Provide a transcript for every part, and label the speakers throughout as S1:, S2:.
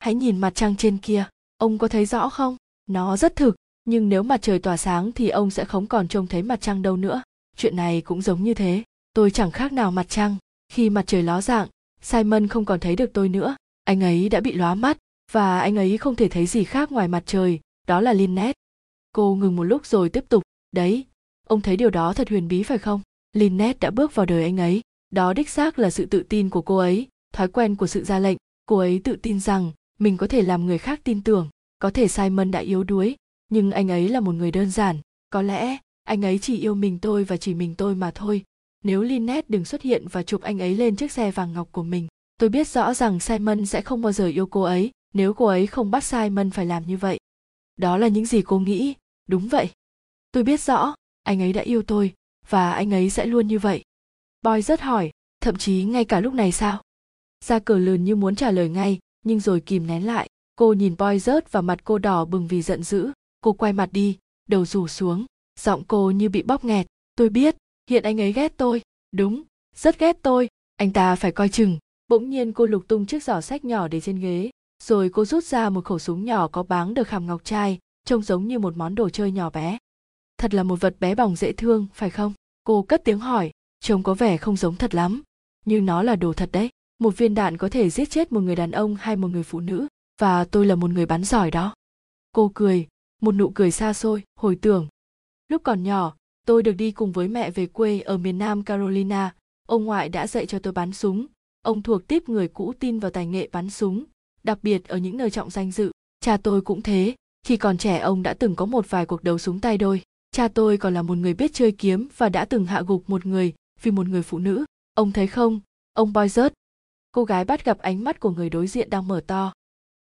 S1: hãy nhìn mặt trăng trên kia ông có thấy rõ không? Nó rất thực nhưng nếu mặt trời tỏa sáng thì ông sẽ không còn trông thấy mặt trăng đâu nữa. Chuyện này cũng giống như thế tôi chẳng khác nào mặt trăng. Khi mặt trời ló dạng simon không còn thấy được tôi nữa. Anh ấy đã bị lóa mắt và anh ấy không thể thấy gì khác ngoài mặt trời đó là Lynette. Cô ngừng một lúc rồi tiếp tục, đấy, ông thấy điều đó thật huyền bí phải không? Lynette đã bước vào đời anh ấy, đó đích xác là sự tự tin của cô ấy, thói quen của sự ra lệnh, cô ấy tự tin rằng mình có thể làm người khác tin tưởng, có thể Simon đã yếu đuối, nhưng anh ấy là một người đơn giản, có lẽ anh ấy chỉ yêu mình tôi và chỉ mình tôi mà thôi. Nếu Lynette đừng xuất hiện và chụp anh ấy lên chiếc xe vàng ngọc của mình, tôi biết rõ rằng Simon sẽ không bao giờ yêu cô ấy, nếu cô ấy không bắt Simon phải làm như vậy đó là những gì cô nghĩ. Đúng vậy. Tôi biết rõ anh ấy đã yêu tôi và anh ấy sẽ luôn như vậy. Boy rất hỏi thậm chí ngay cả lúc này sao? Ra cờ lườn như muốn trả lời ngay nhưng rồi kìm nén lại, cô nhìn boy rớt và mặt cô đỏ bừng vì giận dữ. Cô quay mặt đi, đầu rủ xuống. Giọng cô như bị bóp nghẹt. Tôi biết, hiện anh ấy ghét tôi. Đúng, rất ghét tôi. Anh ta phải coi chừng. Bỗng nhiên cô lục tung chiếc giỏ sách nhỏ để trên ghế. Rồi cô rút ra một khẩu súng nhỏ có báng được khảm ngọc trai, trông giống như một món đồ chơi nhỏ bé. Thật là một vật bé bỏng dễ thương, phải không? Cô cất tiếng hỏi. Trông có vẻ không giống thật lắm. Nhưng nó là đồ thật đấy một viên đạn có thể giết chết một người đàn ông hay một người phụ nữ, và tôi là một người bắn giỏi đó. Cô cười, một nụ cười xa xôi, hồi tưởng. Lúc còn nhỏ, tôi được đi cùng với mẹ về quê ở miền nam carolina. Ông ngoại đã dạy cho tôi bắn súng. Ông thuộc tiếp người cũ tin vào tài nghệ bắn súng, đặc biệt ở những nơi trọng danh dự. Cha tôi cũng thế, khi còn trẻ ông đã từng có một vài cuộc đấu súng tay đôi. Cha tôi còn là một người biết chơi kiếm và đã từng hạ gục một người vì một người phụ nữ. Ông thấy không? Ông boy rớt cô gái bắt gặp ánh mắt của người đối diện đang mở to.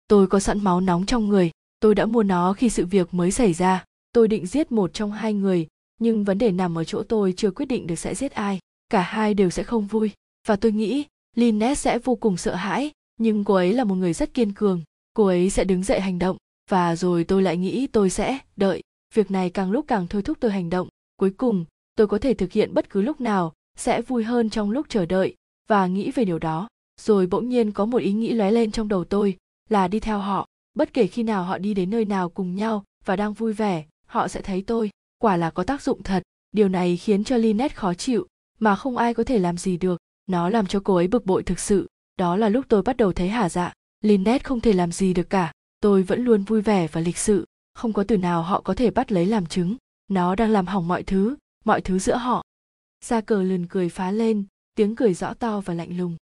S1: Tôi có sẵn máu nóng trong người. Tôi đã mua nó khi sự việc mới xảy ra. Tôi định giết một trong hai người, nhưng vấn đề nằm ở chỗ tôi chưa quyết định được sẽ giết ai. Cả hai đều sẽ không vui. Và tôi nghĩ, Lynette sẽ vô cùng sợ hãi, nhưng cô ấy là một người rất kiên cường. Cô ấy sẽ đứng dậy hành động. Và rồi tôi lại nghĩ tôi sẽ đợi. Việc này càng lúc càng thôi thúc tôi hành động. Cuối cùng, tôi có thể thực hiện bất cứ lúc nào, sẽ vui hơn trong lúc chờ đợi và nghĩ về điều đó rồi bỗng nhiên có một ý nghĩ lóe lên trong đầu tôi, là đi theo họ. Bất kể khi nào họ đi đến nơi nào cùng nhau và đang vui vẻ, họ sẽ thấy tôi. Quả là có tác dụng thật. Điều này khiến cho Lynette khó chịu, mà không ai có thể làm gì được. Nó làm cho cô ấy bực bội thực sự. Đó là lúc tôi bắt đầu thấy hả dạ. Lynette không thể làm gì được cả. Tôi vẫn luôn vui vẻ và lịch sự. Không có từ nào họ có thể bắt lấy làm chứng. Nó đang làm hỏng mọi thứ mọi thứ giữa họ. Ra cờ lườn cười phá lên, tiếng cười rõ to và lạnh lùng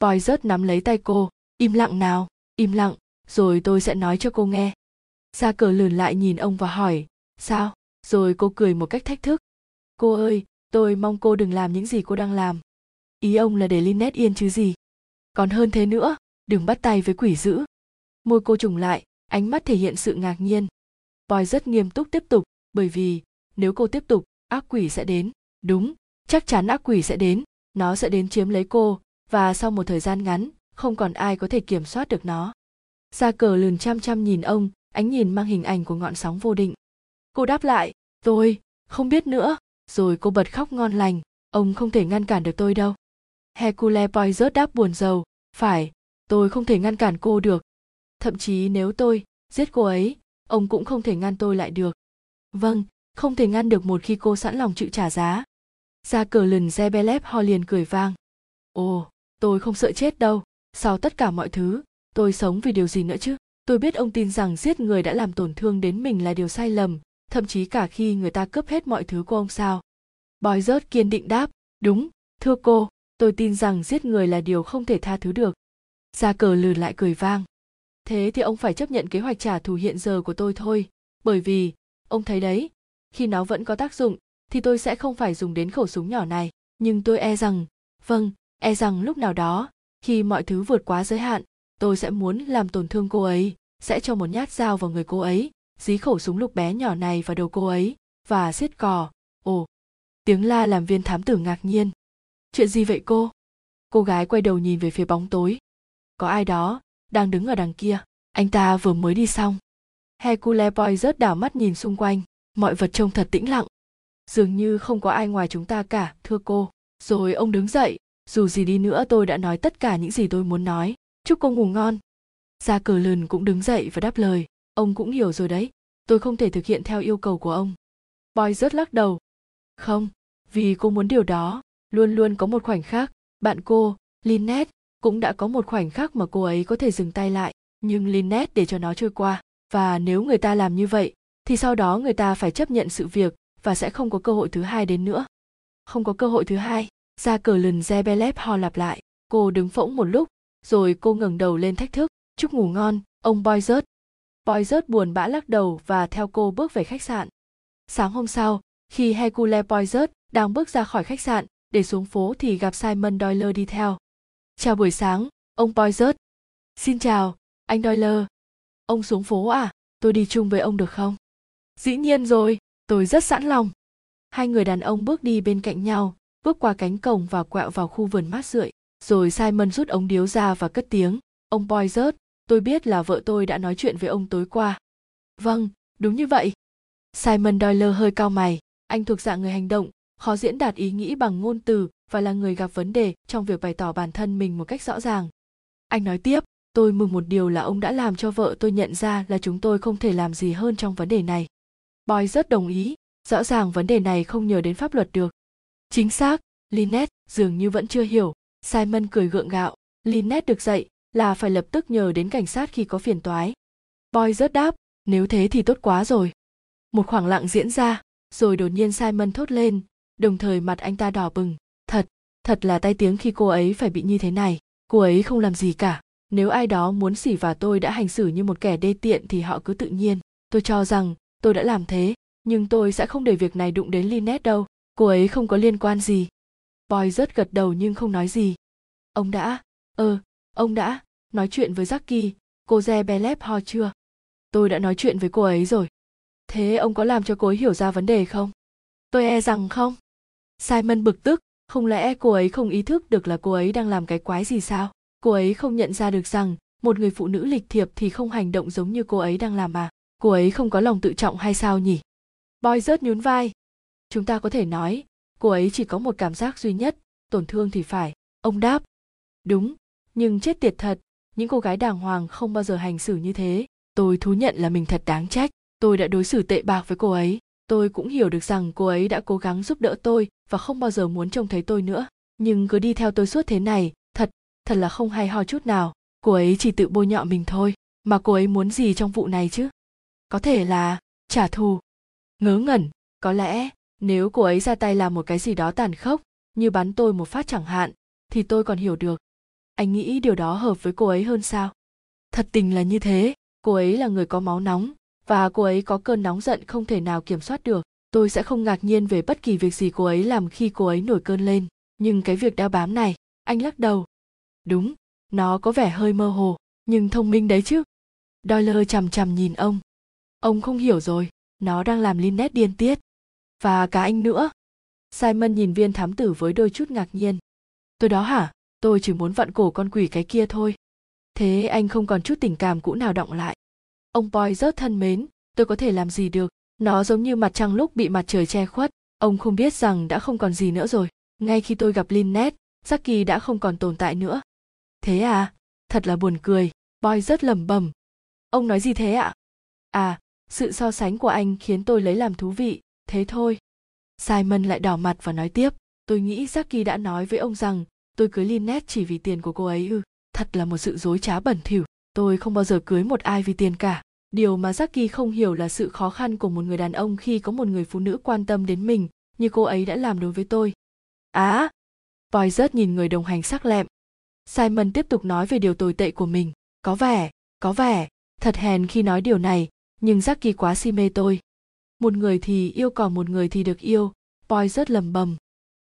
S1: boy rớt nắm lấy tay cô. Im lặng nào, im lặng, rồi tôi sẽ nói cho cô nghe. Ra cờ lườn lại nhìn ông và hỏi, sao? Rồi cô cười một cách thách thức. Cô ơi, tôi mong cô đừng làm những gì cô đang làm. Ý ông là để Lynette yên chứ gì? Còn hơn thế nữa, đừng bắt tay với quỷ dữ. Môi cô trùng lại, ánh mắt thể hiện sự ngạc nhiên. Boy rất nghiêm túc tiếp tục, bởi vì, nếu cô tiếp tục, ác quỷ sẽ đến. Đúng, chắc chắn ác quỷ sẽ đến, nó sẽ đến chiếm lấy cô và sau một thời gian ngắn, không còn ai có thể kiểm soát được nó. Ra cờ lườn chăm chăm nhìn ông, ánh nhìn mang hình ảnh của ngọn sóng vô định. Cô đáp lại, tôi không biết nữa. Rồi cô bật khóc ngon lành, ông không thể ngăn cản được tôi đâu. Hercule poirot đáp buồn rầu, phải, tôi không thể ngăn cản cô được. Thậm chí nếu tôi giết cô ấy, ông cũng không thể ngăn tôi lại được. Vâng không thể ngăn được một khi cô sẵn lòng chịu trả giá. Ra cờ lần zebelep ho liền cười vang, ồ tôi không sợ chết đâu. Sau tất cả mọi thứ, tôi sống vì điều gì nữa chứ? Tôi biết ông tin rằng giết người đã làm tổn thương đến mình là điều sai lầm, thậm chí cả khi người ta cướp hết mọi thứ của ông sao. Bói rớt kiên định đáp, đúng, thưa cô, tôi tin rằng giết người là điều không thể tha thứ được. Ra cờ lừ lại cười vang. Thế thì ông phải chấp nhận kế hoạch trả thù hiện giờ của tôi thôi, bởi vì, ông thấy đấy, khi nó vẫn có tác dụng, thì tôi sẽ không phải dùng đến khẩu súng nhỏ này. Nhưng tôi e rằng vâng e rằng lúc nào đó, khi mọi thứ vượt quá giới hạn, tôi sẽ muốn làm tổn thương cô ấy, sẽ cho một nhát dao vào người cô ấy, dí khẩu súng lục bé nhỏ này vào đầu cô ấy, và xiết cò. Ồ, tiếng la làm viên thám tử ngạc nhiên. Chuyện gì vậy cô? Cô gái quay đầu nhìn về phía bóng tối. Có ai đó đang đứng ở đằng kia? Anh ta vừa mới đi xong. Hercule boy rớt đảo mắt nhìn xung quanh. Mọi vật trông thật tĩnh lặng. Dường như không có ai ngoài chúng ta cả, thưa cô. Rồi ông đứng dậy dù gì đi nữa tôi đã nói tất cả những gì tôi muốn nói chúc cô ngủ ngon Gia cờ lần cũng đứng dậy và đáp lời, ông cũng hiểu rồi đấy, tôi không thể thực hiện theo yêu cầu của ông. Boy rớt lắc đầu. Không, vì cô muốn điều đó, luôn luôn có một khoảnh khắc, bạn cô, Lynette, cũng đã có một khoảnh khắc mà cô ấy có thể dừng tay lại, nhưng Lynette để cho nó trôi qua. Và nếu người ta làm như vậy, thì sau đó người ta phải chấp nhận sự việc và sẽ không có cơ hội thứ hai đến nữa. Không có cơ hội thứ hai, ra cờ lần Zebelep ho lặp lại. Cô đứng phỗng một lúc, rồi cô ngẩng đầu lên thách thức. Chúc ngủ ngon, ông Boy rớt. Boy rớt buồn bã lắc đầu và theo cô bước về khách sạn. Sáng hôm sau, khi Hercule Poirot đang bước ra khỏi khách sạn để xuống phố thì gặp Simon Doyle đi theo. Chào buổi sáng, ông Poirot. Xin chào, anh Doyle. Ông xuống phố à? Tôi đi chung với ông được không? Dĩ nhiên rồi, tôi rất sẵn lòng. Hai người đàn ông bước đi bên cạnh nhau, bước qua cánh cổng và quẹo vào khu vườn mát rượi. Rồi Simon rút ống điếu ra và cất tiếng. Ông Poirot, tôi biết là vợ tôi đã nói chuyện với ông tối qua. Vâng, đúng như vậy. Simon Doyle hơi cao mày, anh thuộc dạng người hành động, khó diễn đạt ý nghĩ bằng ngôn từ và là người gặp vấn đề trong việc bày tỏ bản thân mình một cách rõ ràng. Anh nói tiếp, tôi mừng một điều là ông đã làm cho vợ tôi nhận ra là chúng tôi không thể làm gì hơn trong vấn đề này. Boy rất đồng ý, rõ ràng vấn đề này không nhờ đến pháp luật được. Chính xác, linet dường như vẫn chưa hiểu. Simon cười gượng gạo, linet được dạy là phải lập tức nhờ đến cảnh sát khi có phiền toái. Boy rất đáp, nếu thế thì tốt quá rồi. Một khoảng lặng diễn ra, rồi đột nhiên Simon thốt lên, đồng thời mặt anh ta đỏ bừng. Thật, thật là tay tiếng khi cô ấy phải bị như thế này. Cô ấy không làm gì cả. Nếu ai đó muốn xỉ và tôi đã hành xử như một kẻ đê tiện thì họ cứ tự nhiên. Tôi cho rằng tôi đã làm thế, nhưng tôi sẽ không để việc này đụng đến linet đâu. Cô ấy không có liên quan gì. Boy rất gật đầu nhưng không nói gì. Ông đã, ờ, ông đã, nói chuyện với Jackie, cô re bé lép ho chưa? Tôi đã nói chuyện với cô ấy rồi. Thế ông có làm cho cô ấy hiểu ra vấn đề không? Tôi e rằng không. Simon bực tức, không lẽ cô ấy không ý thức được là cô ấy đang làm cái quái gì sao? Cô ấy không nhận ra được rằng một người phụ nữ lịch thiệp thì không hành động giống như cô ấy đang làm mà. Cô ấy không có lòng tự trọng hay sao nhỉ? Boy rớt nhún vai. Chúng ta có thể nói, cô ấy chỉ có một cảm giác duy nhất, tổn thương thì phải. Ông đáp. Đúng, nhưng chết tiệt thật, những cô gái đàng hoàng không bao giờ hành xử như thế. Tôi thú nhận là mình thật đáng trách tôi đã đối xử tệ bạc với cô ấy tôi cũng hiểu được rằng cô ấy đã cố gắng giúp đỡ tôi và không bao giờ muốn trông thấy tôi nữa nhưng cứ đi theo tôi suốt thế này thật thật là không hay ho chút nào cô ấy chỉ tự bôi nhọ mình thôi mà cô ấy muốn gì trong vụ này chứ có thể là trả thù ngớ ngẩn có lẽ nếu cô ấy ra tay làm một cái gì đó tàn khốc, như bắn tôi một phát chẳng hạn, thì tôi còn hiểu được. Anh nghĩ điều đó hợp với cô ấy hơn sao? Thật tình là như thế, cô ấy là người có máu nóng, và cô ấy có cơn nóng giận không thể nào kiểm soát được. Tôi sẽ không ngạc nhiên về bất kỳ việc gì cô ấy làm khi cô ấy nổi cơn lên. Nhưng cái việc đeo bám này, anh lắc đầu. Đúng, nó có vẻ hơi mơ hồ, nhưng thông minh đấy chứ. Doyle chằm chằm nhìn ông. Ông không hiểu rồi, nó đang làm Lynette điên tiết và cả anh nữa simon nhìn viên thám tử với đôi chút ngạc nhiên tôi đó hả tôi chỉ muốn vặn cổ con quỷ cái kia thôi thế anh không còn chút tình cảm cũ nào động lại ông boy rất thân mến tôi có thể làm gì được nó giống như mặt trăng lúc bị mặt trời che khuất ông không biết rằng đã không còn gì nữa rồi ngay khi tôi gặp Lynette, Jackie đã không còn tồn tại nữa. Thế à? Thật là buồn cười. Boy rất lẩm bẩm. Ông nói gì thế ạ? À, sự so sánh của anh khiến tôi lấy làm thú vị, thế thôi. Simon lại đỏ mặt và nói tiếp. Tôi nghĩ Jackie đã nói với ông rằng tôi cưới Lynette chỉ vì tiền của cô ấy ư. Thật là một sự dối trá bẩn thỉu tôi không bao giờ cưới một ai vì tiền cả điều mà Jackie không hiểu là sự khó khăn của một người đàn ông khi có một người phụ nữ quan tâm đến mình như cô ấy đã làm đối với tôi á à, rất nhìn người đồng hành sắc lẹm simon tiếp tục nói về điều tồi tệ của mình có vẻ có vẻ thật hèn khi nói điều này nhưng Jackie quá si mê tôi một người thì yêu còn một người thì được yêu. Boy rất lầm bầm.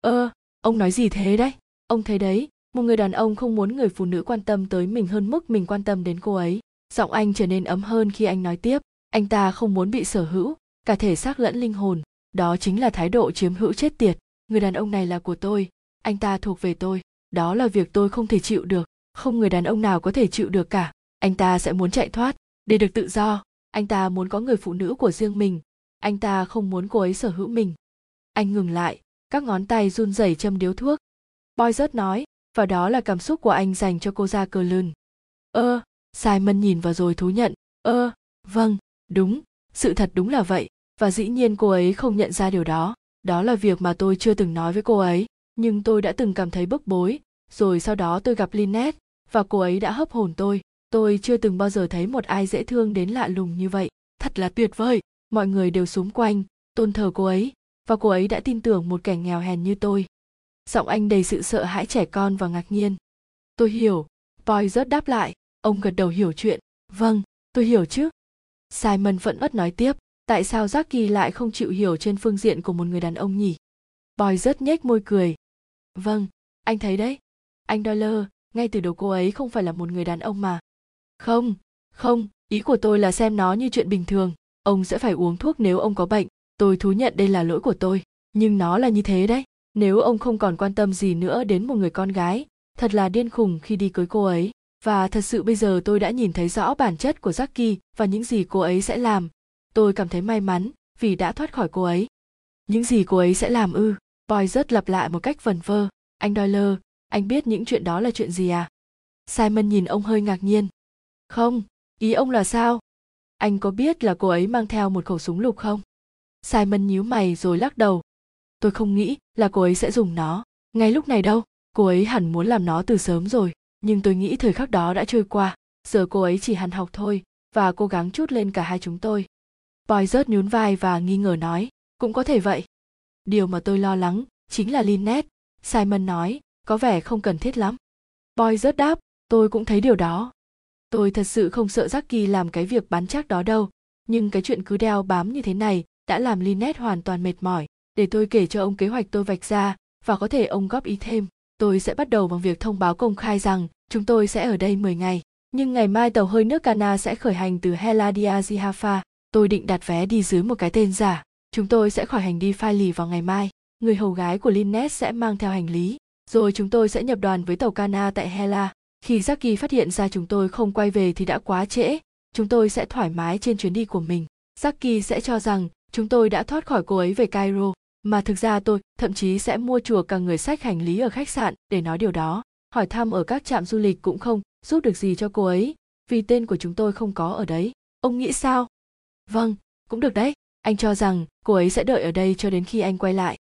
S1: Ơ, ông nói gì thế đấy? Ông thấy đấy, một người đàn ông không muốn người phụ nữ quan tâm tới mình hơn mức mình quan tâm đến cô ấy. Giọng anh trở nên ấm hơn khi anh nói tiếp. Anh ta không muốn bị sở hữu, cả thể xác lẫn linh hồn. Đó chính là thái độ chiếm hữu chết tiệt. Người đàn ông này là của tôi. Anh ta thuộc về tôi. Đó là việc tôi không thể chịu được. Không người đàn ông nào có thể chịu được cả. Anh ta sẽ muốn chạy thoát. Để được tự do, anh ta muốn có người phụ nữ của riêng mình anh ta không muốn cô ấy sở hữu mình anh ngừng lại các ngón tay run rẩy châm điếu thuốc boy rớt nói và đó là cảm xúc của anh dành cho cô Ra cờ lươn ơ Simon nhìn vào rồi thú nhận, ơ, vâng, đúng, sự thật đúng là vậy, và dĩ nhiên cô ấy không nhận ra điều đó. Đó là việc mà tôi chưa từng nói với cô ấy, nhưng tôi đã từng cảm thấy bức bối, rồi sau đó tôi gặp Lynette, và cô ấy đã hấp hồn tôi. Tôi chưa từng bao giờ thấy một ai dễ thương đến lạ lùng như vậy. Thật là tuyệt vời, mọi người đều xúm quanh, tôn thờ cô ấy, và cô ấy đã tin tưởng một kẻ nghèo hèn như tôi. Giọng anh đầy sự sợ hãi trẻ con và ngạc nhiên. Tôi hiểu, Boy rớt đáp lại, ông gật đầu hiểu chuyện. Vâng, tôi hiểu chứ. Simon vẫn ất nói tiếp, tại sao Jackie lại không chịu hiểu trên phương diện của một người đàn ông nhỉ? Boy rất nhếch môi cười. Vâng, anh thấy đấy. Anh Dollar, ngay từ đầu cô ấy không phải là một người đàn ông mà. Không, không, ý của tôi là xem nó như chuyện bình thường. Ông sẽ phải uống thuốc nếu ông có bệnh. Tôi thú nhận đây là lỗi của tôi. Nhưng nó là như thế đấy. Nếu ông không còn quan tâm gì nữa đến một người con gái, thật là điên khùng khi đi cưới cô ấy. Và thật sự bây giờ tôi đã nhìn thấy rõ bản chất của Jackie và những gì cô ấy sẽ làm. Tôi cảm thấy may mắn vì đã thoát khỏi cô ấy. Những gì cô ấy sẽ làm ư? Boy rất lặp lại một cách vần vơ. Anh Doyle, anh biết những chuyện đó là chuyện gì à? Simon nhìn ông hơi ngạc nhiên. Không, ý ông là sao? Anh có biết là cô ấy mang theo một khẩu súng lục không? Simon nhíu mày rồi lắc đầu. Tôi không nghĩ là cô ấy sẽ dùng nó. Ngay lúc này đâu, cô ấy hẳn muốn làm nó từ sớm rồi. Nhưng tôi nghĩ thời khắc đó đã trôi qua. Giờ cô ấy chỉ hằn học thôi và cố gắng chút lên cả hai chúng tôi. Boy rớt nhún vai và nghi ngờ nói, cũng có thể vậy. Điều mà tôi lo lắng chính là Lynette, Simon nói, có vẻ không cần thiết lắm. Boy rớt đáp, tôi cũng thấy điều đó. Tôi thật sự không sợ Jackie làm cái việc bán chắc đó đâu, nhưng cái chuyện cứ đeo bám như thế này đã làm linet hoàn toàn mệt mỏi. Để tôi kể cho ông kế hoạch tôi vạch ra, và có thể ông góp ý thêm. Tôi sẽ bắt đầu bằng việc thông báo công khai rằng chúng tôi sẽ ở đây 10 ngày. Nhưng ngày mai tàu hơi nước Cana sẽ khởi hành từ Heladia Zihafa. Tôi định đặt vé đi dưới một cái tên giả. Chúng tôi sẽ khỏi hành đi Phai Lì vào ngày mai. Người hầu gái của Linnet sẽ mang theo hành lý. Rồi chúng tôi sẽ nhập đoàn với tàu Cana tại Hela. Khi Jackie phát hiện ra chúng tôi không quay về thì đã quá trễ. Chúng tôi sẽ thoải mái trên chuyến đi của mình. Jackie sẽ cho rằng chúng tôi đã thoát khỏi cô ấy về Cairo. Mà thực ra tôi thậm chí sẽ mua chùa cả người sách hành lý ở khách sạn để nói điều đó. Hỏi thăm ở các trạm du lịch cũng không giúp được gì cho cô ấy, vì tên của chúng tôi không có ở đấy. Ông nghĩ sao? Vâng, cũng được đấy. Anh cho rằng cô ấy sẽ đợi ở đây cho đến khi anh quay lại.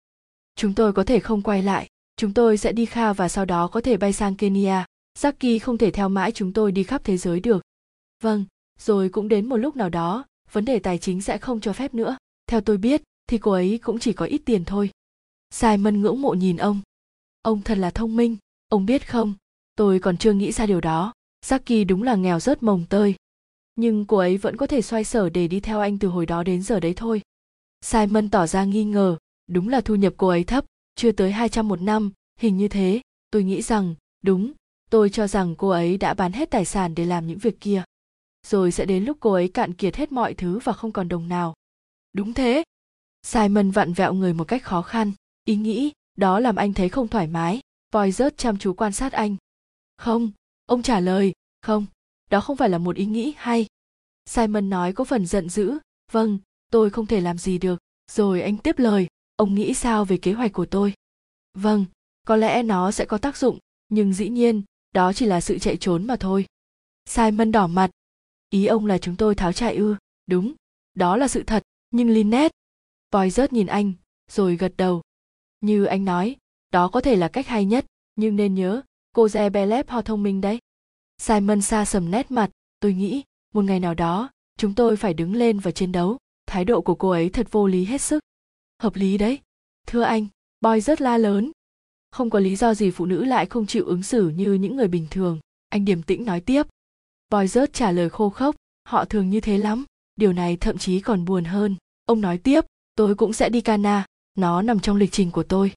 S1: Chúng tôi có thể không quay lại. Chúng tôi sẽ đi Kha và sau đó có thể bay sang Kenya. Jackie không thể theo mãi chúng tôi đi khắp thế giới được. Vâng, rồi cũng đến một lúc nào đó, vấn đề tài chính sẽ không cho phép nữa. Theo tôi biết, thì cô ấy cũng chỉ có ít tiền thôi. Simon ngưỡng mộ nhìn ông. Ông thật là thông minh, ông biết không, tôi còn chưa nghĩ ra điều đó. Jackie đúng là nghèo rớt mồng tơi. Nhưng cô ấy vẫn có thể xoay sở để đi theo anh từ hồi đó đến giờ đấy thôi. Simon tỏ ra nghi ngờ, đúng là thu nhập cô ấy thấp, chưa tới 200 một năm, hình như thế. Tôi nghĩ rằng, đúng, tôi cho rằng cô ấy đã bán hết tài sản để làm những việc kia. Rồi sẽ đến lúc cô ấy cạn kiệt hết mọi thứ và không còn đồng nào. Đúng thế, Simon vặn vẹo người một cách khó khăn, ý nghĩ, đó làm anh thấy không thoải mái. Voi rớt chăm chú quan sát anh. Không, ông trả lời, không, đó không phải là một ý nghĩ hay. Simon nói có phần giận dữ, vâng, tôi không thể làm gì được. Rồi anh tiếp lời, ông nghĩ sao về kế hoạch của tôi? Vâng, có lẽ nó sẽ có tác dụng, nhưng dĩ nhiên, đó chỉ là sự chạy trốn mà thôi. Simon đỏ mặt. Ý ông là chúng tôi tháo chạy ư? Đúng, đó là sự thật, nhưng Linnet. Voi rớt nhìn anh, rồi gật đầu. Như anh nói, đó có thể là cách hay nhất, nhưng nên nhớ, cô Zebelep ho thông minh đấy. Simon xa sầm nét mặt, tôi nghĩ, một ngày nào đó, chúng tôi phải đứng lên và chiến đấu. Thái độ của cô ấy thật vô lý hết sức. Hợp lý đấy. Thưa anh, Boy rất la lớn. Không có lý do gì phụ nữ lại không chịu ứng xử như những người bình thường. Anh điềm tĩnh nói tiếp. Boy rớt trả lời khô khốc, họ thường như thế lắm. Điều này thậm chí còn buồn hơn. Ông nói tiếp, tôi cũng sẽ đi Cana, nó nằm trong lịch trình của tôi.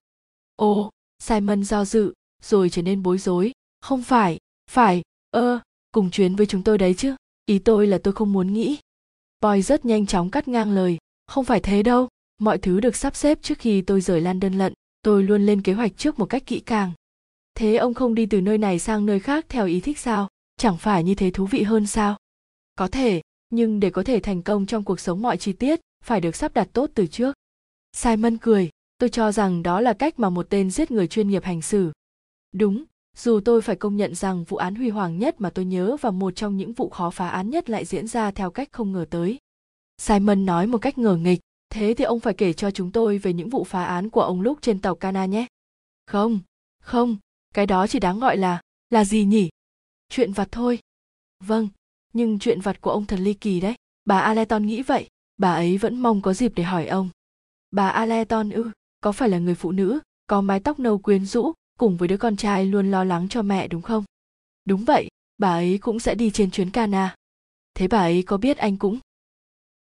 S1: Ồ, Simon do dự, rồi trở nên bối rối. Không phải, phải, ơ, cùng chuyến với chúng tôi đấy chứ. Ý tôi là tôi không muốn nghĩ. Boy rất nhanh chóng cắt ngang lời. Không phải thế đâu, mọi thứ được sắp xếp trước khi tôi rời London lận. Tôi luôn lên kế hoạch trước một cách kỹ càng. Thế ông không đi từ nơi này sang nơi khác theo ý thích sao? Chẳng phải như thế thú vị hơn sao? Có thể, nhưng để có thể thành công trong cuộc sống mọi chi tiết phải được sắp đặt tốt từ trước simon cười tôi cho rằng đó là cách mà một tên giết người chuyên nghiệp hành xử đúng dù tôi phải công nhận rằng vụ án huy hoàng nhất mà tôi nhớ và một trong những vụ khó phá án nhất lại diễn ra theo cách không ngờ tới. Simon nói một cách ngờ nghịch, thế thì ông phải kể cho chúng tôi về những vụ phá án của ông lúc trên tàu Cana nhé. Không, không, cái đó chỉ đáng gọi là, là gì nhỉ? Chuyện vặt thôi. Vâng, nhưng chuyện vặt của ông thật ly kỳ đấy. Bà Aleton nghĩ vậy, bà ấy vẫn mong có dịp để hỏi ông. Bà Aleton ư, có phải là người phụ nữ, có mái tóc nâu quyến rũ, cùng với đứa con trai luôn lo lắng cho mẹ đúng không? Đúng vậy, bà ấy cũng sẽ đi trên chuyến cana. Thế bà ấy có biết anh cũng?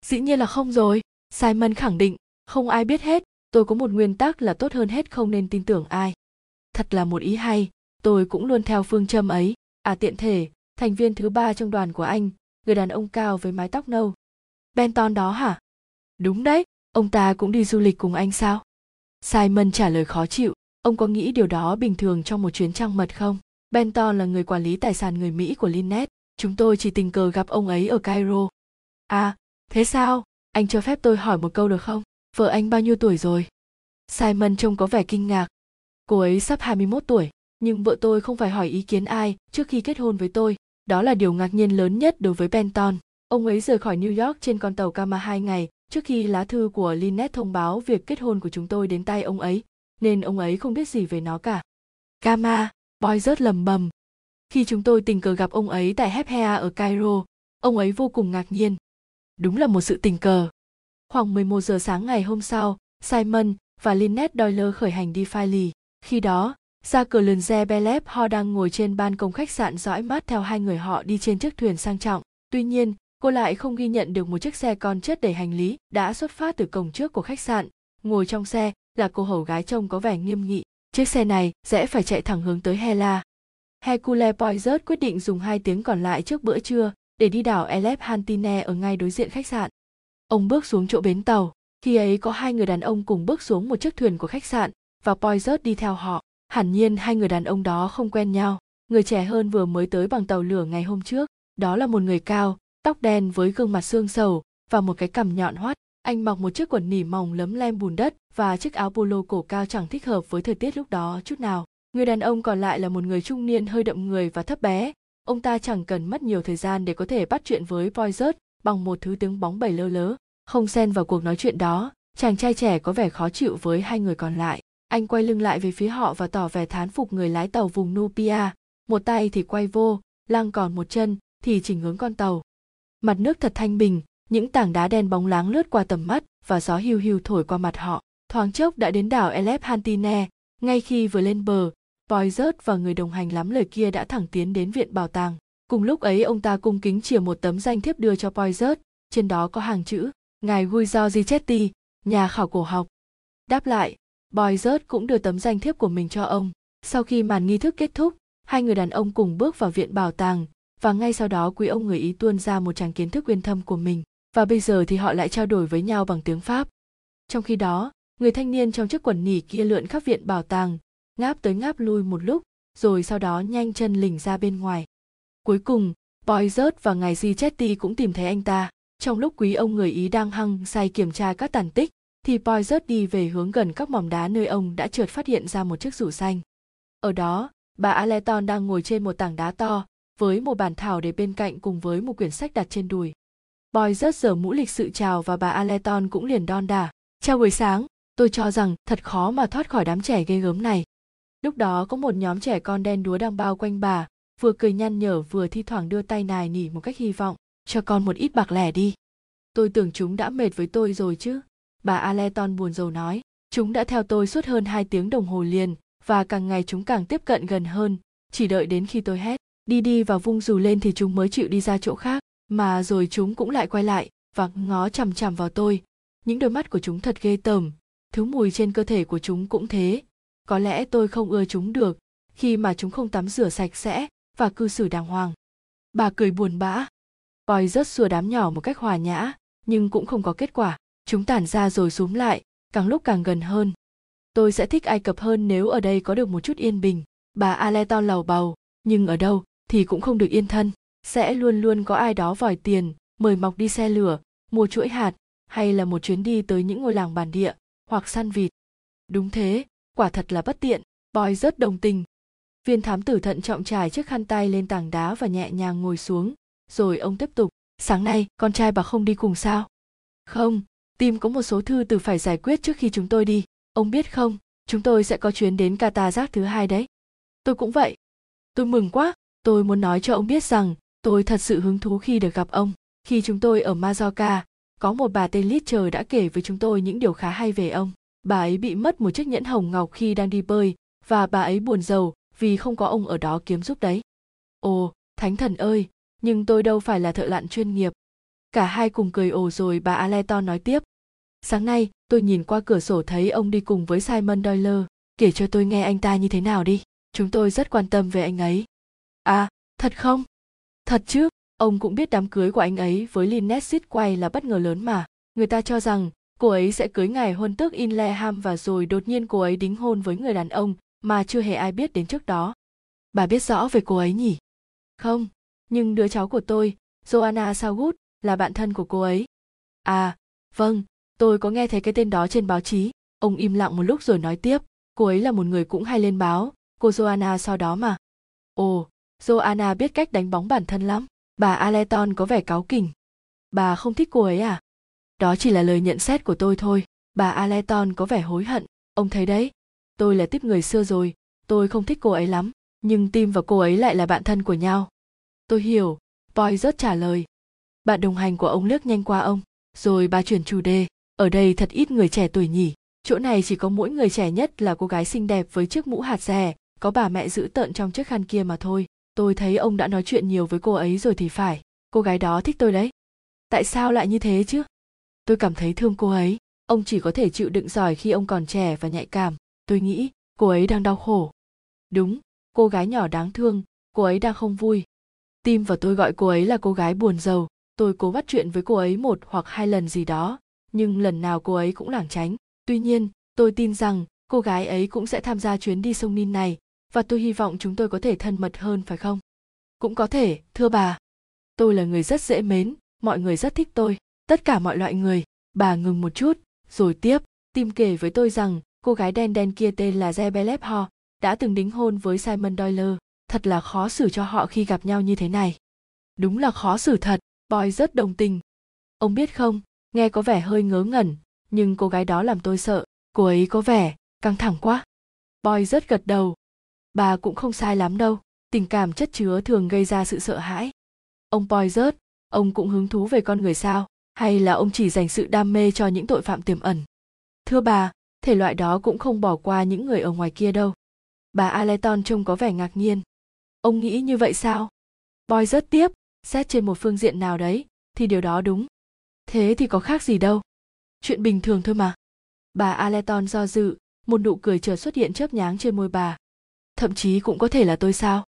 S1: Dĩ nhiên là không rồi, Simon khẳng định, không ai biết hết, tôi có một nguyên tắc là tốt hơn hết không nên tin tưởng ai. Thật là một ý hay, tôi cũng luôn theo phương châm ấy. À tiện thể, thành viên thứ ba trong đoàn của anh, người đàn ông cao với mái tóc nâu. Benton đó hả? Đúng đấy, ông ta cũng đi du lịch cùng anh sao? Simon trả lời khó chịu, ông có nghĩ điều đó bình thường trong một chuyến trăng mật không? Benton là người quản lý tài sản người Mỹ của Lynette, chúng tôi chỉ tình cờ gặp ông ấy ở Cairo. À, thế sao? Anh cho phép tôi hỏi một câu được không? Vợ anh bao nhiêu tuổi rồi? Simon trông có vẻ kinh ngạc. Cô ấy sắp 21 tuổi, nhưng vợ tôi không phải hỏi ý kiến ai trước khi kết hôn với tôi. Đó là điều ngạc nhiên lớn nhất đối với Benton. Ông ấy rời khỏi New York trên con tàu Kama hai ngày trước khi lá thư của Lynette thông báo việc kết hôn của chúng tôi đến tay ông ấy, nên ông ấy không biết gì về nó cả. Kama, Boy rớt lầm bầm. Khi chúng tôi tình cờ gặp ông ấy tại Hephea ở Cairo, ông ấy vô cùng ngạc nhiên. Đúng là một sự tình cờ. Khoảng 11 giờ sáng ngày hôm sau, Simon và Lynette Doyle khởi hành đi Philly. Khi đó, ra cửa lườn xe Belep ho đang ngồi trên ban công khách sạn dõi mắt theo hai người họ đi trên chiếc thuyền sang trọng. Tuy nhiên, cô lại không ghi nhận được một chiếc xe con chất đầy hành lý đã xuất phát từ cổng trước của khách sạn. Ngồi trong xe là cô hầu gái trông có vẻ nghiêm nghị. Chiếc xe này sẽ phải chạy thẳng hướng tới Hela. Hercule Poirot quyết định dùng hai tiếng còn lại trước bữa trưa để đi đảo Elephantine ở ngay đối diện khách sạn. Ông bước xuống chỗ bến tàu, khi ấy có hai người đàn ông cùng bước xuống một chiếc thuyền của khách sạn và Poizert đi theo họ. Hẳn nhiên hai người đàn ông đó không quen nhau. Người trẻ hơn vừa mới tới bằng tàu lửa ngày hôm trước, đó là một người cao, tóc đen với gương mặt xương sầu và một cái cằm nhọn hoắt. Anh mặc một chiếc quần nỉ mỏng lấm lem bùn đất và chiếc áo polo cổ cao chẳng thích hợp với thời tiết lúc đó chút nào. Người đàn ông còn lại là một người trung niên hơi đậm người và thấp bé. Ông ta chẳng cần mất nhiều thời gian để có thể bắt chuyện với Poirot bằng một thứ tiếng bóng bẩy lơ lớ. Không xen vào cuộc nói chuyện đó, chàng trai trẻ có vẻ khó chịu với hai người còn lại. Anh quay lưng lại về phía họ và tỏ vẻ thán phục người lái tàu vùng Nubia. Một tay thì quay vô, lăng còn một chân thì chỉnh hướng con tàu. Mặt nước thật thanh bình, những tảng đá đen bóng láng lướt qua tầm mắt và gió hiu hiu thổi qua mặt họ. Thoáng chốc đã đến đảo Elephantine, ngay khi vừa lên bờ, Poizert và người đồng hành lắm lời kia đã thẳng tiến đến viện bảo tàng. Cùng lúc ấy ông ta cung kính chìa một tấm danh thiếp đưa cho Poizert, trên đó có hàng chữ, ngài Guizzo Gichetti, nhà khảo cổ học. Đáp lại, Poizert cũng đưa tấm danh thiếp của mình cho ông. Sau khi màn nghi thức kết thúc, hai người đàn ông cùng bước vào viện bảo tàng, và ngay sau đó quý ông người ý tuôn ra một tràng kiến thức uyên thâm của mình và bây giờ thì họ lại trao đổi với nhau bằng tiếng pháp trong khi đó người thanh niên trong chiếc quần nỉ kia lượn khắp viện bảo tàng ngáp tới ngáp lui một lúc rồi sau đó nhanh chân lỉnh ra bên ngoài cuối cùng Poirot và ngài Gichetti cũng tìm thấy anh ta trong lúc quý ông người ý đang hăng say kiểm tra các tàn tích thì Poirot đi về hướng gần các mỏm đá nơi ông đã trượt phát hiện ra một chiếc rủ xanh ở đó bà Aleton đang ngồi trên một tảng đá to với một bàn thảo để bên cạnh cùng với một quyển sách đặt trên đùi. Boy rất giờ mũ lịch sự chào và bà Aleton cũng liền đon đả. Chào buổi sáng, tôi cho rằng thật khó mà thoát khỏi đám trẻ ghê gớm này. Lúc đó có một nhóm trẻ con đen đúa đang bao quanh bà, vừa cười nhăn nhở vừa thi thoảng đưa tay nài nỉ một cách hy vọng, cho con một ít bạc lẻ đi. Tôi tưởng chúng đã mệt với tôi rồi chứ. Bà Aleton buồn rầu nói, chúng đã theo tôi suốt hơn hai tiếng đồng hồ liền, và càng ngày chúng càng tiếp cận gần hơn, chỉ đợi đến khi tôi hét đi đi và vung dù lên thì chúng mới chịu đi ra chỗ khác mà rồi chúng cũng lại quay lại và ngó chằm chằm vào tôi những đôi mắt của chúng thật ghê tởm thứ mùi trên cơ thể của chúng cũng thế có lẽ tôi không ưa chúng được, khi mà chúng không tắm rửa sạch sẽ và cư xử đàng hoàng. Bà cười buồn bã. Voi rất xua đám nhỏ một cách hòa nhã, nhưng cũng không có kết quả. Chúng tản ra rồi xúm lại, càng lúc càng gần hơn. Tôi sẽ thích ai cập hơn nếu ở đây có được một chút yên bình. Bà aleton lầu bầu, nhưng ở đâu thì cũng không được yên thân. Sẽ luôn luôn có ai đó vòi tiền, mời mọc đi xe lửa, mua chuỗi hạt, hay là một chuyến đi tới những ngôi làng bản địa hoặc săn vịt. Đúng thế quả thật là bất tiện boy rất đồng tình. Viên thám tử thận trọng trải chiếc khăn tay lên tảng đá và nhẹ nhàng ngồi xuống, rồi ông tiếp tục, sáng nay, con trai bà không đi cùng sao? Không tim có một số thư từ phải giải quyết trước khi chúng tôi đi. Ông biết không, chúng tôi sẽ có chuyến đến Katazak thứ hai đấy. Tôi cũng vậy. Tôi mừng quá, tôi muốn nói cho ông biết rằng, tôi thật sự hứng thú khi được gặp ông. Khi chúng tôi ở Majorca có một bà tên Litcher đã kể với chúng tôi những điều khá hay về ông bà ấy bị mất một chiếc nhẫn hồng ngọc khi đang đi bơi, và bà ấy buồn rầu vì không có ông ở đó kiếm giúp đấy. Ồ, thánh thần ơi, nhưng tôi đâu phải là thợ lặn chuyên nghiệp. Cả hai cùng cười ồ rồi bà aleton nói tiếp. Sáng nay, tôi nhìn qua cửa sổ thấy ông đi cùng với simon doyle. Kể cho tôi nghe anh ta như thế nào đi, chúng tôi rất quan tâm về anh ấy. À thật không? Thật chứ, ông cũng biết đám cưới của anh ấy với Lynette quay là bất ngờ lớn mà. Người ta cho rằng cô ấy sẽ cưới ngài hôn tước Inleham và rồi đột nhiên cô ấy đính hôn với người đàn ông mà chưa hề ai biết đến trước đó. Bà biết rõ về cô ấy nhỉ? Không, nhưng đứa cháu của tôi, Joanna Southwood, là bạn thân của cô ấy. À, vâng, tôi có nghe thấy cái tên đó trên báo chí. Ông im lặng một lúc rồi nói tiếp, cô ấy là một người cũng hay lên báo, cô Joanna sau đó mà. Ồ, Joanna biết cách đánh bóng bản thân lắm. Bà Aleton có vẻ cáu kỉnh. Bà không thích cô ấy à? Đó chỉ là lời nhận xét của tôi thôi. Bà Aleton có vẻ hối hận. Ông thấy đấy, tôi là tiếp người xưa rồi, tôi không thích cô ấy lắm, nhưng Tim và cô ấy lại là bạn thân của nhau. Tôi hiểu, Boy rớt trả lời. Bạn đồng hành của ông lướt nhanh qua ông, rồi bà chuyển chủ đề. Ở đây thật ít người trẻ tuổi nhỉ, chỗ này chỉ có mỗi người trẻ nhất là cô gái xinh đẹp với chiếc mũ hạt rẻ, có bà mẹ giữ tợn trong chiếc khăn kia mà thôi tôi thấy ông đã nói chuyện nhiều với cô ấy rồi thì phải cô gái đó thích tôi đấy tại sao lại như thế chứ tôi cảm thấy thương cô ấy. Ông chỉ có thể chịu đựng giỏi khi ông còn trẻ và nhạy cảm. Tôi nghĩ cô ấy đang đau khổ. Đúng, cô gái nhỏ đáng thương. Cô ấy đang không vui. Tim và tôi gọi cô ấy là cô gái buồn giàu tôi cố bắt chuyện với cô ấy một hoặc hai lần gì đó, nhưng lần nào cô ấy cũng lảng tránh. Tuy nhiên, tôi tin rằng cô gái ấy cũng sẽ tham gia chuyến đi sông nin này, và tôi hy vọng chúng tôi có thể thân mật hơn, phải không? Cũng có thể, thưa bà. Tôi là người rất dễ mến. Mọi người rất thích tôi tất cả mọi loại người. Bà ngừng một chút, rồi tiếp tim kể với tôi rằng cô gái đen đen kia tên là Zebelep Ho đã từng đính hôn với Simon Doyle. Thật là khó xử cho họ khi gặp nhau như thế này. Đúng là khó xử thật, boy rất đồng tình. Ông biết không, nghe có vẻ hơi ngớ ngẩn, nhưng cô gái đó làm tôi sợ. Cô ấy có vẻ căng thẳng quá. Boy rất gật đầu. Bà cũng không sai lắm đâu, tình cảm chất chứa thường gây ra sự sợ hãi. Ông poizert ông cũng hứng thú về con người sao? Hay là ông chỉ dành sự đam mê cho những tội phạm tiềm ẩn? Thưa bà, thể loại đó cũng không bỏ qua những người ở ngoài kia đâu. Bà aleton trông có vẻ ngạc nhiên. Ông nghĩ như vậy sao? Boy, rất tiếp xét trên một phương diện nào đấy, thì điều đó đúng. Thế thì có khác gì đâu. Chuyện bình thường thôi mà. Bà aleton do dự, một nụ cười chợt xuất hiện chớp nháng trên môi bà. Thậm chí cũng có thể là tôi sao?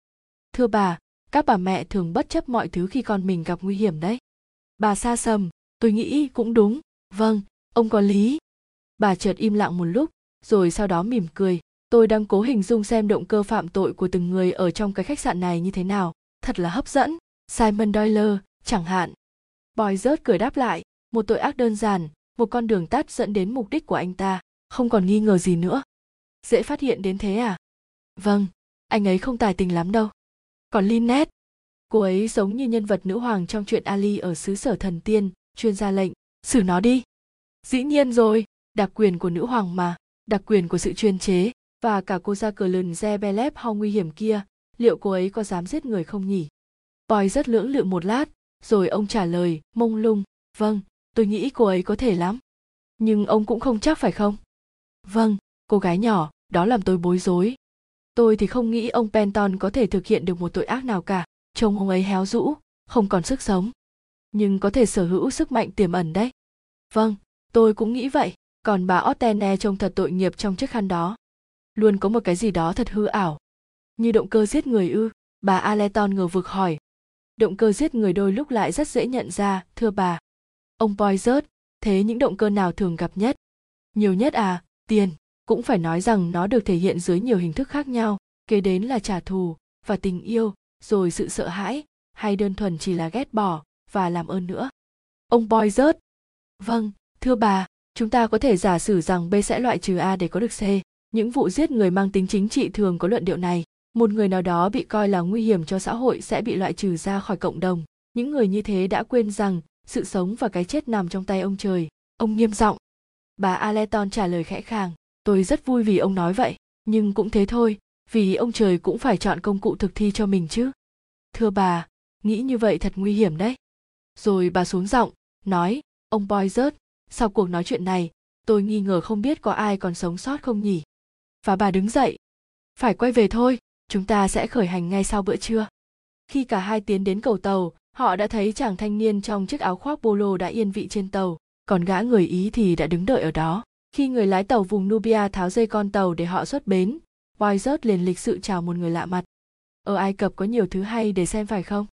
S1: Thưa bà, các bà mẹ thường bất chấp mọi thứ khi con mình gặp nguy hiểm đấy. Bà xa sầm tôi nghĩ cũng đúng. Vâng ông có lý. Bà chợt im lặng một lúc, rồi sau đó mỉm cười. Tôi đang cố hình dung xem động cơ phạm tội của từng người ở trong cái khách sạn này như thế nào. Thật là hấp dẫn. Simon doyle, chẳng hạn. Boy rớt cười đáp lại. Một tội ác đơn giản, một con đường tắt dẫn đến mục đích của anh ta. Không còn nghi ngờ gì nữa. Dễ phát hiện đến thế à? Vâng anh ấy không tài tình lắm đâu. Còn Lynette? Cô ấy giống như nhân vật nữ hoàng trong chuyện ali ở xứ sở thần tiên chuyên gia lệnh, xử nó đi. Dĩ nhiên rồi, đặc quyền của nữ hoàng mà, đặc quyền của sự chuyên chế, và cả cô ra cờ lừng Zebelep ho nguy hiểm kia, liệu cô ấy có dám giết người không nhỉ? Boy rất lưỡng lự một lát, rồi ông trả lời, mông lung vâng tôi nghĩ cô ấy có thể lắm. Nhưng ông cũng không chắc phải không? Vâng cô gái nhỏ, đó làm tôi bối rối. Tôi thì không nghĩ ông penton có thể thực hiện được một tội ác nào cả, trông ông ấy héo rũ, không còn sức sống nhưng có thể sở hữu sức mạnh tiềm ẩn đấy. Vâng tôi cũng nghĩ vậy. Còn bà Ottene trông thật tội nghiệp trong chiếc khăn đó. Luôn có một cái gì đó thật hư ảo. Như động cơ giết người ư? Bà aleton ngờ vực hỏi. Động cơ giết người đôi lúc lại rất dễ nhận ra, thưa bà. Ông poizert thế những động cơ nào thường gặp nhất? Nhiều nhất à tiền. Cũng phải nói rằng nó được thể hiện dưới nhiều hình thức khác nhau. Kế đến là trả thù và tình yêu, rồi sự sợ hãi, hay đơn thuần chỉ là ghét bỏ và làm ơn nữa. Ông boy rớt vâng thưa bà, chúng ta có thể giả sử rằng b sẽ loại trừ a để có được c. Những vụ giết người mang tính chính trị thường có luận điệu này. Một người nào đó bị coi là nguy hiểm cho xã hội sẽ bị loại trừ ra khỏi cộng đồng. Những người như thế đã quên rằng sự sống và cái chết nằm trong tay ông trời. Ông nghiêm giọng. Bà aleton trả lời khẽ khàng. Tôi rất vui vì ông nói vậy, nhưng cũng thế thôi, vì ông trời cũng phải chọn công cụ thực thi cho mình chứ. Thưa bà, nghĩ như vậy thật nguy hiểm đấy rồi bà xuống giọng, nói, ông boy rớt sau cuộc nói chuyện này, tôi nghi ngờ không biết có ai còn sống sót không nhỉ? Và bà đứng dậy, phải quay về thôi, chúng ta sẽ khởi hành ngay sau bữa trưa. Khi cả hai tiến đến cầu tàu, họ đã thấy chàng thanh niên trong chiếc áo khoác polo đã yên vị trên tàu, còn gã người ý thì đã đứng đợi ở đó. Khi người lái tàu vùng nubia tháo dây con tàu để họ xuất bến Boyzert liền lịch sự chào một người lạ mặt. Ở ai cập có nhiều thứ hay để xem phải không?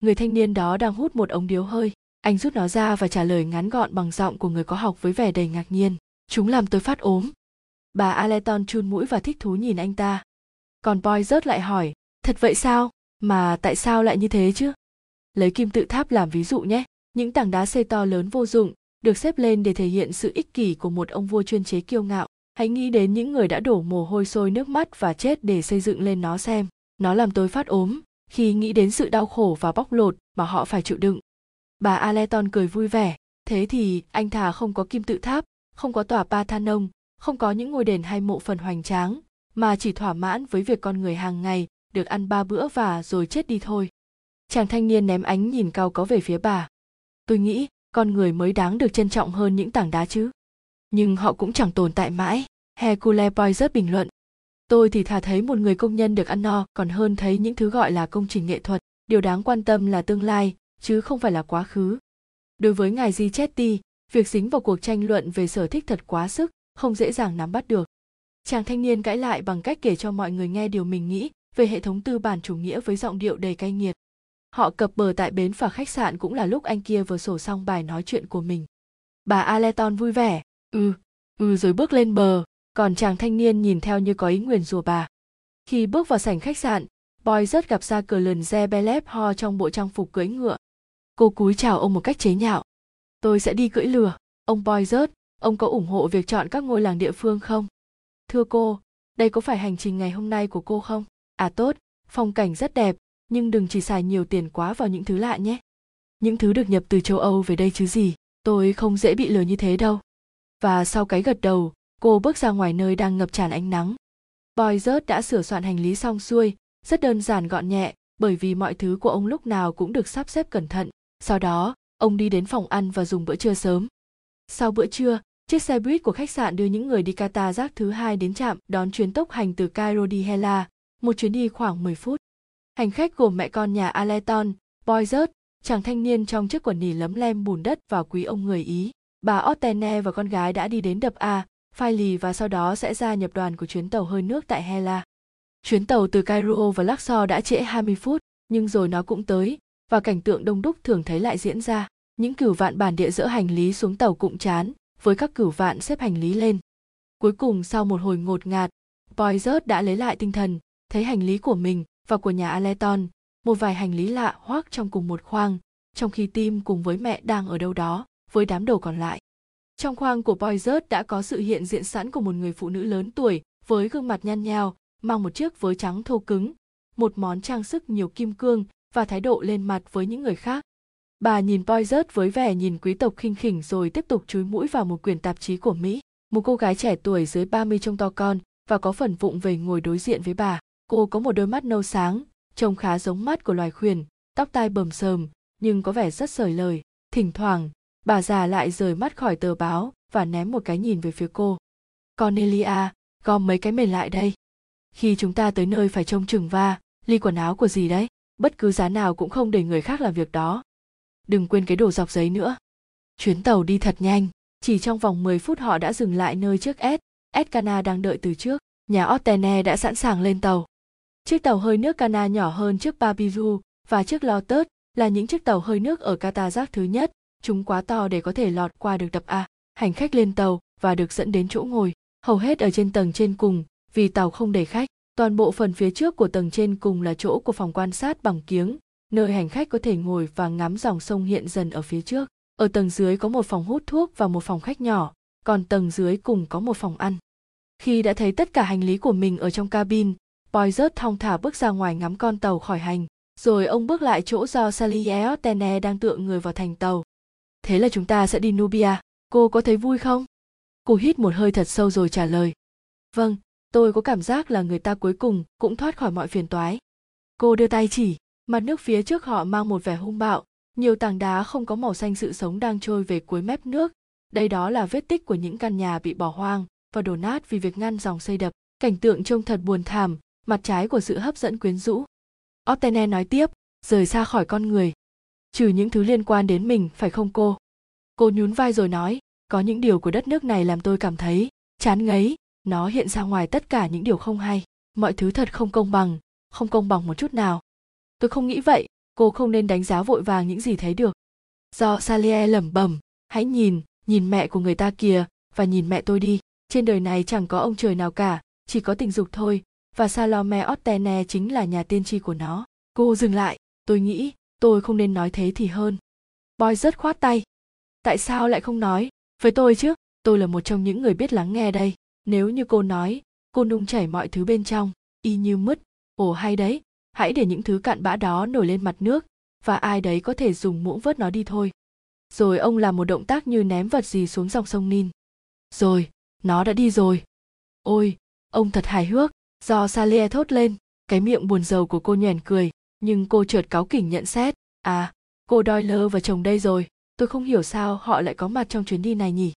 S1: Người thanh niên đó đang hút một ống điếu hơi. Anh rút nó ra và trả lời ngắn gọn bằng giọng của người có học với vẻ đầy ngạc nhiên. Chúng làm tôi phát ốm. Bà aleton chun mũi và thích thú nhìn anh ta. Còn boy rớt lại hỏi, thật vậy sao? Mà tại sao lại như thế chứ? Lấy kim tự tháp làm ví dụ nhé. Những tảng đá xây to lớn vô dụng được xếp lên để thể hiện sự ích kỷ của một ông vua chuyên chế kiêu ngạo. Hãy nghĩ đến những người đã đổ mồ hôi sôi nước mắt và chết để xây dựng lên nó xem. Nó làm tôi phát ốm khi nghĩ đến sự đau khổ và bóc lột mà họ phải chịu đựng bà aleton cười vui vẻ thế thì anh thà không có kim tự tháp không có tòa Parthenon, không có những ngôi đền hay mộ phần hoành tráng, mà chỉ thỏa mãn với việc con người hàng ngày được ăn ba bữa và rồi chết đi thôi. Chàng thanh niên ném ánh nhìn cao có về phía bà. Tôi nghĩ con người mới đáng được trân trọng hơn những tảng đá chứ. Nhưng họ cũng chẳng tồn tại mãi, Hercule Poirot bình luận. Tôi thì thà thấy một người công nhân được ăn no còn hơn thấy những thứ gọi là công trình nghệ thuật. Điều đáng quan tâm là tương lai, chứ không phải là quá khứ. Đối với ngài Gichetti, việc dính vào cuộc tranh luận về sở thích thật quá sức không dễ dàng nắm bắt được. Chàng thanh niên cãi lại bằng cách kể cho mọi người nghe điều mình nghĩ về hệ thống tư bản chủ nghĩa với giọng điệu đầy cay nghiệt. Họ cập bờ tại bến phà khách sạn cũng là lúc anh kia vừa sổ xong bài nói chuyện của mình. Bà aleton vui vẻ. Ừ ừ rồi bước lên bờ còn chàng thanh niên nhìn theo như có ý nguyền rủa bà. Khi bước vào sảnh khách sạn, boy rớt gặp ra cờ lần re belep ho trong bộ trang phục cưỡi ngựa. Cô cúi chào ông một cách chế nhạo. Tôi sẽ đi cưỡi lừa. Ông boy rớt ông có ủng hộ việc chọn các ngôi làng địa phương không? Thưa cô, đây có phải hành trình ngày hôm nay của cô không? À tốt, phong cảnh rất đẹp, nhưng đừng chỉ xài nhiều tiền quá vào những thứ lạ nhé. Những thứ được nhập từ châu âu về đây chứ gì, tôi không dễ bị lừa như thế đâu. Và sau cái gật đầu cô bước ra ngoài nơi đang ngập tràn ánh nắng boy rớt đã sửa soạn hành lý xong xuôi rất đơn giản gọn nhẹ bởi vì mọi thứ của ông lúc nào cũng được sắp xếp cẩn thận sau đó ông đi đến phòng ăn và dùng bữa trưa sớm. Sau bữa trưa, chiếc xe buýt của khách sạn đưa những người đi Qatar rác thứ hai đến trạm đón chuyến tốc hành từ Cairo đi Hela, một chuyến đi khoảng 10 phút. Hành khách gồm mẹ con nhà Aleton, Boyzert, chàng thanh niên trong chiếc quần nỉ lấm lem bùn đất và quý ông người Ý. Bà Ottene và con gái đã đi đến đập A, phai lì và sau đó sẽ ra nhập đoàn của chuyến tàu hơi nước tại Hela. Chuyến tàu từ Cairo và Luxor đã trễ 20 phút, nhưng rồi nó cũng tới, và cảnh tượng đông đúc thường thấy lại diễn ra. Những cửu vạn bản địa dỡ hành lý xuống tàu cụm chán với các cửu vạn xếp hành lý lên. Cuối cùng sau một hồi ngột ngạt Poizert đã lấy lại tinh thần thấy hành lý của mình và của nhà Aleton một vài hành lý lạ hoác trong cùng một khoang trong khi Tim cùng với mẹ đang ở đâu đó với đám đồ còn lại trong khoang của Poizert đã có sự hiện diện sẵn của một người phụ nữ lớn tuổi với gương mặt nhăn nhào, mang một chiếc vớ trắng thô cứng một món trang sức nhiều kim cương và thái độ lên mặt với những người khác. Bà nhìn Poizert với vẻ nhìn quý tộc khinh khỉnh rồi tiếp tục chúi mũi vào một quyển tạp chí của Mỹ. Một cô gái trẻ tuổi dưới 30 trông to con và có phần vụng về ngồi đối diện với bà. Cô có một đôi mắt nâu sáng, trông khá giống mắt của loài khuyển, tóc tai bầm sờm, nhưng có vẻ rất sởi lời. Thỉnh thoảng, bà già lại rời mắt khỏi tờ báo và ném một cái nhìn về phía cô. Cornelia, gom mấy cái mền lại đây. Khi chúng ta tới nơi phải trông chừng va, ly quần áo của gì đấy? bất cứ giá nào cũng không để người khác làm việc đó. Đừng quên cái đồ dọc giấy nữa. Chuyến tàu đi thật nhanh, chỉ trong vòng 10 phút họ đã dừng lại nơi chiếc S. Escana đang đợi từ trước, nhà Ottene đã sẵn sàng lên tàu. Chiếc tàu hơi nước Cana nhỏ hơn chiếc Babiru và chiếc Lotus là những chiếc tàu hơi nước ở Katazak thứ nhất, chúng quá to để có thể lọt qua được đập A. Hành khách lên tàu và được dẫn đến chỗ ngồi, hầu hết ở trên tầng trên cùng vì tàu không đầy khách. Toàn bộ phần phía trước của tầng trên cùng là chỗ của phòng quan sát bằng kiếng, nơi hành khách có thể ngồi và ngắm dòng sông hiện dần ở phía trước. Ở tầng dưới có một phòng hút thuốc và một phòng khách nhỏ, còn tầng dưới cùng có một phòng ăn. Khi đã thấy tất cả hành lý của mình ở trong cabin, Boy thong thả bước ra ngoài ngắm con tàu khỏi hành, rồi ông bước lại chỗ do Sally đang tựa người vào thành tàu. Thế là chúng ta sẽ đi Nubia, cô có thấy vui không? Cô hít một hơi thật sâu rồi trả lời. Vâng, tôi có cảm giác là người ta cuối cùng cũng thoát khỏi mọi phiền toái. Cô đưa tay chỉ, mặt nước phía trước họ mang một vẻ hung bạo, nhiều tảng đá không có màu xanh sự sống đang trôi về cuối mép nước. Đây đó là vết tích của những căn nhà bị bỏ hoang và đổ nát vì việc ngăn dòng xây đập. Cảnh tượng trông thật buồn thảm, mặt trái của sự hấp dẫn quyến rũ. Optene nói tiếp, rời xa khỏi con người. Trừ những thứ liên quan đến mình, phải không cô? Cô nhún vai rồi nói, có những điều của đất nước này làm tôi cảm thấy chán ngấy, nó hiện ra ngoài tất cả những điều không hay. Mọi thứ thật không công bằng, không công bằng một chút nào. Tôi không nghĩ vậy, cô không nên đánh giá vội vàng những gì thấy được. Do Salie lẩm bẩm, hãy nhìn, nhìn mẹ của người ta kìa, và nhìn mẹ tôi đi. Trên đời này chẳng có ông trời nào cả, chỉ có tình dục thôi, và Salome Ottene chính là nhà tiên tri của nó. Cô dừng lại, tôi nghĩ, tôi không nên nói thế thì hơn. Boy rất khoát tay. Tại sao lại không nói? Với tôi chứ, tôi là một trong những người biết lắng nghe đây. Nếu như cô nói, cô nung chảy mọi thứ bên trong, y như mứt, ồ hay đấy, hãy để những thứ cặn bã đó nổi lên mặt nước, và ai đấy có thể dùng muỗng vớt nó đi thôi. Rồi ông làm một động tác như ném vật gì xuống dòng sông Nin. Rồi, nó đã đi rồi. Ôi, ông thật hài hước, do Salie thốt lên, cái miệng buồn rầu của cô nhoẻn cười, nhưng cô chợt cáu kỉnh nhận xét, à, cô Doyle và chồng đây rồi, tôi không hiểu sao họ lại có mặt trong chuyến đi này nhỉ.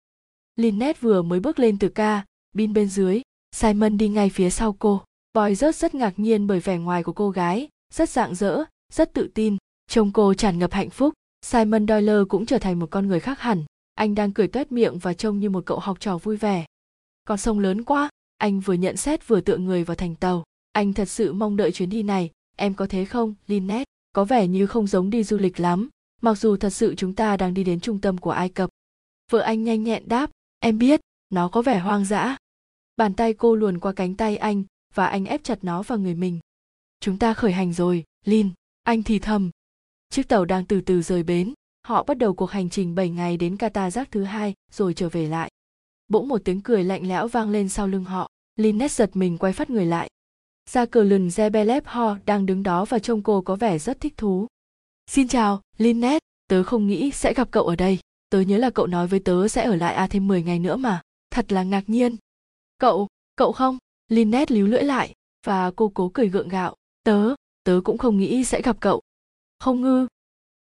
S1: Lynette vừa mới bước lên từ ca, bin bên dưới, Simon đi ngay phía sau cô. Boy rất rất ngạc nhiên bởi vẻ ngoài của cô gái, rất rạng rỡ, rất tự tin, trông cô tràn ngập hạnh phúc. Simon Doyle cũng trở thành một con người khác hẳn, anh đang cười tuét miệng và trông như một cậu học trò vui vẻ. Con sông lớn quá, anh vừa nhận xét vừa tựa người vào thành tàu. Anh thật sự mong đợi chuyến đi này, em có thế không, Lynette? Có vẻ như không giống đi du lịch lắm, mặc dù thật sự chúng ta đang đi đến trung tâm của Ai Cập. Vợ anh nhanh nhẹn đáp, em biết, nó có vẻ hoang dã. Bàn tay cô luồn qua cánh tay anh và anh ép chặt nó vào người mình. Chúng ta khởi hành rồi, Lin, anh thì thầm. Chiếc tàu đang từ từ rời bến, họ bắt đầu cuộc hành trình 7 ngày đến Qatar thứ hai rồi trở về lại. Bỗng một tiếng cười lạnh lẽo vang lên sau lưng họ. Lynette giật mình quay phát người lại. Ra cờ lừng Zebelep Ho đang đứng đó và trông cô có vẻ rất thích thú. Xin chào, Linnet. tớ không nghĩ sẽ gặp cậu ở đây. Tớ nhớ là cậu nói với tớ sẽ ở lại A thêm 10 ngày nữa mà. Thật là ngạc nhiên. Cậu, cậu không? Linnet líu lưỡi lại, và cô cố cười gượng gạo. Tớ, tớ cũng không nghĩ sẽ gặp cậu. Không ngư.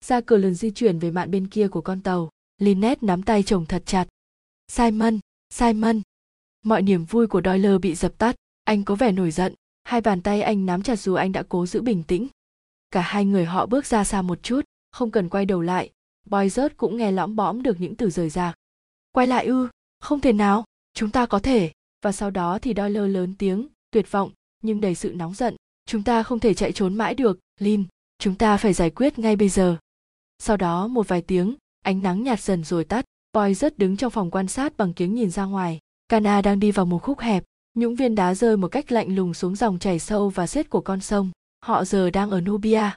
S1: Ra cờ lừng di chuyển về mạn bên kia của con tàu. Linnet nắm tay chồng thật chặt. Simon, Simon. Mọi niềm vui của Doyle bị dập tắt, anh có vẻ nổi giận, hai bàn tay anh nắm chặt dù anh đã cố giữ bình tĩnh. Cả hai người họ bước ra xa một chút, không cần quay đầu lại, Boy rớt cũng nghe lõm bõm được những từ rời rạc. Quay lại ư, không thể nào, chúng ta có thể, và sau đó thì Doyle lớn tiếng, tuyệt vọng, nhưng đầy sự nóng giận. Chúng ta không thể chạy trốn mãi được, Lin, chúng ta phải giải quyết ngay bây giờ. Sau đó một vài tiếng, ánh nắng nhạt dần rồi tắt, Boy rất đứng trong phòng quan sát bằng kiếng nhìn ra ngoài. Kana đang đi vào một khúc hẹp, những viên đá rơi một cách lạnh lùng xuống dòng chảy sâu và xiết của con sông. Họ giờ đang ở Nubia.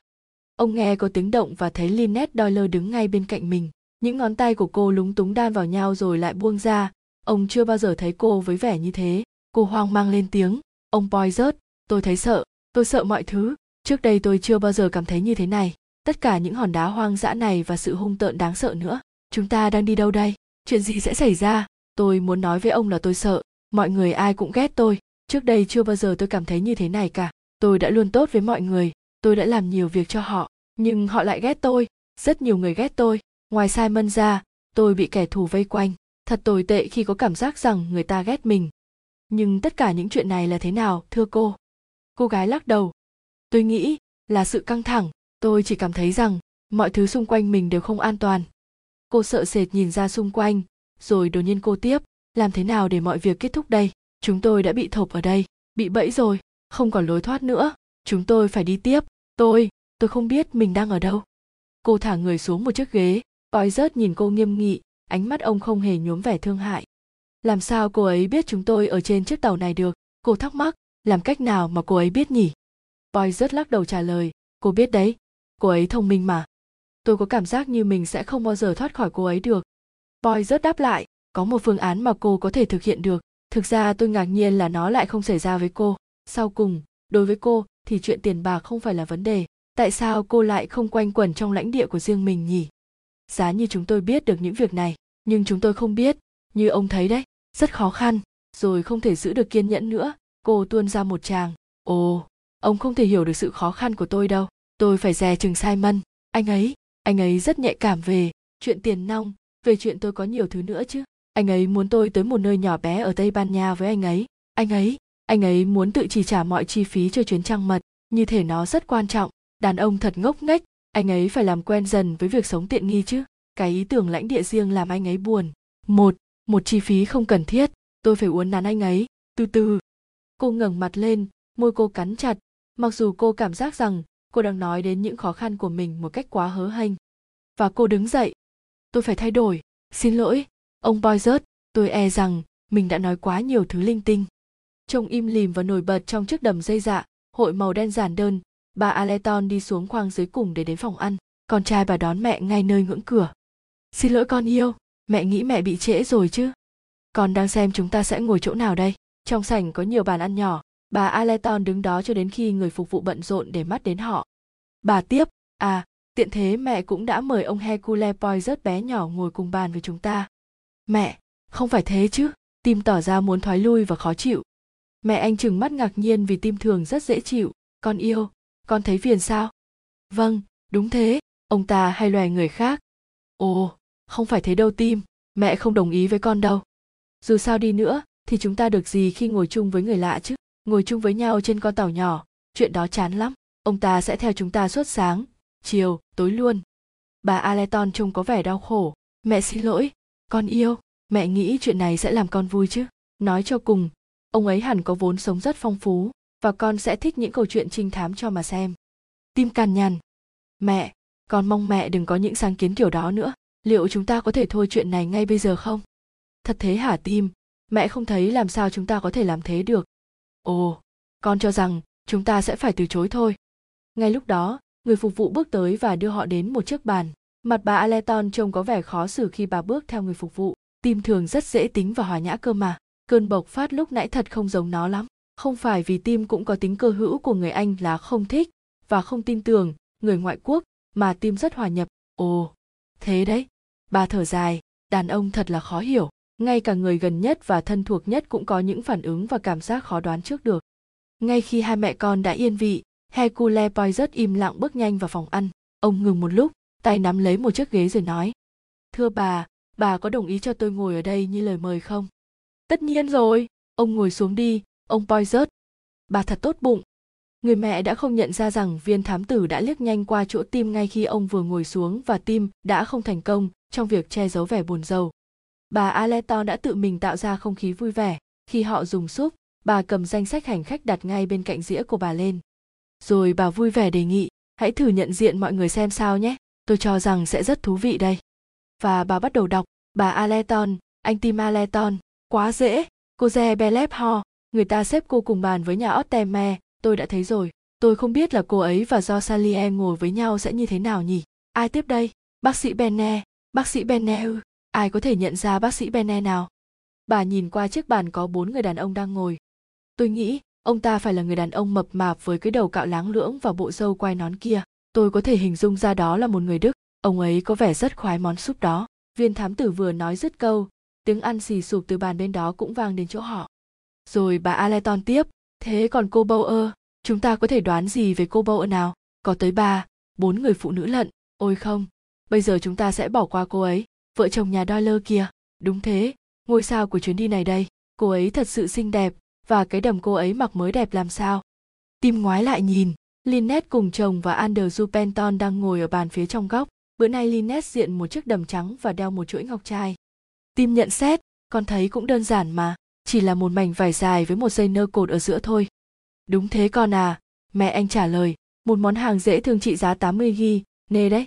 S1: Ông nghe có tiếng động và thấy Lynette Doyle đứng ngay bên cạnh mình. Những ngón tay của cô lúng túng đan vào nhau rồi lại buông ra. Ông chưa bao giờ thấy cô với vẻ như thế. Cô hoang mang lên tiếng. Ông Boy rớt, tôi thấy sợ, tôi sợ mọi thứ. Trước đây tôi chưa bao giờ cảm thấy như thế này. Tất cả những hòn đá hoang dã này và sự hung tợn đáng sợ nữa chúng ta đang đi đâu đây chuyện gì sẽ xảy ra tôi muốn nói với ông là tôi sợ mọi người ai cũng ghét tôi. Trước đây chưa bao giờ tôi cảm thấy như thế này cả. Tôi đã luôn tốt với mọi người. Tôi đã làm nhiều việc cho họ. Nhưng họ lại ghét tôi. Rất nhiều người ghét tôi. Ngoài simon ra, tôi bị kẻ thù vây quanh. Thật tồi tệ khi có cảm giác rằng người ta ghét mình. Nhưng tất cả những chuyện này là thế nào, thưa cô? Cô gái lắc đầu. Tôi nghĩ là sự căng thẳng. Tôi chỉ cảm thấy rằng mọi thứ xung quanh mình đều không an toàn. Cô sợ sệt nhìn ra xung quanh, rồi đột nhiên cô tiếp làm thế nào để mọi việc kết thúc đây? Chúng tôi đã bị thộp ở đây, bị bẫy rồi, không còn lối thoát nữa. Chúng tôi phải đi tiếp. Tôi tôi không biết mình đang ở đâu. Cô thả người xuống một chiếc ghế. Bói rớt nhìn cô nghiêm nghị, ánh mắt ông không hề nhuốm vẻ thương hại. Làm sao cô ấy biết chúng tôi ở trên chiếc tàu này được? Cô thắc mắc, làm cách nào mà cô ấy biết nhỉ? Boy rất lắc đầu trả lời, cô biết đấy, cô ấy thông minh mà. Tôi có cảm giác như mình sẽ không bao giờ thoát khỏi cô ấy được. Boy rất đáp lại có một phương án mà cô có thể thực hiện được. Thực ra tôi ngạc nhiên là nó lại không xảy ra với cô. Sau cùng, đối với cô thì chuyện tiền bạc không phải là vấn đề. Tại sao cô lại không quanh quẩn trong lãnh địa của riêng mình nhỉ? Giá như chúng tôi biết được những việc này, nhưng chúng tôi không biết. Như ông thấy đấy, rất khó khăn, rồi không thể giữ được kiên nhẫn nữa. Cô tuôn ra một tràng. Ồ, ông không thể hiểu được sự khó khăn của tôi đâu. Tôi phải dè chừng simon. Anh ấy anh ấy rất nhạy cảm về chuyện tiền nong, về chuyện tôi có nhiều thứ nữa chứ anh ấy muốn tôi tới một nơi nhỏ bé ở tây ban nha với anh ấy. Anh ấy anh ấy muốn tự chi trả mọi chi phí cho chuyến trăng mật. Như thể nó rất quan trọng. Đàn ông thật ngốc nghếch. Anh ấy phải làm quen dần với việc sống tiện nghi chứ. Cái ý tưởng lãnh địa riêng làm anh ấy buồn. Một một chi phí không cần thiết. Tôi phải uốn nắn anh ấy. Từ từ. Cô ngẩng mặt lên, môi cô cắn chặt. Mặc dù cô cảm giác rằng cô đang nói đến những khó khăn của mình một cách quá hớ hênh. Và cô đứng dậy. Tôi phải thay đổi. Xin lỗi ông boy tôi e rằng mình đã nói quá nhiều thứ linh tinh. Trông im lìm và nổi bật trong chiếc đầm dây dạ hội màu đen giản đơn, bà aleton đi xuống khoang dưới cùng để đến phòng ăn. Con trai bà đón mẹ ngay nơi ngưỡng cửa. Xin lỗi con yêu, mẹ nghĩ mẹ bị trễ rồi chứ. Con đang xem chúng ta sẽ ngồi chỗ nào đây? Trong sảnh có nhiều bàn ăn nhỏ, bà aleton đứng đó cho đến khi người phục vụ bận rộn để mắt đến họ. Bà tiếp à tiện thế mẹ cũng đã mời ông hercule poirot bé nhỏ ngồi cùng bàn với chúng ta mẹ, không phải thế chứ? Tim tỏ ra muốn thoái lui và khó chịu. Mẹ anh chừng mắt ngạc nhiên vì tim thường rất dễ chịu. Con yêu, con thấy phiền sao? Vâng đúng thế. Ông ta hay loè người khác. Ồ, không phải thế đâu tim. Mẹ không đồng ý với con đâu. Dù sao đi nữa, thì chúng ta được gì khi ngồi chung với người lạ chứ? Ngồi chung với nhau trên con tàu nhỏ, chuyện đó chán lắm. Ông ta sẽ theo chúng ta suốt sáng, chiều, tối luôn. Bà aleton trông có vẻ đau khổ. Mẹ xin lỗi con yêu, mẹ nghĩ chuyện này sẽ làm con vui chứ? Nói cho cùng, ông ấy hẳn có vốn sống rất phong phú, và con sẽ thích những câu chuyện trinh thám cho mà xem. Tim càn nhằn mẹ, con mong mẹ đừng có những sáng kiến kiểu đó nữa. Liệu chúng ta có thể thôi chuyện này ngay bây giờ không? Thật thế hả tim? Mẹ không thấy làm sao chúng ta có thể làm thế được? Ồ, con cho rằng chúng ta sẽ phải từ chối thôi. Ngay lúc đó, người phục vụ bước tới và đưa họ đến một chiếc bàn mặt bà aleton trông có vẻ khó xử khi bà bước theo người phục vụ. Tim thường rất dễ tính và hòa nhã cơ mà. Cơn bộc phát lúc nãy thật không giống nó lắm. Không phải vì tim cũng có tính cơ hữu của người anh là không thích và không tin tưởng người ngoại quốc, mà tim rất hòa nhập. Ồ, thế đấy. Bà thở dài. Đàn ông thật là khó hiểu. Ngay cả người gần nhất và thân thuộc nhất cũng có những phản ứng và cảm giác khó đoán trước được. Ngay khi hai mẹ con đã yên vị, hercule poirot im lặng bước nhanh vào phòng ăn. Ông ngừng một lúc tay nắm lấy một chiếc ghế rồi nói, thưa bà bà có đồng ý cho tôi ngồi ở đây như lời mời không? Tất nhiên rồi, ông ngồi xuống đi, ông poirot bà thật tốt bụng. Người mẹ đã không nhận ra rằng viên thám tử đã liếc nhanh qua chỗ tim ngay khi ông vừa ngồi xuống và tim đã không thành công trong việc che giấu vẻ buồn rầu. Bà aleton đã tự mình tạo ra không khí vui vẻ. Khi họ dùng súp, bà cầm danh sách hành khách đặt ngay bên cạnh dĩa của bà lên. Rồi bà vui vẻ đề nghị, hãy thử nhận diện mọi người xem sao nhé tôi cho rằng sẽ rất thú vị đây. Và bà bắt đầu đọc, bà aleton anh tim aleton quá dễ, cô re belep ho người ta xếp cô cùng bàn với nhà otteme tôi đã thấy rồi. Tôi không biết là cô ấy và do salie ngồi với nhau sẽ như thế nào nhỉ? Ai tiếp đây? Bác sĩ benne bác sĩ benne ư? Ai có thể nhận ra bác sĩ benne nào? Bà nhìn qua chiếc bàn có bốn người đàn ông đang ngồi. Tôi nghĩ, ông ta phải là người đàn ông mập mạp với cái đầu cạo láng lưỡng và bộ râu quai nón kia tôi có thể hình dung ra đó là một người đức. Ông ấy có vẻ rất khoái món súp đó. Viên thám tử vừa nói dứt câu, tiếng ăn xì sụp từ bàn bên đó cũng vang đến chỗ họ. Rồi bà aleton tiếp, thế còn cô bâu ơ, chúng ta có thể đoán gì về cô bâu ơ nào? Có tới ba, bốn người phụ nữ lận. Ôi không, bây giờ chúng ta sẽ bỏ qua cô ấy, vợ chồng nhà Doyle kia. Đúng thế, ngôi sao của chuyến đi này đây. Cô ấy thật sự xinh đẹp, và cái đầm cô ấy mặc mới đẹp làm sao? Tim ngoái lại nhìn Lynette cùng chồng và Andrew Penton đang ngồi ở bàn phía trong góc. Bữa nay Lynette diện một chiếc đầm trắng và đeo một chuỗi ngọc trai. Tim nhận xét, con thấy cũng đơn giản mà, chỉ là một mảnh vải dài với một dây nơ cột ở giữa thôi. Đúng thế con à mẹ anh trả lời, một món hàng dễ thương trị giá 80 ghi nê đấy.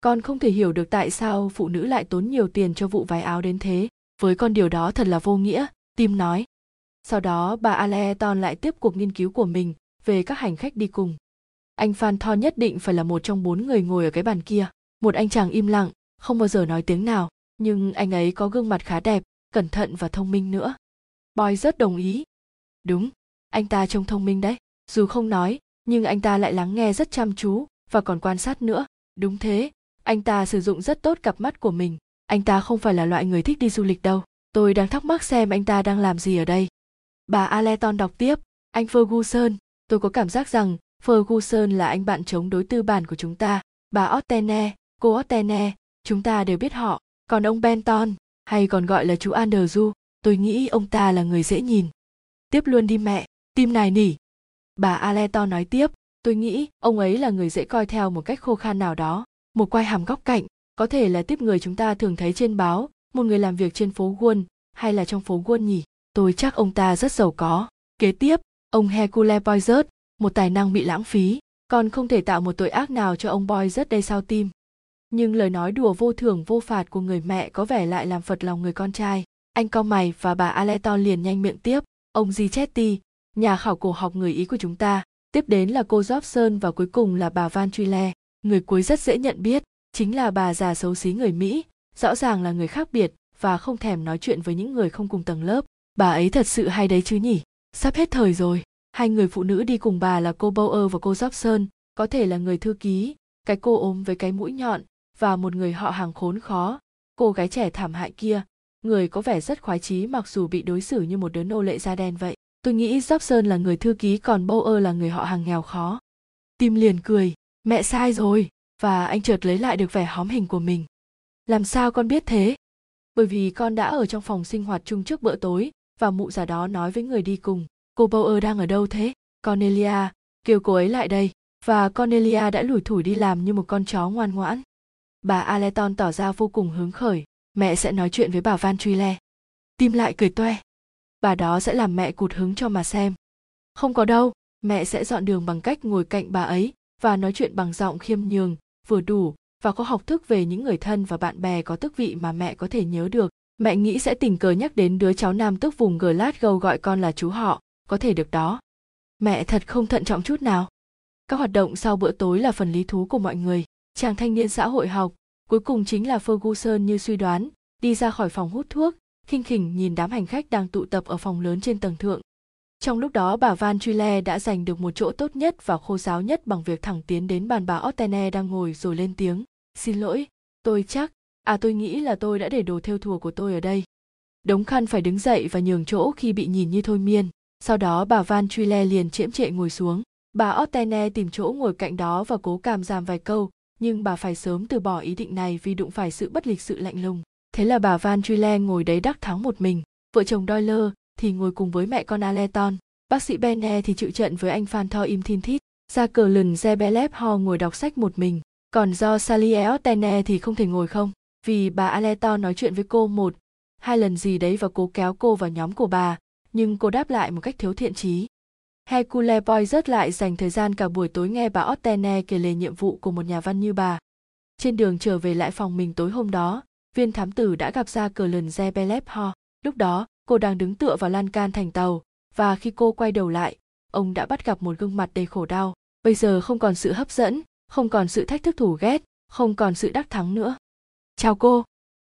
S1: Con không thể hiểu được tại sao phụ nữ lại tốn nhiều tiền cho vụ váy áo đến thế. Với con điều đó thật là vô nghĩa tim nói. Sau đó, bà aleton lại tiếp cuộc nghiên cứu của mình về các hành khách đi cùng anh phan tho nhất định phải là một trong bốn người ngồi ở cái bàn kia. Một anh chàng im lặng, không bao giờ nói tiếng nào, nhưng anh ấy có gương mặt khá đẹp, cẩn thận và thông minh nữa. Boy rất đồng ý. Đúng, anh ta trông thông minh đấy. Dù không nói, nhưng anh ta lại lắng nghe rất chăm chú và còn quan sát nữa. Đúng thế, anh ta sử dụng rất tốt cặp mắt của mình. Anh ta không phải là loại người thích đi du lịch đâu. Tôi đang thắc mắc xem anh ta đang làm gì ở đây. Bà aleton đọc tiếp. Anh ferguson, tôi có cảm giác rằng ferguson là anh bạn chống đối tư bản của chúng ta. Bà ottene, cô ottene, chúng ta đều biết họ. Còn ông benton, hay còn gọi là chú andrew, tôi nghĩ ông ta là người dễ nhìn. Tiếp luôn đi mẹ tim này nỉ. Bà Aleto nói tiếp, tôi nghĩ ông ấy là người dễ coi theo một cách khô khan nào đó, một quai hàm góc cạnh. Có thể là tiếp người chúng ta thường thấy trên báo, một người làm việc trên phố Wall, hay là trong phố Wall nhỉ. Tôi chắc ông ta rất giàu có. Kế tiếp, ông hercule poirot một tài năng bị lãng phí còn không thể tạo một tội ác nào cho ông boy rất đây sao tim nhưng lời nói đùa vô thưởng vô phạt của người mẹ có vẻ lại làm phật lòng người con trai anh cau mày và bà aleton liền nhanh miệng tiếp ông Gichetti, nhà khảo cổ học người ý của chúng ta tiếp đến là cô Jobson và cuối cùng là bà Van Truyle, người cuối rất dễ nhận biết, chính là bà già xấu xí người Mỹ, rõ ràng là người khác biệt và không thèm nói chuyện với những người không cùng tầng lớp. Bà ấy thật sự hay đấy chứ nhỉ? Sắp hết thời rồi. Hai người phụ nữ đi cùng bà là cô Bauer và cô Jobson, có thể là người thư ký, cái cô ốm với cái mũi nhọn và một người họ hàng khốn khó. Cô gái trẻ thảm hại kia, người có vẻ rất khoái chí mặc dù bị đối xử như một đứa nô lệ da đen vậy. Tôi nghĩ Jobson là người thư ký còn Bauer là người họ hàng nghèo khó. Tim liền cười, mẹ sai rồi, và anh chợt lấy lại được vẻ hóm hình của mình. Làm sao con biết thế? Bởi vì con đã ở trong phòng sinh hoạt chung trước bữa tối và mụ già đó nói với người đi cùng, cô Bauer đang ở đâu thế? Cornelia, kêu cô ấy lại đây. Và Cornelia đã lủi thủi đi làm như một con chó ngoan ngoãn. Bà Aleton tỏ ra vô cùng hứng khởi, mẹ sẽ nói chuyện với bà Van Truyle. Tim lại cười toe bà đó sẽ làm mẹ cụt hứng cho mà xem không có đâu mẹ sẽ dọn đường bằng cách ngồi cạnh bà ấy và nói chuyện bằng giọng khiêm nhường vừa đủ và có học thức về những người thân và bạn bè có tước vị mà mẹ có thể nhớ được mẹ nghĩ sẽ tình cờ nhắc đến đứa cháu nam tức vùng glasgow gọi con là chú họ có thể được đó mẹ thật không thận trọng chút nào các hoạt động sau bữa tối là phần lý thú của mọi người chàng thanh niên xã hội học cuối cùng chính là ferguson như suy đoán đi ra khỏi phòng hút thuốc khinh khỉnh nhìn đám hành khách đang tụ tập ở phòng lớn trên tầng thượng. Trong lúc đó bà Van Truyle đã giành được một chỗ tốt nhất và khô giáo nhất bằng việc thẳng tiến đến bàn bà Ottene đang ngồi rồi lên tiếng. Xin lỗi, tôi chắc, à tôi nghĩ là tôi đã để đồ theo thùa của tôi ở đây. Đống khăn phải đứng dậy và nhường chỗ khi bị nhìn như thôi miên. Sau đó bà Van Truyle liền chiễm trệ ngồi xuống. Bà Ottene tìm chỗ ngồi cạnh đó và cố cảm giảm vài câu, nhưng bà phải sớm từ bỏ ý định này vì đụng phải sự bất lịch sự lạnh lùng. Thế là bà Van Truyle ngồi đấy đắc thắng một mình, vợ chồng Doyle thì ngồi cùng với mẹ con Aleton, bác sĩ Bene thì chịu trận với anh Phan Tho Im Thin Thít, ra cờ lần Zebelep Ho ngồi đọc sách một mình, còn do Sally Eostene thì không thể ngồi không, vì bà Aleton nói chuyện với cô một, hai lần gì đấy và cố kéo cô vào nhóm của bà, nhưng cô đáp lại một cách thiếu thiện trí. Hercule Poirot lại dành thời gian cả buổi tối nghe bà Ottene kể lể nhiệm vụ của một nhà văn như bà. Trên đường trở về lại phòng mình tối hôm đó, viên thám tử đã gặp ra cờ lần Zebelep Ho. Lúc đó, cô đang đứng tựa vào lan can thành tàu, và khi cô quay đầu lại, ông đã bắt gặp một gương mặt đầy khổ đau. Bây giờ không còn sự hấp dẫn, không còn sự thách thức thủ ghét, không còn sự đắc thắng nữa. Chào cô.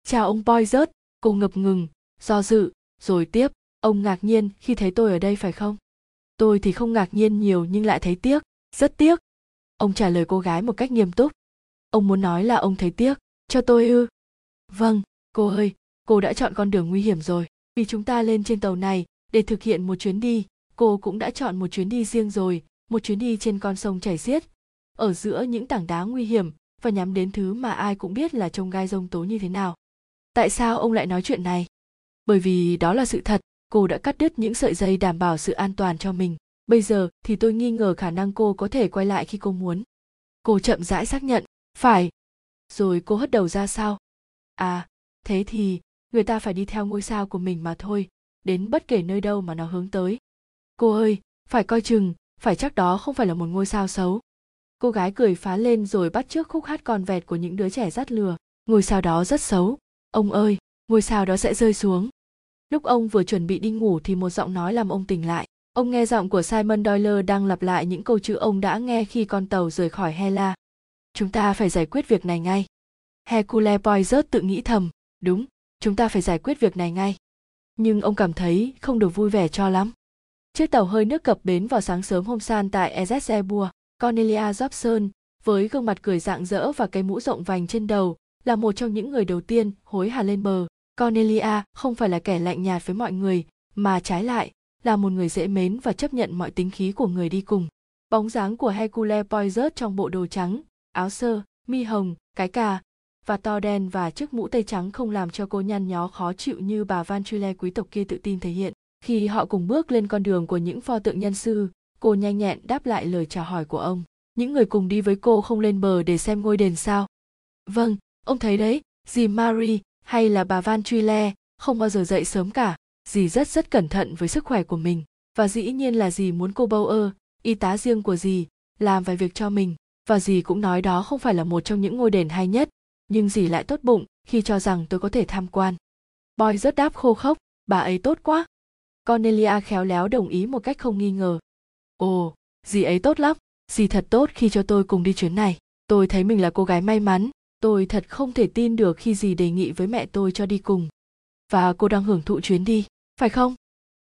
S1: Chào ông Boy rớt, cô ngập ngừng, do dự, rồi tiếp, ông ngạc nhiên khi thấy tôi ở đây phải không? Tôi thì không ngạc nhiên nhiều nhưng lại thấy tiếc, rất tiếc. Ông trả lời cô gái một cách nghiêm túc. Ông muốn nói là ông thấy tiếc, cho tôi ư? Vâng, cô ơi, cô đã chọn con đường nguy hiểm rồi. Vì chúng ta lên trên tàu này để thực hiện một chuyến đi, cô cũng đã chọn một chuyến đi riêng rồi, một chuyến đi trên con sông chảy xiết, ở giữa những tảng đá nguy hiểm và nhắm đến thứ mà ai cũng biết là trông gai rông tố như thế nào. Tại sao ông lại nói chuyện này? Bởi vì đó là sự thật, cô đã cắt đứt những sợi dây đảm bảo sự an toàn cho mình. Bây giờ thì tôi nghi ngờ khả năng cô có thể quay lại khi cô muốn. Cô chậm rãi xác nhận, phải. Rồi cô hất đầu ra sao? à thế thì người ta phải đi theo ngôi sao của mình mà thôi đến bất kể nơi đâu mà nó hướng tới cô ơi phải coi chừng phải chắc đó không phải là một ngôi sao xấu cô gái cười phá lên rồi bắt trước khúc hát con vẹt của những đứa trẻ dắt lừa ngôi sao đó rất xấu ông ơi ngôi sao đó sẽ rơi xuống lúc ông vừa chuẩn bị đi ngủ thì một giọng nói làm ông tỉnh lại ông nghe giọng của simon doyle đang lặp lại những câu chữ ông đã nghe khi con tàu rời khỏi hela chúng ta phải giải quyết việc này ngay Hercule Poirot tự nghĩ thầm, đúng, chúng ta phải giải quyết việc này ngay. Nhưng ông cảm thấy không được vui vẻ cho lắm. Chiếc tàu hơi nước cập bến vào sáng sớm hôm san tại Ezebua, Cornelia Jobson, với gương mặt cười rạng rỡ và cái mũ rộng vành trên đầu, là một trong những người đầu tiên hối hả lên bờ. Cornelia không phải là kẻ lạnh nhạt với mọi người, mà trái lại, là một người dễ mến và chấp nhận mọi tính khí của người đi cùng. Bóng dáng của Hercule Poirot trong bộ đồ trắng, áo sơ, mi hồng, cái cà và to đen và chiếc mũ tây trắng không làm cho cô nhăn nhó khó chịu như bà Van Chule quý tộc kia tự tin thể hiện. Khi họ cùng bước lên con đường của những pho tượng nhân sư, cô nhanh nhẹn đáp lại lời chào hỏi của ông. Những người cùng đi với cô không lên bờ để xem ngôi đền sao? Vâng, ông thấy đấy, dì Marie hay là bà Van Chule không bao giờ dậy sớm cả. Dì rất rất cẩn thận với sức khỏe của mình. Và dĩ nhiên là dì muốn cô Bauer, y tá riêng của dì, làm vài việc cho mình. Và dì cũng nói đó không phải là một trong những ngôi đền hay nhất, nhưng dì lại tốt bụng khi cho rằng tôi có thể tham quan. Boy rất đáp khô khốc, bà ấy tốt quá. Cornelia khéo léo đồng ý một cách không nghi ngờ. Ồ, dì ấy tốt lắm, dì thật tốt khi cho tôi cùng đi chuyến này. Tôi thấy mình là cô gái may mắn, tôi thật không thể tin được khi dì đề nghị với mẹ tôi cho đi cùng. Và cô đang hưởng thụ chuyến đi, phải không?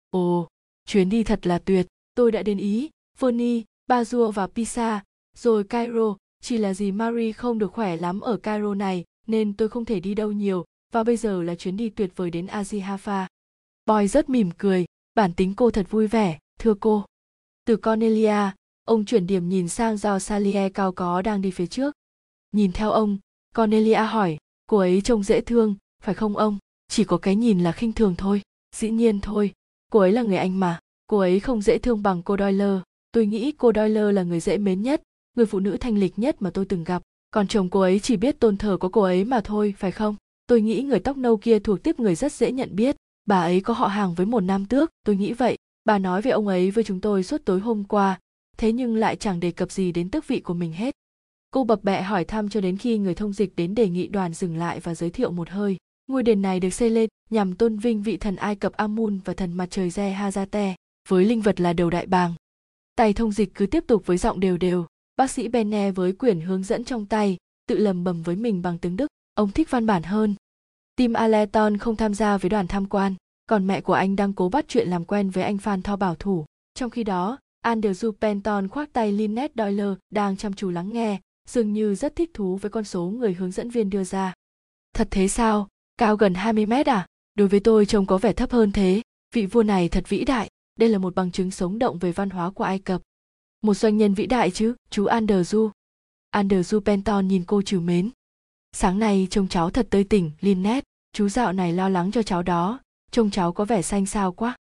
S1: Ồ, chuyến đi thật là tuyệt, tôi đã đến Ý, Venice, Bazua và Pisa, rồi Cairo, chỉ là gì Marie không được khỏe lắm ở Cairo này nên tôi không thể đi đâu nhiều và bây giờ là chuyến đi tuyệt vời đến Azihafa. Boy rất mỉm cười, bản tính cô thật vui vẻ, thưa cô. Từ Cornelia, ông chuyển điểm nhìn sang do Salier cao có đang đi phía trước. Nhìn theo ông, Cornelia hỏi, cô ấy trông dễ thương, phải không ông? Chỉ có cái nhìn là khinh thường thôi. Dĩ nhiên thôi, cô ấy là người Anh mà, cô ấy không dễ thương bằng cô Doyle. Tôi nghĩ cô Doyle là người dễ mến nhất, người phụ nữ thanh lịch nhất mà tôi từng gặp còn chồng cô ấy chỉ biết tôn thờ có cô ấy mà thôi phải không tôi nghĩ người tóc nâu kia thuộc tiếp người rất dễ nhận biết bà ấy có họ hàng với một nam tước tôi nghĩ vậy bà nói về ông ấy với chúng tôi suốt tối hôm qua thế nhưng lại chẳng đề cập gì đến tước vị của mình hết cô bập bẹ hỏi thăm cho đến khi người thông dịch đến đề nghị đoàn dừng lại và giới thiệu một hơi. Ngôi đền này được xây lên nhằm tôn vinh vị thần ai cập amun và thần mặt trời re hazate với linh vật là đầu đại bàng. Tay thông dịch cứ tiếp tục với giọng đều đều. Bác sĩ Benne với quyển hướng dẫn trong tay, tự lầm bầm với mình bằng tiếng Đức, ông thích văn bản hơn. Tim Aleton không tham gia với đoàn tham quan, còn mẹ của anh đang cố bắt chuyện làm quen với anh Phan Tho bảo thủ. Trong khi đó, Andrew Penton khoác tay Lynette Doyle đang chăm chú lắng nghe, dường như rất thích thú với con số người hướng dẫn viên đưa ra. Thật thế sao? Cao gần 20 mét à? Đối với tôi trông có vẻ thấp hơn thế. Vị vua này thật vĩ đại. Đây là một bằng chứng sống động về văn hóa của Ai Cập một doanh nhân vĩ đại chứ chú Andrew Andrew Penton nhìn cô trìu mến sáng nay trông cháu thật tươi tỉnh Lynette chú dạo này lo lắng cho cháu đó trông cháu có vẻ xanh xao quá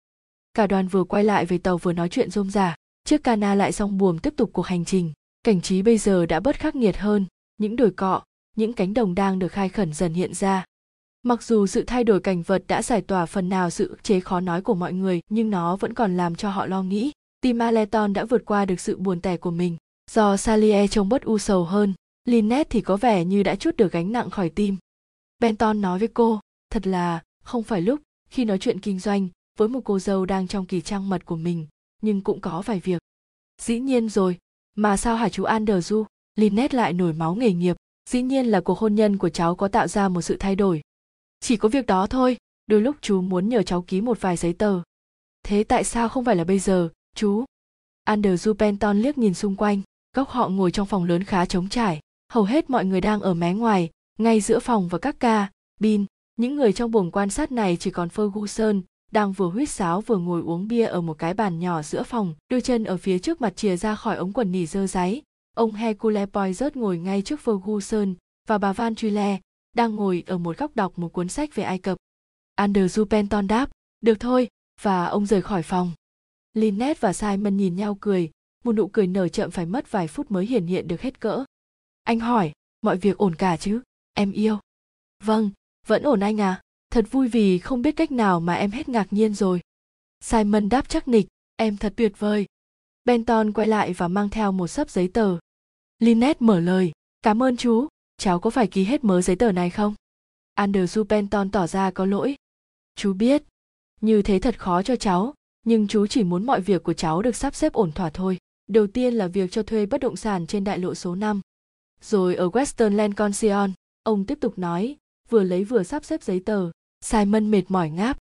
S1: cả đoàn vừa quay lại về tàu vừa nói chuyện rôm rả chiếc cana lại xong buồm tiếp tục cuộc hành trình cảnh trí bây giờ đã bớt khắc nghiệt hơn những đồi cọ những cánh đồng đang được khai khẩn dần hiện ra mặc dù sự thay đổi cảnh vật đã giải tỏa phần nào sự ức chế khó nói của mọi người nhưng nó vẫn còn làm cho họ lo nghĩ Tim Aleton đã vượt qua được sự buồn tẻ của mình. Do Salier trông bớt u sầu hơn, Lynette thì có vẻ như đã chút được gánh nặng khỏi tim. Benton nói với cô, thật là không phải lúc khi nói chuyện kinh doanh với một cô dâu đang trong kỳ trang mật của mình, nhưng cũng có vài việc. Dĩ nhiên rồi, mà sao hả chú Andrew? Lynette lại nổi máu nghề nghiệp, dĩ nhiên là cuộc hôn nhân của cháu có tạo ra một sự thay đổi. Chỉ có việc đó thôi, đôi lúc chú muốn nhờ cháu ký một vài giấy tờ. Thế tại sao không phải là bây giờ, chú andrew penton liếc nhìn xung quanh góc họ ngồi trong phòng lớn khá trống trải hầu hết mọi người đang ở mé ngoài ngay giữa phòng và các ca bin những người trong buồng quan sát này chỉ còn ferguson đang vừa huýt sáo vừa ngồi uống bia ở một cái bàn nhỏ giữa phòng đôi chân ở phía trước mặt chìa ra khỏi ống quần nỉ dơ giấy. Ông hercule poirot ngồi ngay trước ferguson và bà van Trule đang ngồi ở một góc đọc một cuốn sách về ai cập. Andrew penton đáp được thôi. Và ông rời khỏi phòng. Lynette và Simon nhìn nhau cười, một nụ cười nở chậm phải mất vài phút mới hiển hiện được hết cỡ. Anh hỏi, mọi việc ổn cả chứ, em yêu. Vâng, vẫn ổn anh à, thật vui vì không biết cách nào mà em hết ngạc nhiên rồi. Simon đáp chắc nịch, em thật tuyệt vời. Benton quay lại và mang theo một sấp giấy tờ. Lynette mở lời, cảm ơn chú, cháu có phải ký hết mớ giấy tờ này không? Andrew Benton tỏ ra có lỗi. Chú biết, như thế thật khó cho cháu, nhưng chú chỉ muốn mọi việc của cháu được sắp xếp ổn thỏa thôi. Đầu tiên là việc cho thuê bất động sản trên đại lộ số 5. Rồi ở Western Lancashire, ông tiếp tục nói, vừa lấy vừa sắp xếp giấy tờ. Simon mệt mỏi ngáp.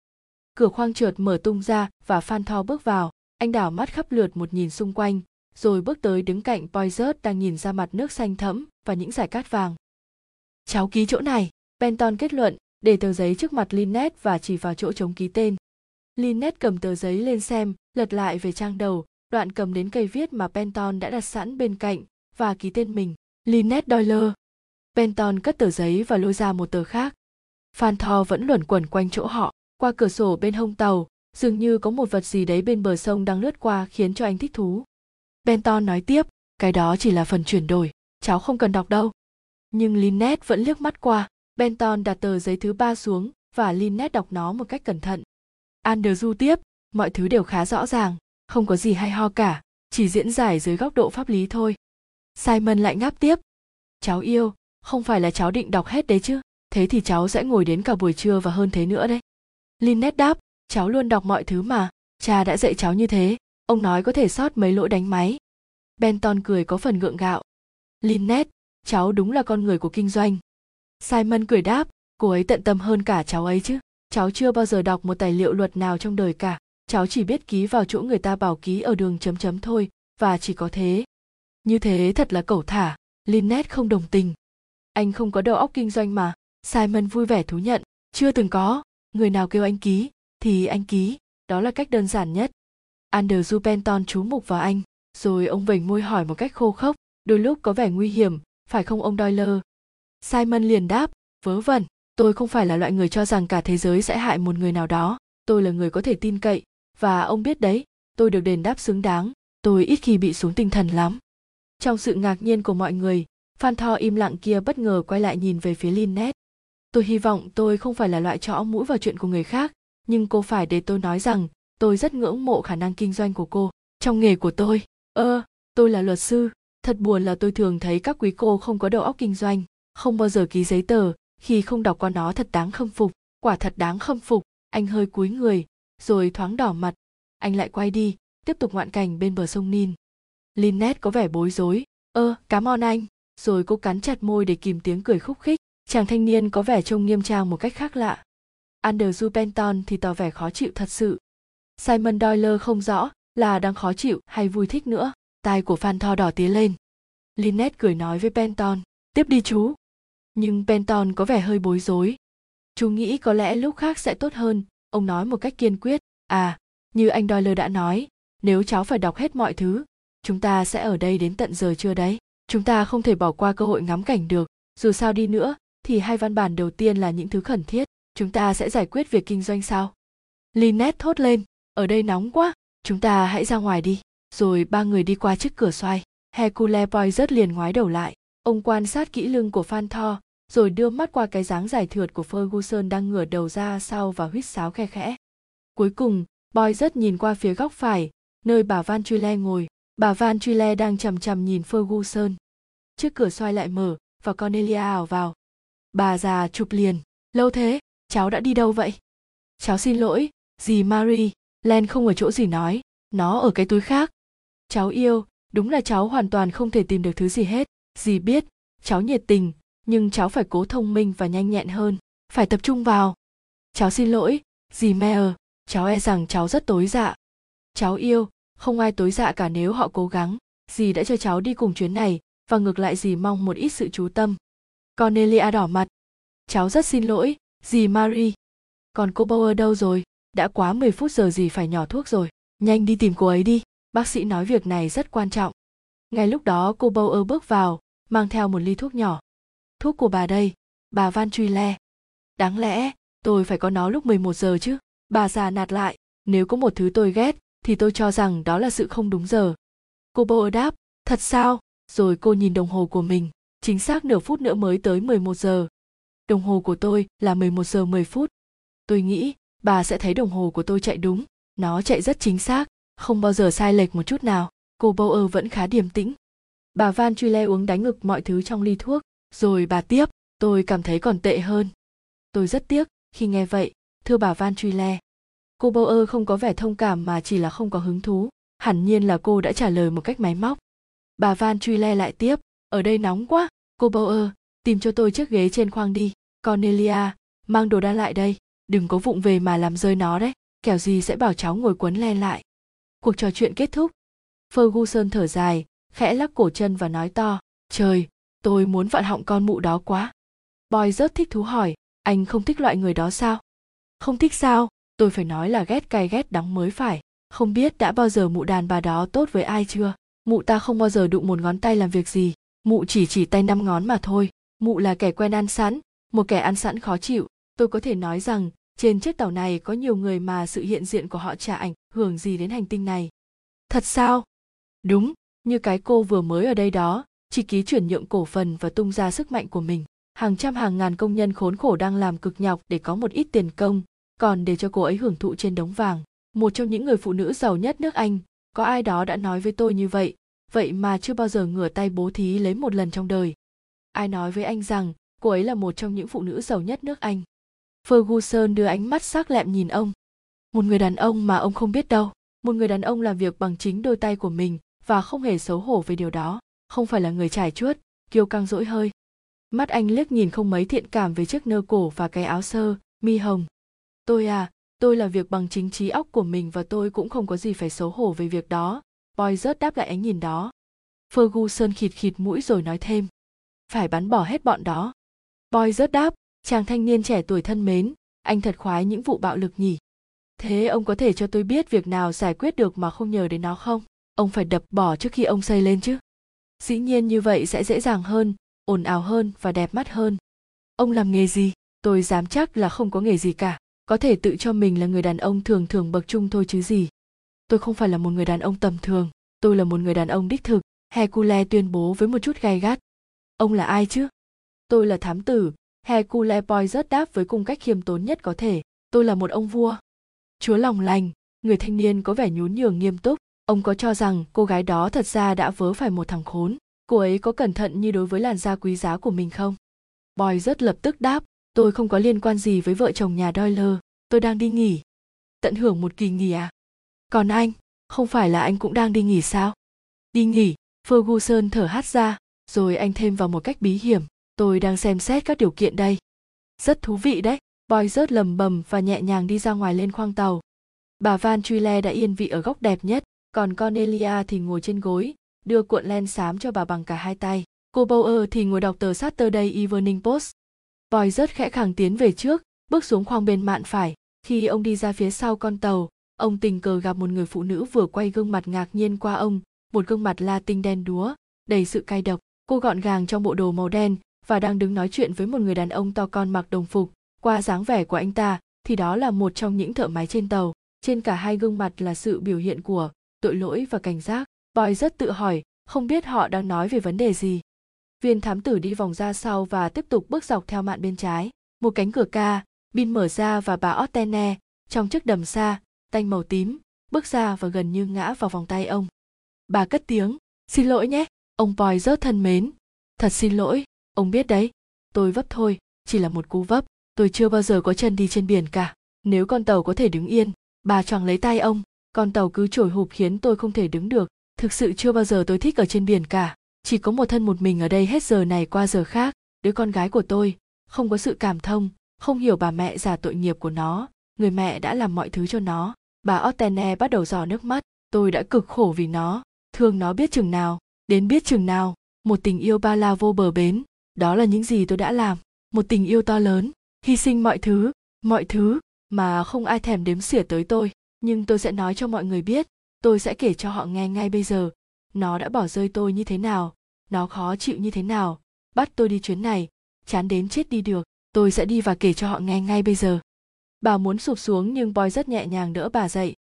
S1: Cửa khoang trượt mở tung ra và Phan Tho bước vào. anh đảo mắt khắp lượt một nhìn xung quanh rồi bước tới đứng cạnh Poizert đang nhìn ra mặt nước xanh thẫm và những dải cát vàng. Cháu ký chỗ này, Benton kết luận, để tờ giấy trước mặt Lynette và chỉ vào chỗ chống ký tên. Lynette cầm tờ giấy lên xem, lật lại về trang đầu, đoạn cầm đến cây viết mà Benton đã đặt sẵn bên cạnh và ký tên mình. Lynette Doyle. Benton cất tờ giấy và lôi ra một tờ khác. Phan Tho vẫn luẩn quẩn quanh chỗ họ, qua cửa sổ bên hông tàu, dường như có một vật gì đấy bên bờ sông đang lướt qua khiến cho anh thích thú. Benton nói tiếp, cái đó chỉ là phần chuyển đổi, cháu không cần đọc đâu. Nhưng Lynette vẫn liếc mắt qua, Benton đặt tờ giấy thứ ba xuống và Lynette đọc nó một cách cẩn thận. Andrew tiếp, mọi thứ đều khá rõ ràng, không có gì hay ho cả, chỉ diễn giải dưới góc độ pháp lý thôi. Simon lại ngáp tiếp. Cháu yêu, không phải là cháu định đọc hết đấy chứ, thế thì cháu sẽ ngồi đến cả buổi trưa và hơn thế nữa đấy. Linnet đáp, cháu luôn đọc mọi thứ mà, cha đã dạy cháu như thế, ông nói có thể sót mấy lỗi đánh máy. Benton cười có phần gượng gạo. Linnet, cháu đúng là con người của kinh doanh. Simon cười đáp, cô ấy tận tâm hơn cả cháu ấy chứ. Cháu chưa bao giờ đọc một tài liệu luật nào trong đời cả. Cháu chỉ biết ký vào chỗ người ta bảo ký ở đường chấm chấm thôi, và chỉ có thế. Như thế thật là cẩu thả, Linnet không đồng tình. Anh không có đầu óc kinh doanh mà, Simon vui vẻ thú nhận, chưa từng có, người nào kêu anh ký, thì anh ký, đó là cách đơn giản nhất. Andrew Penton chú mục vào anh, rồi ông vểnh môi hỏi một cách khô khốc, đôi lúc có vẻ nguy hiểm, phải không ông Doyle? Simon liền đáp, vớ vẩn, tôi không phải là loại người cho rằng cả thế giới sẽ hại một người nào đó, tôi là người có thể tin cậy, và ông biết đấy, tôi được đền đáp xứng đáng, tôi ít khi bị xuống tinh thần lắm. Trong sự ngạc nhiên của mọi người, Phan Tho im lặng kia bất ngờ quay lại nhìn về phía Lynette. Tôi hy vọng tôi không phải là loại chõ mũi vào chuyện của người khác, nhưng cô phải để tôi nói rằng tôi rất ngưỡng mộ khả năng kinh doanh của cô. Trong nghề của tôi, ơ, tôi là luật sư, thật buồn là tôi thường thấy các quý cô không có đầu óc kinh doanh, không bao giờ ký giấy tờ, khi không đọc qua nó thật đáng khâm phục, quả thật đáng khâm phục. Anh hơi cúi người, rồi thoáng đỏ mặt, anh lại quay đi, tiếp tục ngoạn cảnh bên bờ sông Nin. Lynette có vẻ bối rối, ơ, cám ơn anh, rồi cô cắn chặt môi để kìm tiếng cười khúc khích. Chàng thanh niên có vẻ trông nghiêm trang một cách khác lạ. Andrew Penton thì tỏ vẻ khó chịu thật sự. Simon Doyle không rõ là đang khó chịu hay vui thích nữa. Tai của Phan Tho đỏ tía lên. Lynette cười nói với Penton, tiếp đi chú. Nhưng Penton có vẻ hơi bối rối. Chú nghĩ có lẽ lúc khác sẽ tốt hơn, ông nói một cách kiên quyết. À, như anh Doyle đã nói, nếu cháu phải đọc hết mọi thứ, chúng ta sẽ ở đây đến tận giờ chưa đấy. Chúng ta không thể bỏ qua cơ hội ngắm cảnh được, dù sao đi nữa, thì hai văn bản đầu tiên là những thứ khẩn thiết. Chúng ta sẽ giải quyết việc kinh doanh sao Lynette thốt lên. Ở đây nóng quá. Chúng ta hãy ra ngoài đi. Rồi ba người đi qua chiếc cửa xoay. Hercule poirot liền ngoái đầu lại. Ông quan sát kỹ lưng của phan tho, rồi đưa mắt qua cái dáng dài thượt của ferguson đang ngửa đầu ra sau và huýt sáo khe khẽ. Cuối cùng boy rất nhìn qua phía góc phải, nơi bà van chule ngồi. Bà van chule đang chằm chằm nhìn ferguson. Chiếc cửa xoay lại mở, và cornelia ảo vào bà già chụp liền. Lâu thế cháu đã đi đâu vậy? Cháu xin lỗi dì Marie, len không ở chỗ gì nói. Nó ở cái túi khác. Cháu yêu đúng là cháu hoàn toàn không thể tìm được thứ gì hết. Dì biết cháu nhiệt tình nhưng cháu phải cố thông minh và nhanh nhẹn hơn. Phải tập trung vào. Cháu xin lỗi dì Meyer, cháu e rằng cháu rất tối dạ. Cháu yêu không ai tối dạ cả nếu họ cố gắng. Dì đã cho cháu đi cùng chuyến này và ngược lại dì mong một ít sự chú tâm. Cornelia đỏ mặt. Cháu rất xin lỗi, dì Marie. Còn cô Bauer đâu rồi? Đã quá 10 phút giờ dì phải nhỏ thuốc rồi. Nhanh đi tìm cô ấy đi. Bác sĩ nói việc này rất quan trọng. Ngay lúc đó cô Bauer bước vào, mang theo một ly thuốc nhỏ. Thuốc của bà đây, bà Van Truy Le. Đáng lẽ, tôi phải có nó lúc 11 giờ chứ. Bà già nạt lại, nếu có một thứ tôi ghét, thì tôi cho rằng đó là sự không đúng giờ. Cô Bauer đáp, thật sao? Rồi cô nhìn đồng hồ của mình, chính xác nửa phút nữa mới tới 11 giờ. Đồng hồ của tôi là 11 giờ 10 phút. Tôi nghĩ bà sẽ thấy đồng hồ của tôi chạy đúng, nó chạy rất chính xác, không bao giờ sai lệch một chút nào. Cô Bower vẫn khá điềm tĩnh. Bà Van Truyle uống đánh ngực mọi thứ trong ly thuốc, rồi bà tiếp, tôi cảm thấy còn tệ hơn. Tôi rất tiếc khi nghe vậy, thưa bà Van Truyle. Cô Bower không có vẻ thông cảm mà chỉ là không có hứng thú, hẳn nhiên là cô đã trả lời một cách máy móc. Bà Van Truyle lại tiếp, ở đây nóng quá, cô bauer tìm cho tôi chiếc ghế trên khoang đi. Cornelia, mang đồ đa lại đây. Đừng có vụng về mà làm rơi nó đấy. Kẻo gì sẽ bảo cháu ngồi quấn len lại. Cuộc trò chuyện kết thúc. Ferguson thở dài, khẽ lắc cổ chân và nói to, trời, tôi muốn vặn họng con mụ đó quá. Boy rất thích thú hỏi, anh không thích loại người đó sao? Không thích sao? Tôi phải nói là ghét cay ghét đắng mới phải. Không biết đã bao giờ mụ đàn bà đó tốt với ai chưa? Mụ ta không bao giờ đụng một ngón tay làm việc gì mụ chỉ chỉ tay năm ngón mà thôi. Mụ là kẻ quen ăn sẵn, một kẻ ăn sẵn khó chịu. Tôi có thể nói rằng, trên chiếc tàu này có nhiều người mà sự hiện diện của họ chả ảnh hưởng gì đến hành tinh này. Thật sao? Đúng, như cái cô vừa mới ở đây đó chỉ ký chuyển nhượng cổ phần và tung ra sức mạnh của mình. Hàng trăm hàng ngàn công nhân khốn khổ đang làm cực nhọc để có một ít tiền công, còn để cho cô ấy hưởng thụ trên đống vàng. Một trong những người phụ nữ giàu nhất nước anh, có ai đó đã nói với tôi như vậy vậy mà chưa bao giờ ngửa tay bố thí lấy một lần trong đời. Ai nói với anh rằng, cô ấy là một trong những phụ nữ giàu nhất nước anh? Ferguson đưa ánh mắt sắc lẹm nhìn ông. Một người đàn ông mà ông không biết đâu. Một người đàn ông làm việc bằng chính đôi tay của mình và không hề xấu hổ về điều đó. Không phải là người trải chuốt, kiêu căng dỗi hơi. Mắt anh liếc nhìn không mấy thiện cảm về chiếc nơ cổ và cái áo sơ, mi hồng. Tôi à tôi là việc bằng chính trí óc của mình và tôi cũng không có gì phải xấu hổ về việc đó boy rớt đáp lại ánh nhìn đó. Ferguson khịt khịt mũi rồi nói thêm. Phải bắn bỏ hết bọn đó. Boy rớt đáp, chàng thanh niên trẻ tuổi thân mến, anh thật khoái những vụ bạo lực nhỉ. Thế ông có thể cho tôi biết việc nào giải quyết được mà không nhờ đến nó không? Ông phải đập bỏ trước khi ông xây lên chứ. Dĩ nhiên như vậy sẽ dễ dàng hơn, ồn ào hơn và đẹp mắt hơn. Ông làm nghề gì? Tôi dám chắc là không có nghề gì cả. Có thể tự cho mình là người đàn ông thường thường bậc trung thôi chứ gì tôi không phải là một người đàn ông tầm thường. Tôi là một người đàn ông đích thực. Hercule tuyên bố với một chút gay gắt. Ông là ai chứ? Tôi là thám tử. Hercule poirot đáp với cung cách khiêm tốn nhất có thể. Tôi là một ông vua. Chúa lòng lành. Người thanh niên có vẻ nhún nhường nghiêm túc. Ông có cho rằng cô gái đó thật ra đã vớ phải một thằng khốn. Cô ấy có cẩn thận như đối với làn da quý giá của mình không? Boy rất lập tức đáp. Tôi không có liên quan gì với vợ chồng nhà doyle. Tôi đang đi nghỉ. Tận hưởng một kỳ nghỉ à? Còn anh không phải là anh cũng đang đi nghỉ sao đi nghỉ ferguson thở hắt ra rồi anh thêm vào một cách bí hiểm tôi đang xem xét các điều kiện đây rất thú vị đấy boy rớt lầm bầm và nhẹ nhàng đi ra ngoài lên khoang tàu bà van truy le đã yên vị ở góc đẹp nhất còn cornelia thì ngồi trên gối đưa cuộn len xám cho bà bằng cả hai tay cô bower thì ngồi đọc tờ Saturday Evening Post. Boy rớt khẽ khàng tiến về trước, bước xuống khoang bên mạn phải. Khi ông đi ra phía sau con tàu, ông tình cờ gặp một người phụ nữ vừa quay gương mặt ngạc nhiên qua ông, một gương mặt la tinh đen đúa, đầy sự cay độc. Cô gọn gàng trong bộ đồ màu đen và đang đứng nói chuyện với một người đàn ông to con mặc đồng phục. Qua dáng vẻ của anh ta, thì đó là một trong những thợ máy trên tàu. Trên cả hai gương mặt là sự biểu hiện của tội lỗi và cảnh giác. Boy rất tự hỏi, không biết họ đang nói về vấn đề gì. Viên thám tử đi vòng ra sau và tiếp tục bước dọc theo mạn bên trái. Một cánh cửa ca, bin mở ra và bà Ottene, trong chiếc đầm xa, tanh màu tím, bước ra và gần như ngã vào vòng tay ông. Bà cất tiếng, xin lỗi nhé, ông Boy rớt thân mến. Thật xin lỗi, ông biết đấy, tôi vấp thôi, chỉ là một cú vấp, tôi chưa bao giờ có chân đi trên biển cả. Nếu con tàu có thể đứng yên, bà choàng lấy tay ông, con tàu cứ trổi hụp khiến tôi không thể đứng được. Thực sự chưa bao giờ tôi thích ở trên biển cả chỉ có một thân một mình ở đây hết giờ này qua giờ khác đứa con gái của tôi không có sự cảm thông không hiểu bà mẹ già tội nghiệp của nó người mẹ đã làm mọi thứ cho nó bà ottene bắt đầu dò nước mắt. Tôi đã cực khổ vì nó. Thương nó biết chừng nào, đến biết chừng nào. Một tình yêu ba la vô bờ bến. Đó là những gì tôi đã làm. Một tình yêu to lớn. Hy sinh mọi thứ mọi thứ mà không ai thèm đếm xỉa tới tôi. Nhưng tôi sẽ nói cho mọi người biết. Tôi sẽ kể cho họ nghe ngay bây giờ. Nó đã bỏ rơi tôi như thế nào. Nó khó chịu như thế nào. Bắt tôi đi chuyến này. Chán đến chết đi được. Tôi sẽ đi và kể cho họ nghe ngay bây giờ bà muốn sụp xuống nhưng boy rất nhẹ nhàng đỡ bà dậy.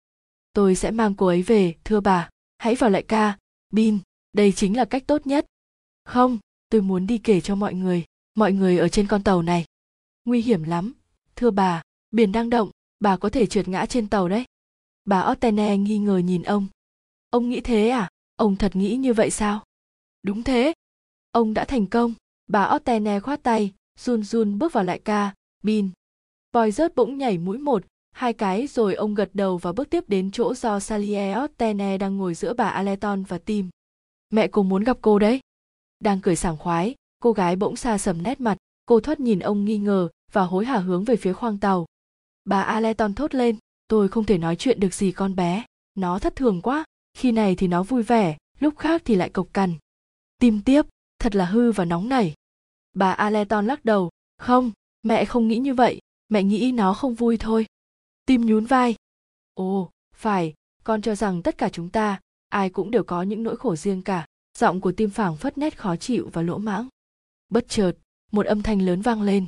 S1: Tôi sẽ mang cô ấy về, thưa bà. Hãy vào lại ca. Bin, đây chính là cách tốt nhất. Không, tôi muốn đi kể cho mọi người. Mọi người ở trên con tàu này. Nguy hiểm lắm. Thưa bà, biển đang động. Bà có thể trượt ngã trên tàu đấy. Bà ottene nghi ngờ nhìn ông. Ông nghĩ thế à? Ông thật nghĩ như vậy sao? Đúng thế. Ông đã thành công. Bà ottene khoát tay, run run bước vào lại ca. Bin Voi rớt bỗng nhảy mũi một hai cái rồi ông gật đầu và bước tiếp đến chỗ do Salier Tene đang ngồi giữa bà Aleton và Tim. Mẹ cô muốn gặp cô đấy. Đang cười sảng khoái, cô gái bỗng xa sầm nét mặt, cô thoát nhìn ông nghi ngờ và hối hả hướng về phía khoang tàu. Bà Aleton thốt lên, tôi không thể nói chuyện được gì con bé. nó thất thường quá khi này thì nó vui vẻ lúc khác thì lại cộc cằn tim tiếp thật là hư và nóng nảy bà aleton lắc đầu không mẹ không nghĩ như vậy mẹ nghĩ nó không vui thôi. Tim nhún vai. Ồ, phải, con cho rằng tất cả chúng ta, ai cũng đều có những nỗi khổ riêng cả. Giọng của tim phảng phất nét khó chịu và lỗ mãng. Bất chợt, một âm thanh lớn vang lên.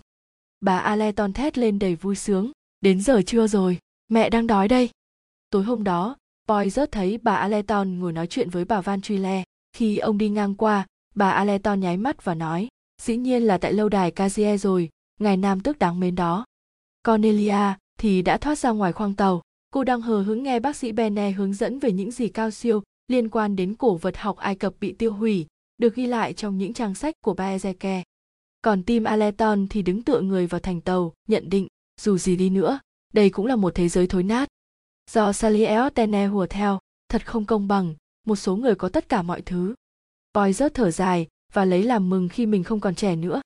S1: Bà aleton thét lên đầy vui sướng. Đến giờ trưa rồi, mẹ đang đói đây. Tối hôm đó, boy rớt thấy bà aleton ngồi nói chuyện với bà van truy le khi ông đi ngang qua, bà aleton nháy mắt và nói, dĩ nhiên là tại lâu đài cazier rồi ngài nam tước đáng mến đó cornelia thì đã thoát ra ngoài khoang tàu cô đang hờ hứng nghe bác sĩ bene hướng dẫn về những gì cao siêu liên quan đến cổ vật học ai cập bị tiêu hủy được ghi lại trong những trang sách của ba Ezeke. Còn Tim Aleton thì đứng tựa người vào thành tàu, nhận định, dù gì đi nữa, đây cũng là một thế giới thối nát. Do Sally Eostene hùa theo, thật không công bằng, một số người có tất cả mọi thứ. Boy rớt thở dài và lấy làm mừng khi mình không còn trẻ nữa.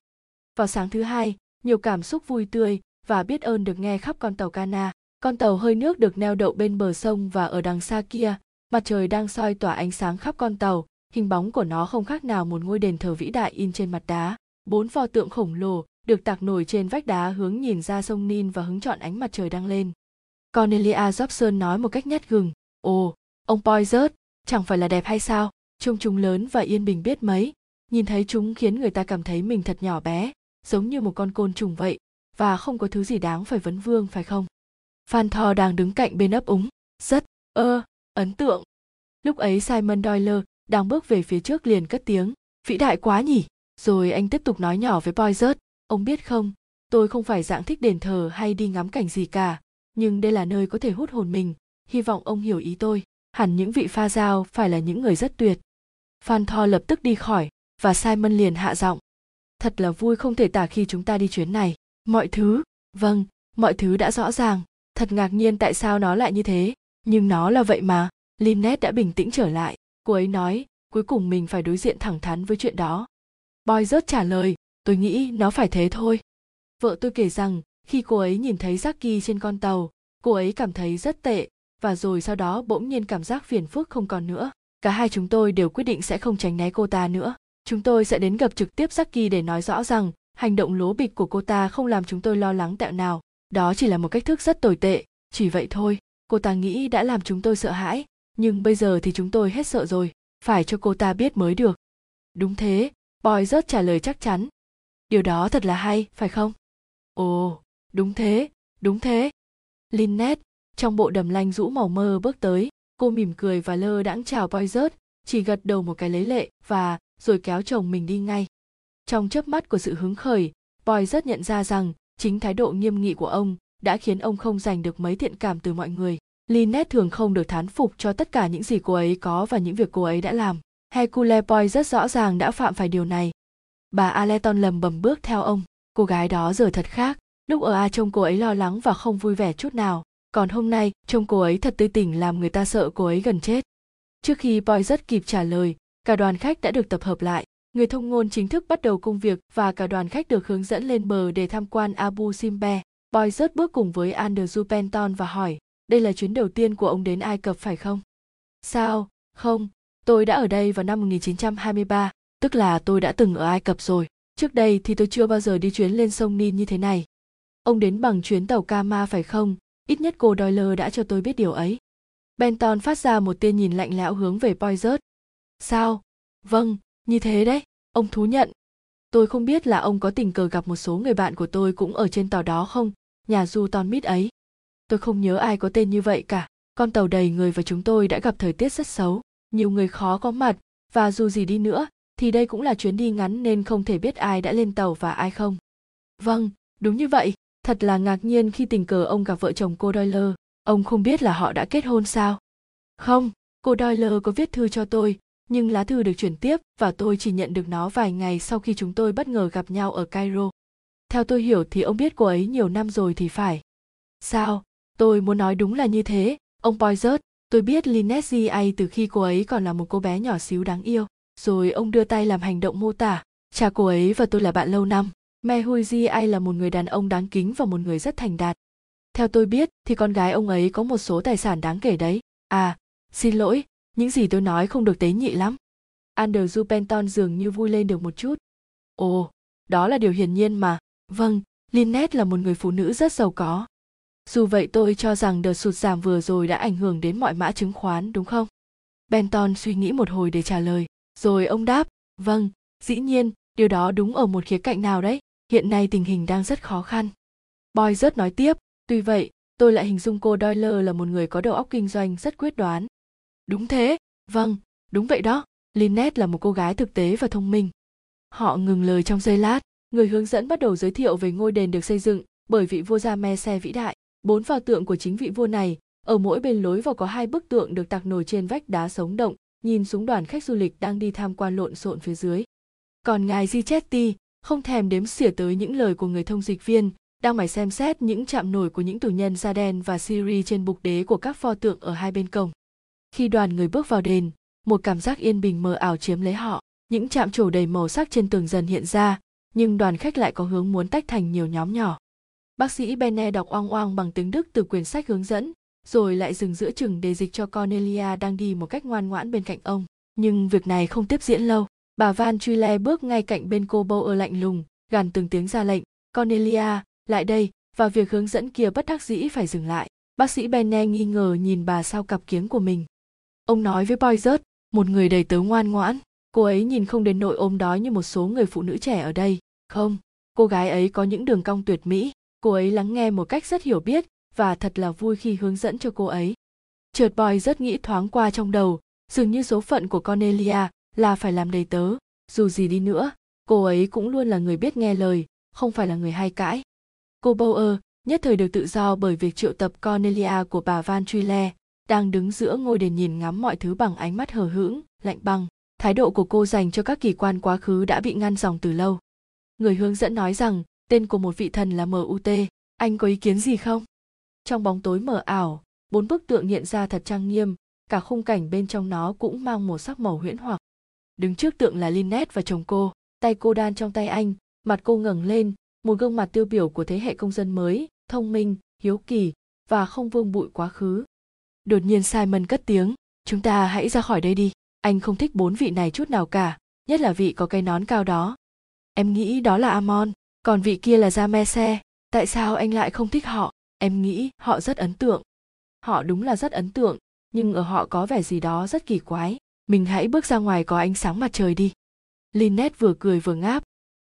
S1: Vào sáng thứ hai, nhiều cảm xúc vui tươi và biết ơn được nghe khắp con tàu Cana. Con tàu hơi nước được neo đậu bên bờ sông và ở đằng xa kia, mặt trời đang soi tỏa ánh sáng khắp con tàu, hình bóng của nó không khác nào một ngôi đền thờ vĩ đại in trên mặt đá. Bốn pho tượng khổng lồ được tạc nổi trên vách đá hướng nhìn ra sông Nin và hứng chọn ánh mặt trời đang lên. Cornelia Jobson nói một cách nhát gừng, ồ, ông Poizert, chẳng phải là đẹp hay sao? Trông chúng lớn và yên bình biết mấy, nhìn thấy chúng khiến người ta cảm thấy mình thật nhỏ bé, giống như một con côn trùng vậy, và không có thứ gì đáng phải vấn vương phải không? Phan thò đang đứng cạnh bên ấp úng, rất, ơ, ấn tượng. Lúc ấy Simon Doyle đang bước về phía trước liền cất tiếng, vĩ đại quá nhỉ. Rồi anh tiếp tục nói nhỏ với Poizert, ông biết không, tôi không phải dạng thích đền thờ hay đi ngắm cảnh gì cả, nhưng đây là nơi có thể hút hồn mình, hy vọng ông hiểu ý tôi. Hẳn những vị pha giao phải là những người rất tuyệt. Phan Tho lập tức đi khỏi, và Simon liền hạ giọng. Thật là vui không thể tả khi chúng ta đi chuyến này. Mọi thứ, vâng, mọi thứ đã rõ ràng. Thật ngạc nhiên tại sao nó lại như thế, nhưng nó là vậy mà. Lynette đã bình tĩnh trở lại. Cô ấy nói, cuối cùng mình phải đối diện thẳng thắn với chuyện đó. Boy rớt trả lời, tôi nghĩ nó phải thế thôi. Vợ tôi kể rằng, khi cô ấy nhìn thấy Jackie trên con tàu, cô ấy cảm thấy rất tệ, và rồi sau đó bỗng nhiên cảm giác phiền phức không còn nữa. Cả hai chúng tôi đều quyết định sẽ không tránh né cô ta nữa. Chúng tôi sẽ đến gặp trực tiếp Jackie để nói rõ rằng hành động lố bịch của cô ta không làm chúng tôi lo lắng tẹo nào. Đó chỉ là một cách thức rất tồi tệ, chỉ vậy thôi. Cô ta nghĩ đã làm chúng tôi sợ hãi, nhưng bây giờ thì chúng tôi hết sợ rồi, phải cho cô ta biết mới được. Đúng thế, Boy rớt trả lời chắc chắn. Điều đó thật là hay, phải không? Ồ, đúng thế, đúng thế. Lynette, trong bộ đầm lanh rũ màu mơ bước tới, cô mỉm cười và lơ đãng chào Boy rớt, chỉ gật đầu một cái lấy lệ và rồi kéo chồng mình đi ngay. Trong chớp mắt của sự hứng khởi, Boy rất nhận ra rằng chính thái độ nghiêm nghị của ông đã khiến ông không giành được mấy thiện cảm từ mọi người. Lynette thường không được thán phục cho tất cả những gì cô ấy có và những việc cô ấy đã làm. Hercule Poirot rất rõ ràng đã phạm phải điều này. Bà Aleton lầm bầm bước theo ông. Cô gái đó giờ thật khác. Lúc ở A trông cô ấy lo lắng và không vui vẻ chút nào. Còn hôm nay, trông cô ấy thật tươi tỉnh làm người ta sợ cô ấy gần chết. Trước khi Poirot kịp trả lời, cả đoàn khách đã được tập hợp lại. Người thông ngôn chính thức bắt đầu công việc và cả đoàn khách được hướng dẫn lên bờ để tham quan Abu Simbe. Poirot bước cùng với Andrew Penton và hỏi, đây là chuyến đầu tiên của ông đến Ai Cập phải không? Sao? Không, tôi đã ở đây vào năm 1923, tức là tôi đã từng ở Ai Cập rồi. Trước đây thì tôi chưa bao giờ đi chuyến lên sông Nin như thế này. Ông đến bằng chuyến tàu Kama phải không? Ít nhất cô Doyle đã cho tôi biết điều ấy. Benton phát ra một tia nhìn lạnh lẽo hướng về Poizert. Sao? Vâng, như thế đấy, ông thú nhận. Tôi không biết là ông có tình cờ gặp một số người bạn của tôi cũng ở trên tàu đó không, nhà du Ton Mít ấy. Tôi không nhớ ai có tên như vậy cả con tàu đầy người và chúng tôi đã gặp thời tiết rất xấu nhiều người khó có mặt và dù gì đi nữa thì đây cũng là chuyến đi ngắn nên không thể biết ai đã lên tàu và ai không. Vâng đúng như vậy thật là ngạc nhiên khi tình cờ ông gặp vợ chồng cô doyle. Ông không biết là họ đã kết hôn sao? Không cô doyle có viết thư cho tôi nhưng lá thư được chuyển tiếp và tôi chỉ nhận được nó vài ngày sau khi chúng tôi bất ngờ gặp nhau ở cairo theo tôi hiểu thì ông biết cô ấy nhiều năm rồi thì phải sao Tôi muốn nói đúng là như thế, ông Poizert, tôi biết Lynette GA từ khi cô ấy còn là một cô bé nhỏ xíu đáng yêu. Rồi ông đưa tay làm hành động mô tả, cha cô ấy và tôi là bạn lâu năm. Mehui G.A. là một người đàn ông đáng kính và một người rất thành đạt. Theo tôi biết thì con gái ông ấy có một số tài sản đáng kể đấy. À, xin lỗi những gì tôi nói không được tế nhị lắm. Andrew penton dường như vui lên được một chút. Ồ, đó là điều hiển nhiên mà. Vâng lynette là một người phụ nữ rất giàu có. Dù vậy tôi cho rằng đợt sụt giảm vừa rồi đã ảnh hưởng đến mọi mã chứng khoán, đúng không? Benton suy nghĩ một hồi để trả lời. Rồi ông đáp vâng dĩ nhiên, điều đó đúng ở một khía cạnh nào đấy. Hiện nay tình hình đang rất khó khăn. Boy rất nói tiếp, tuy vậy, tôi lại hình dung cô doyle là một người có đầu óc kinh doanh, rất quyết đoán đúng thế vâng đúng vậy đó. Lynette là một cô gái thực tế và thông minh. Họ ngừng lời trong giây lát. Người hướng dẫn bắt đầu giới thiệu về ngôi đền được xây dựng bởi vị vua gia me xe vĩ đại. Bốn pho tượng của chính vị vua này, ở mỗi bên lối vào có hai bức tượng được tạc nổi trên vách đá sống động, nhìn xuống đoàn khách du lịch đang đi tham quan lộn xộn phía dưới. Còn ngài Gichetti không thèm đếm xỉa tới những lời của người thông dịch viên, đang mải xem xét những chạm nổi của những tù nhân da đen và Syri trên bục đế của các pho tượng ở hai bên cổng. Khi đoàn người bước vào đền, một cảm giác yên bình mờ ảo chiếm lấy họ. Những chạm trổ đầy màu sắc trên tường dần hiện ra, nhưng đoàn khách lại có hướng muốn tách thành nhiều nhóm nhỏ. Bác sĩ Bene đọc oang oang bằng tiếng Đức từ quyển sách hướng dẫn, rồi lại dừng giữa chừng để dịch cho Cornelia đang đi một cách ngoan ngoãn bên cạnh ông. Nhưng việc này không tiếp diễn lâu. Bà Van Truyle bước ngay cạnh bên cô bâu ở lạnh lùng, gằn từng tiếng ra lệnh. Cornelia, lại đây, và việc hướng dẫn kia bất đắc dĩ phải dừng lại. Bác sĩ Bene nghi ngờ nhìn bà sau cặp kiếng của mình. Ông nói với Boyzert, một người đầy tớ ngoan ngoãn, cô ấy nhìn không đến nỗi ôm đói như một số người phụ nữ trẻ ở đây. Không, cô gái ấy có những đường cong tuyệt mỹ, cô ấy lắng nghe một cách rất hiểu biết và thật là vui khi hướng dẫn cho cô ấy. Chợt Boy rất nghĩ thoáng qua trong đầu, dường như số phận của Cornelia là phải làm đầy tớ, dù gì đi nữa, cô ấy cũng luôn là người biết nghe lời, không phải là người hay cãi. Cô Bower nhất thời được tự do bởi việc triệu tập Cornelia của bà Van Truyle, đang đứng giữa ngôi đền nhìn ngắm mọi thứ bằng ánh mắt hờ hững, lạnh băng. Thái độ của cô dành cho các kỳ quan quá khứ đã bị ngăn dòng từ lâu. Người hướng dẫn nói rằng tên của một vị thần là MUT, anh có ý kiến gì không? Trong bóng tối mờ ảo, bốn bức tượng hiện ra thật trang nghiêm, cả khung cảnh bên trong nó cũng mang một sắc màu huyễn hoặc. Đứng trước tượng là Lynette và chồng cô, tay cô đan trong tay anh, mặt cô ngẩng lên, một gương mặt tiêu biểu của thế hệ công dân mới, thông minh, hiếu kỳ và không vương bụi quá khứ. Đột nhiên Simon cất tiếng, chúng ta hãy ra khỏi đây đi, anh không thích bốn vị này chút nào cả, nhất là vị có cái nón cao đó. Em nghĩ đó là Amon, còn vị kia là Jamese, tại sao anh lại không thích họ? Em nghĩ họ rất ấn tượng. Họ đúng là rất ấn tượng, nhưng ở họ có vẻ gì đó rất kỳ quái. Mình hãy bước ra ngoài có ánh sáng mặt trời đi. Lynette vừa cười vừa ngáp,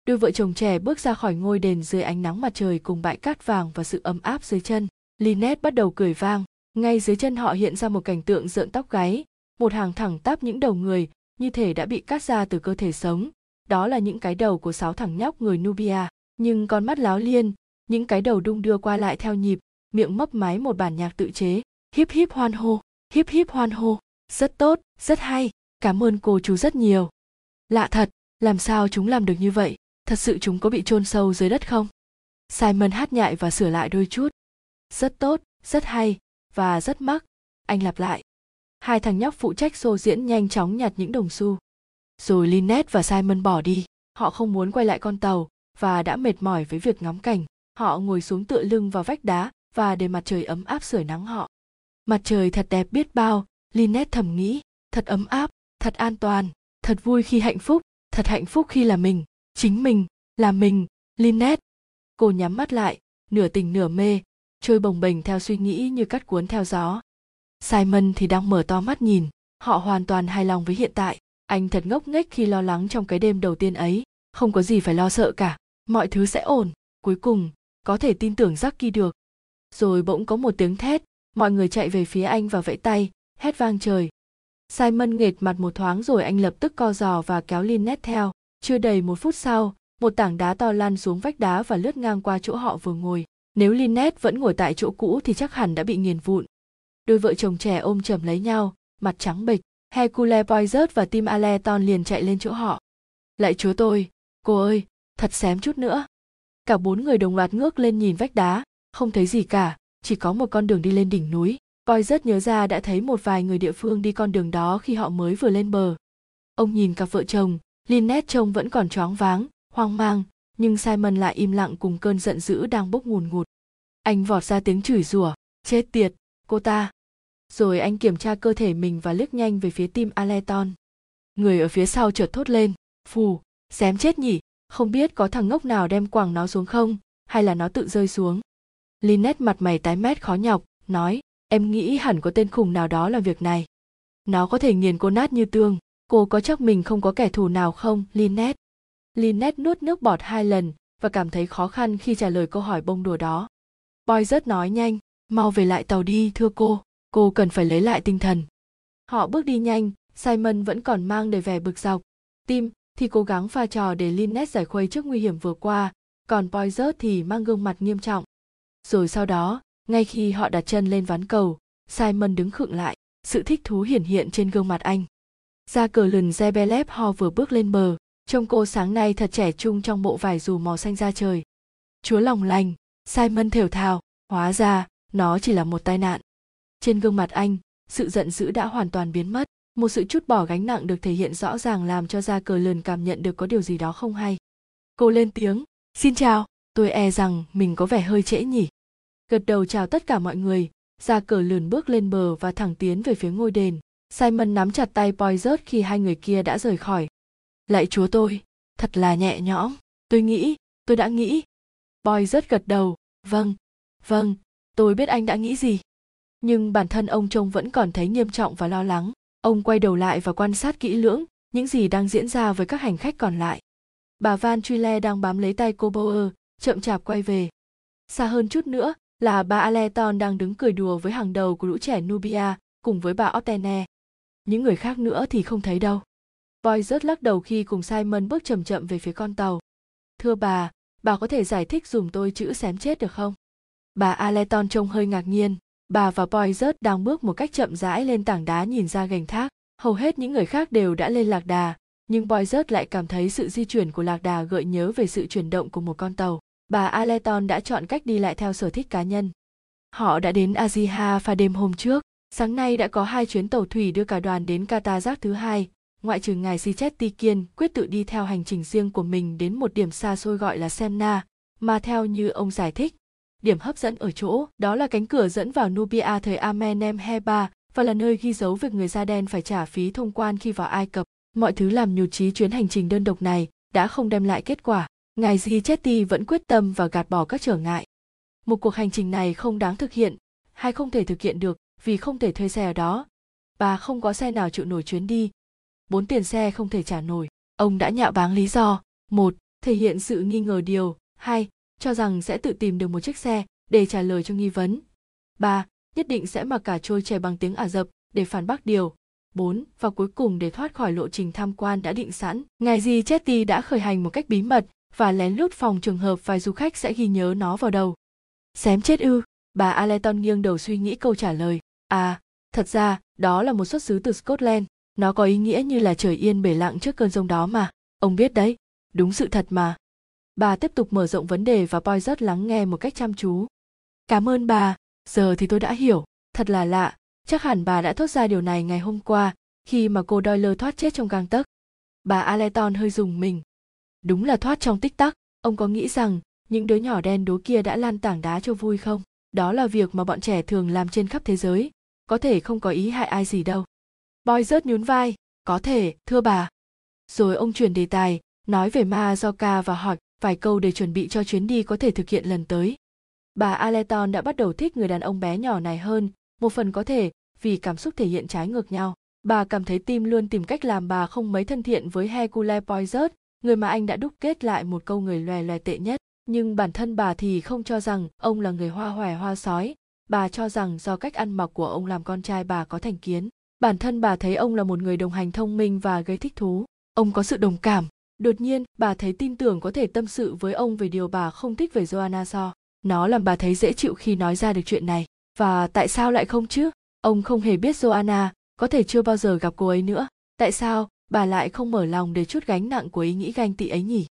S1: đôi vợ chồng trẻ bước ra khỏi ngôi đền dưới ánh nắng mặt trời cùng bãi cát vàng và sự ấm áp dưới chân Lynette bắt đầu cười vang ngay dưới chân họ hiện ra một cảnh tượng rợn tóc gáy, một hàng thẳng tắp những đầu người như thể đã bị cắt ra từ cơ thể sống. Đó là những cái đầu của sáu thằng nhóc người nubia. Nhưng con mắt láo liên, những cái đầu đung đưa qua lại theo nhịp, miệng mấp máy một bản nhạc tự chế. Híp híp hoan hô, híp híp hoan hô. Rất tốt, rất hay. Cảm ơn cô chú rất nhiều. Lạ thật, làm sao chúng làm được như vậy? Thật sự chúng có bị chôn sâu dưới đất không? Simon hát nhại và sửa lại đôi chút. Rất tốt, rất hay và rất mắc. Anh lặp lại. Hai thằng nhóc phụ trách xô diễn nhanh chóng nhặt những đồng xu. Rồi Lynette và Simon bỏ đi. Họ không muốn quay lại con tàu và đã mệt mỏi với việc ngắm cảnh. Họ ngồi xuống tựa lưng vào vách đá và để mặt trời ấm áp sưởi nắng họ. Mặt trời thật đẹp biết bao, Lynette thầm nghĩ. Thật ấm áp, thật an toàn, thật vui khi hạnh phúc, thật hạnh phúc khi là mình, chính mình, là mình, Lynette. Cô nhắm mắt lại, nửa tỉnh nửa mê trôi bồng bềnh theo suy nghĩ như cắt cuốn theo gió. Simon thì đang mở to mắt nhìn họ hoàn toàn hài lòng với hiện tại. Anh thật ngốc nghếch khi lo lắng trong cái đêm đầu tiên ấy. Không có gì phải lo sợ cả mọi thứ sẽ ổn. Cuối cùng có thể tin tưởng Jackie được. Rồi bỗng có một tiếng thét mọi người chạy về phía anh và vẫy tay hét vang trời. Simon nghệt mặt một thoáng rồi anh lập tức co giò và kéo Lynette theo. Chưa đầy một phút sau, một tảng đá to lăn xuống vách đá và lướt ngang qua chỗ họ vừa ngồi. Nếu Lynette vẫn ngồi tại chỗ cũ thì chắc hẳn đã bị nghiền vụn. Đôi vợ chồng trẻ ôm chầm lấy nhau, mặt trắng bệch. Hercule Poirot và Tim Aleton liền chạy lên chỗ họ. Lại chúa tôi, cô ơi, thật xém chút nữa. Cả bốn người đồng loạt ngước lên nhìn vách đá, không thấy gì cả, chỉ có một con đường đi lên đỉnh núi. Poirot nhớ ra đã thấy một vài người địa phương đi con đường đó khi họ mới vừa lên bờ. Ông nhìn cặp vợ chồng, Lynette trông vẫn còn choáng váng, hoang mang, nhưng Simon lại im lặng cùng cơn giận dữ đang bốc ngùn ngụt. Anh vọt ra tiếng chửi rủa, chết tiệt, cô ta. rồi anh kiểm tra cơ thể mình và liếc nhanh về phía tim aleton người ở phía sau chợt thốt lên phù xém chết nhỉ không biết có thằng ngốc nào đem quẳng nó xuống không hay là nó tự rơi xuống. Lynette mặt mày tái mét khó nhọc nói em nghĩ hẳn có tên khùng nào đó làm việc này. Nó có thể nghiền cô nát như tương. Cô có chắc mình không có kẻ thù nào không Lynette? Lynette nuốt nước bọt hai lần và cảm thấy khó khăn khi trả lời câu hỏi bông đùa đó. Boy rất nói nhanh, mau về lại tàu đi, thưa cô. Cô cần phải lấy lại tinh thần. Họ bước đi nhanh, simon vẫn còn mang đầy vẻ bực dọc. Tim thì cố gắng pha trò để Lynette giải khuây trước nguy hiểm vừa qua, còn Poizert thì mang gương mặt nghiêm trọng. Rồi sau đó, ngay khi họ đặt chân lên ván cầu, simon đứng khựng lại, sự thích thú hiển hiện trên gương mặt anh. Ra cờ lừng Zebelev ho vừa bước lên bờ trông cô sáng nay thật trẻ trung trong bộ vải dù màu xanh da trời. Chúa lòng lành, simon thều thào, hóa ra, nó chỉ là một tai nạn. Trên gương mặt anh, sự giận dữ đã hoàn toàn biến mất. Một sự chút bỏ gánh nặng được thể hiện rõ ràng làm cho da cờ lườn cảm nhận được có điều gì đó không hay. Cô lên tiếng, xin chào, tôi e rằng mình có vẻ hơi trễ nhỉ. Gật đầu chào tất cả mọi người ra cờ lườn bước lên bờ và thẳng tiến về phía ngôi đền. Simon nắm chặt tay poizert khi hai người kia đã rời khỏi lạy chúa tôi, thật là nhẹ nhõm. Tôi nghĩ, tôi đã nghĩ. Boy rất gật đầu. Vâng vâng tôi biết anh đã nghĩ gì. Nhưng bản thân ông trông vẫn còn thấy nghiêm trọng và lo lắng. Ông quay đầu lại và quan sát kỹ lưỡng những gì đang diễn ra với các hành khách còn lại. Bà van truyle đang bám lấy tay cô boer, chậm chạp quay về. Xa hơn chút nữa là bà aleton đang đứng cười đùa với hàng đầu của lũ trẻ nubia cùng với bà ottene những người khác nữa thì không thấy đâu. Voi rớt lắc đầu khi cùng simon bước chậm chậm về phía con tàu. Thưa bà bà có thể giải thích dùm tôi chữ xém chết được không? Bà aleton trông hơi ngạc nhiên. Bà và boy rớt đang bước một cách chậm rãi lên tảng đá nhìn ra gành thác. Hầu hết những người khác đều đã lên lạc đà, nhưng boy rớt lại cảm thấy sự di chuyển của lạc đà gợi nhớ về sự chuyển động của một con tàu. Bà aleton đã chọn cách đi lại theo sở thích cá nhân. Họ đã đến aziha pha đêm hôm trước. Sáng nay đã có hai chuyến tàu thủy đưa cả đoàn đến Katazak thứ hai ngoại trừ ngài Sichetti Kiên quyết tự đi theo hành trình riêng của mình đến một điểm xa xôi gọi là Semna, mà theo như ông giải thích, điểm hấp dẫn ở chỗ đó là cánh cửa dẫn vào Nubia thời Amenemheba và là nơi ghi dấu việc người da đen phải trả phí thông quan khi vào Ai Cập. Mọi thứ làm nhụt chí chuyến hành trình đơn độc này đã không đem lại kết quả. Ngài Gichetti vẫn quyết tâm và gạt bỏ các trở ngại. Một cuộc hành trình này không đáng thực hiện, hay không thể thực hiện được vì không thể thuê xe ở đó. Bà không có xe nào chịu nổi chuyến đi. Bốn tiền xe không thể trả nổi. Ông đã nhạo báng lý do. một Thể hiện sự nghi ngờ điều. hai Cho rằng sẽ tự tìm được một chiếc xe để trả lời cho nghi vấn. ba Nhất định sẽ mặc cả trôi chảy bằng tiếng Ả Rập để phản bác điều. 4. Và cuối cùng để thoát khỏi lộ trình tham quan đã định sẵn, ngài Di Chetty đã khởi hành một cách bí mật và lén lút phòng trường hợp vài du khách sẽ ghi nhớ nó vào đầu. Xém chết ư, bà Aleton nghiêng đầu suy nghĩ câu trả lời. À, thật ra, đó là một xuất xứ từ Scotland, nó có ý nghĩa như là trời yên bể lặng trước cơn giông đó mà. Ông biết đấy, đúng sự thật mà. Bà tiếp tục mở rộng vấn đề và Boy rất lắng nghe một cách chăm chú. Cảm ơn bà, giờ thì tôi đã hiểu, thật là lạ, chắc hẳn bà đã thốt ra điều này ngày hôm qua, khi mà cô Doyle thoát chết trong gang tấc. Bà Aleton hơi dùng mình. Đúng là thoát trong tích tắc, ông có nghĩ rằng những đứa nhỏ đen đố kia đã lan tảng đá cho vui không? Đó là việc mà bọn trẻ thường làm trên khắp thế giới, có thể không có ý hại ai gì đâu. Boy rớt nhún vai, có thể, thưa bà. Rồi ông chuyển đề tài, nói về Ma Zoka và hỏi vài câu để chuẩn bị cho chuyến đi có thể thực hiện lần tới. Bà Aleton đã bắt đầu thích người đàn ông bé nhỏ này hơn, một phần có thể vì cảm xúc thể hiện trái ngược nhau. Bà cảm thấy tim luôn tìm cách làm bà không mấy thân thiện với Hercule Poirot, người mà anh đã đúc kết lại một câu người loè loè tệ nhất. Nhưng bản thân bà thì không cho rằng ông là người hoa hòe hoa sói, bà cho rằng do cách ăn mặc của ông làm con trai bà có thành kiến. Bản thân bà thấy ông là một người đồng hành thông minh và gây thích thú. Ông có sự đồng cảm. Đột nhiên, bà thấy tin tưởng có thể tâm sự với ông về điều bà không thích về Joanna So. Nó làm bà thấy dễ chịu khi nói ra được chuyện này. Và tại sao lại không chứ? Ông không hề biết Joanna, có thể chưa bao giờ gặp cô ấy nữa. Tại sao bà lại không mở lòng để chút gánh nặng của ý nghĩ ganh tị ấy nhỉ?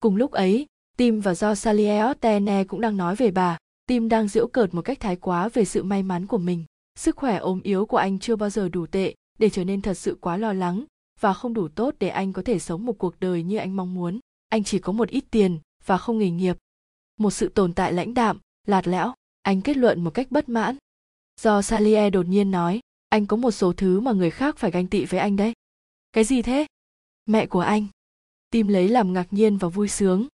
S1: Cùng lúc ấy, Tim và do Salieotene cũng đang nói về bà. Tim đang giễu cợt một cách thái quá về sự may mắn của mình. Sức khỏe ốm yếu của anh chưa bao giờ đủ tệ để trở nên thật sự quá lo lắng và không đủ tốt để anh có thể sống một cuộc đời như anh mong muốn. Anh chỉ có một ít tiền và không nghề nghiệp. Một sự tồn tại lãnh đạm, lạt lẽo, anh kết luận một cách bất mãn. do salie đột nhiên nói anh có một số thứ mà người khác phải ganh tị với anh đấy. Cái gì thế? Mẹ của anh. Tim lấy làm ngạc nhiên và vui sướng.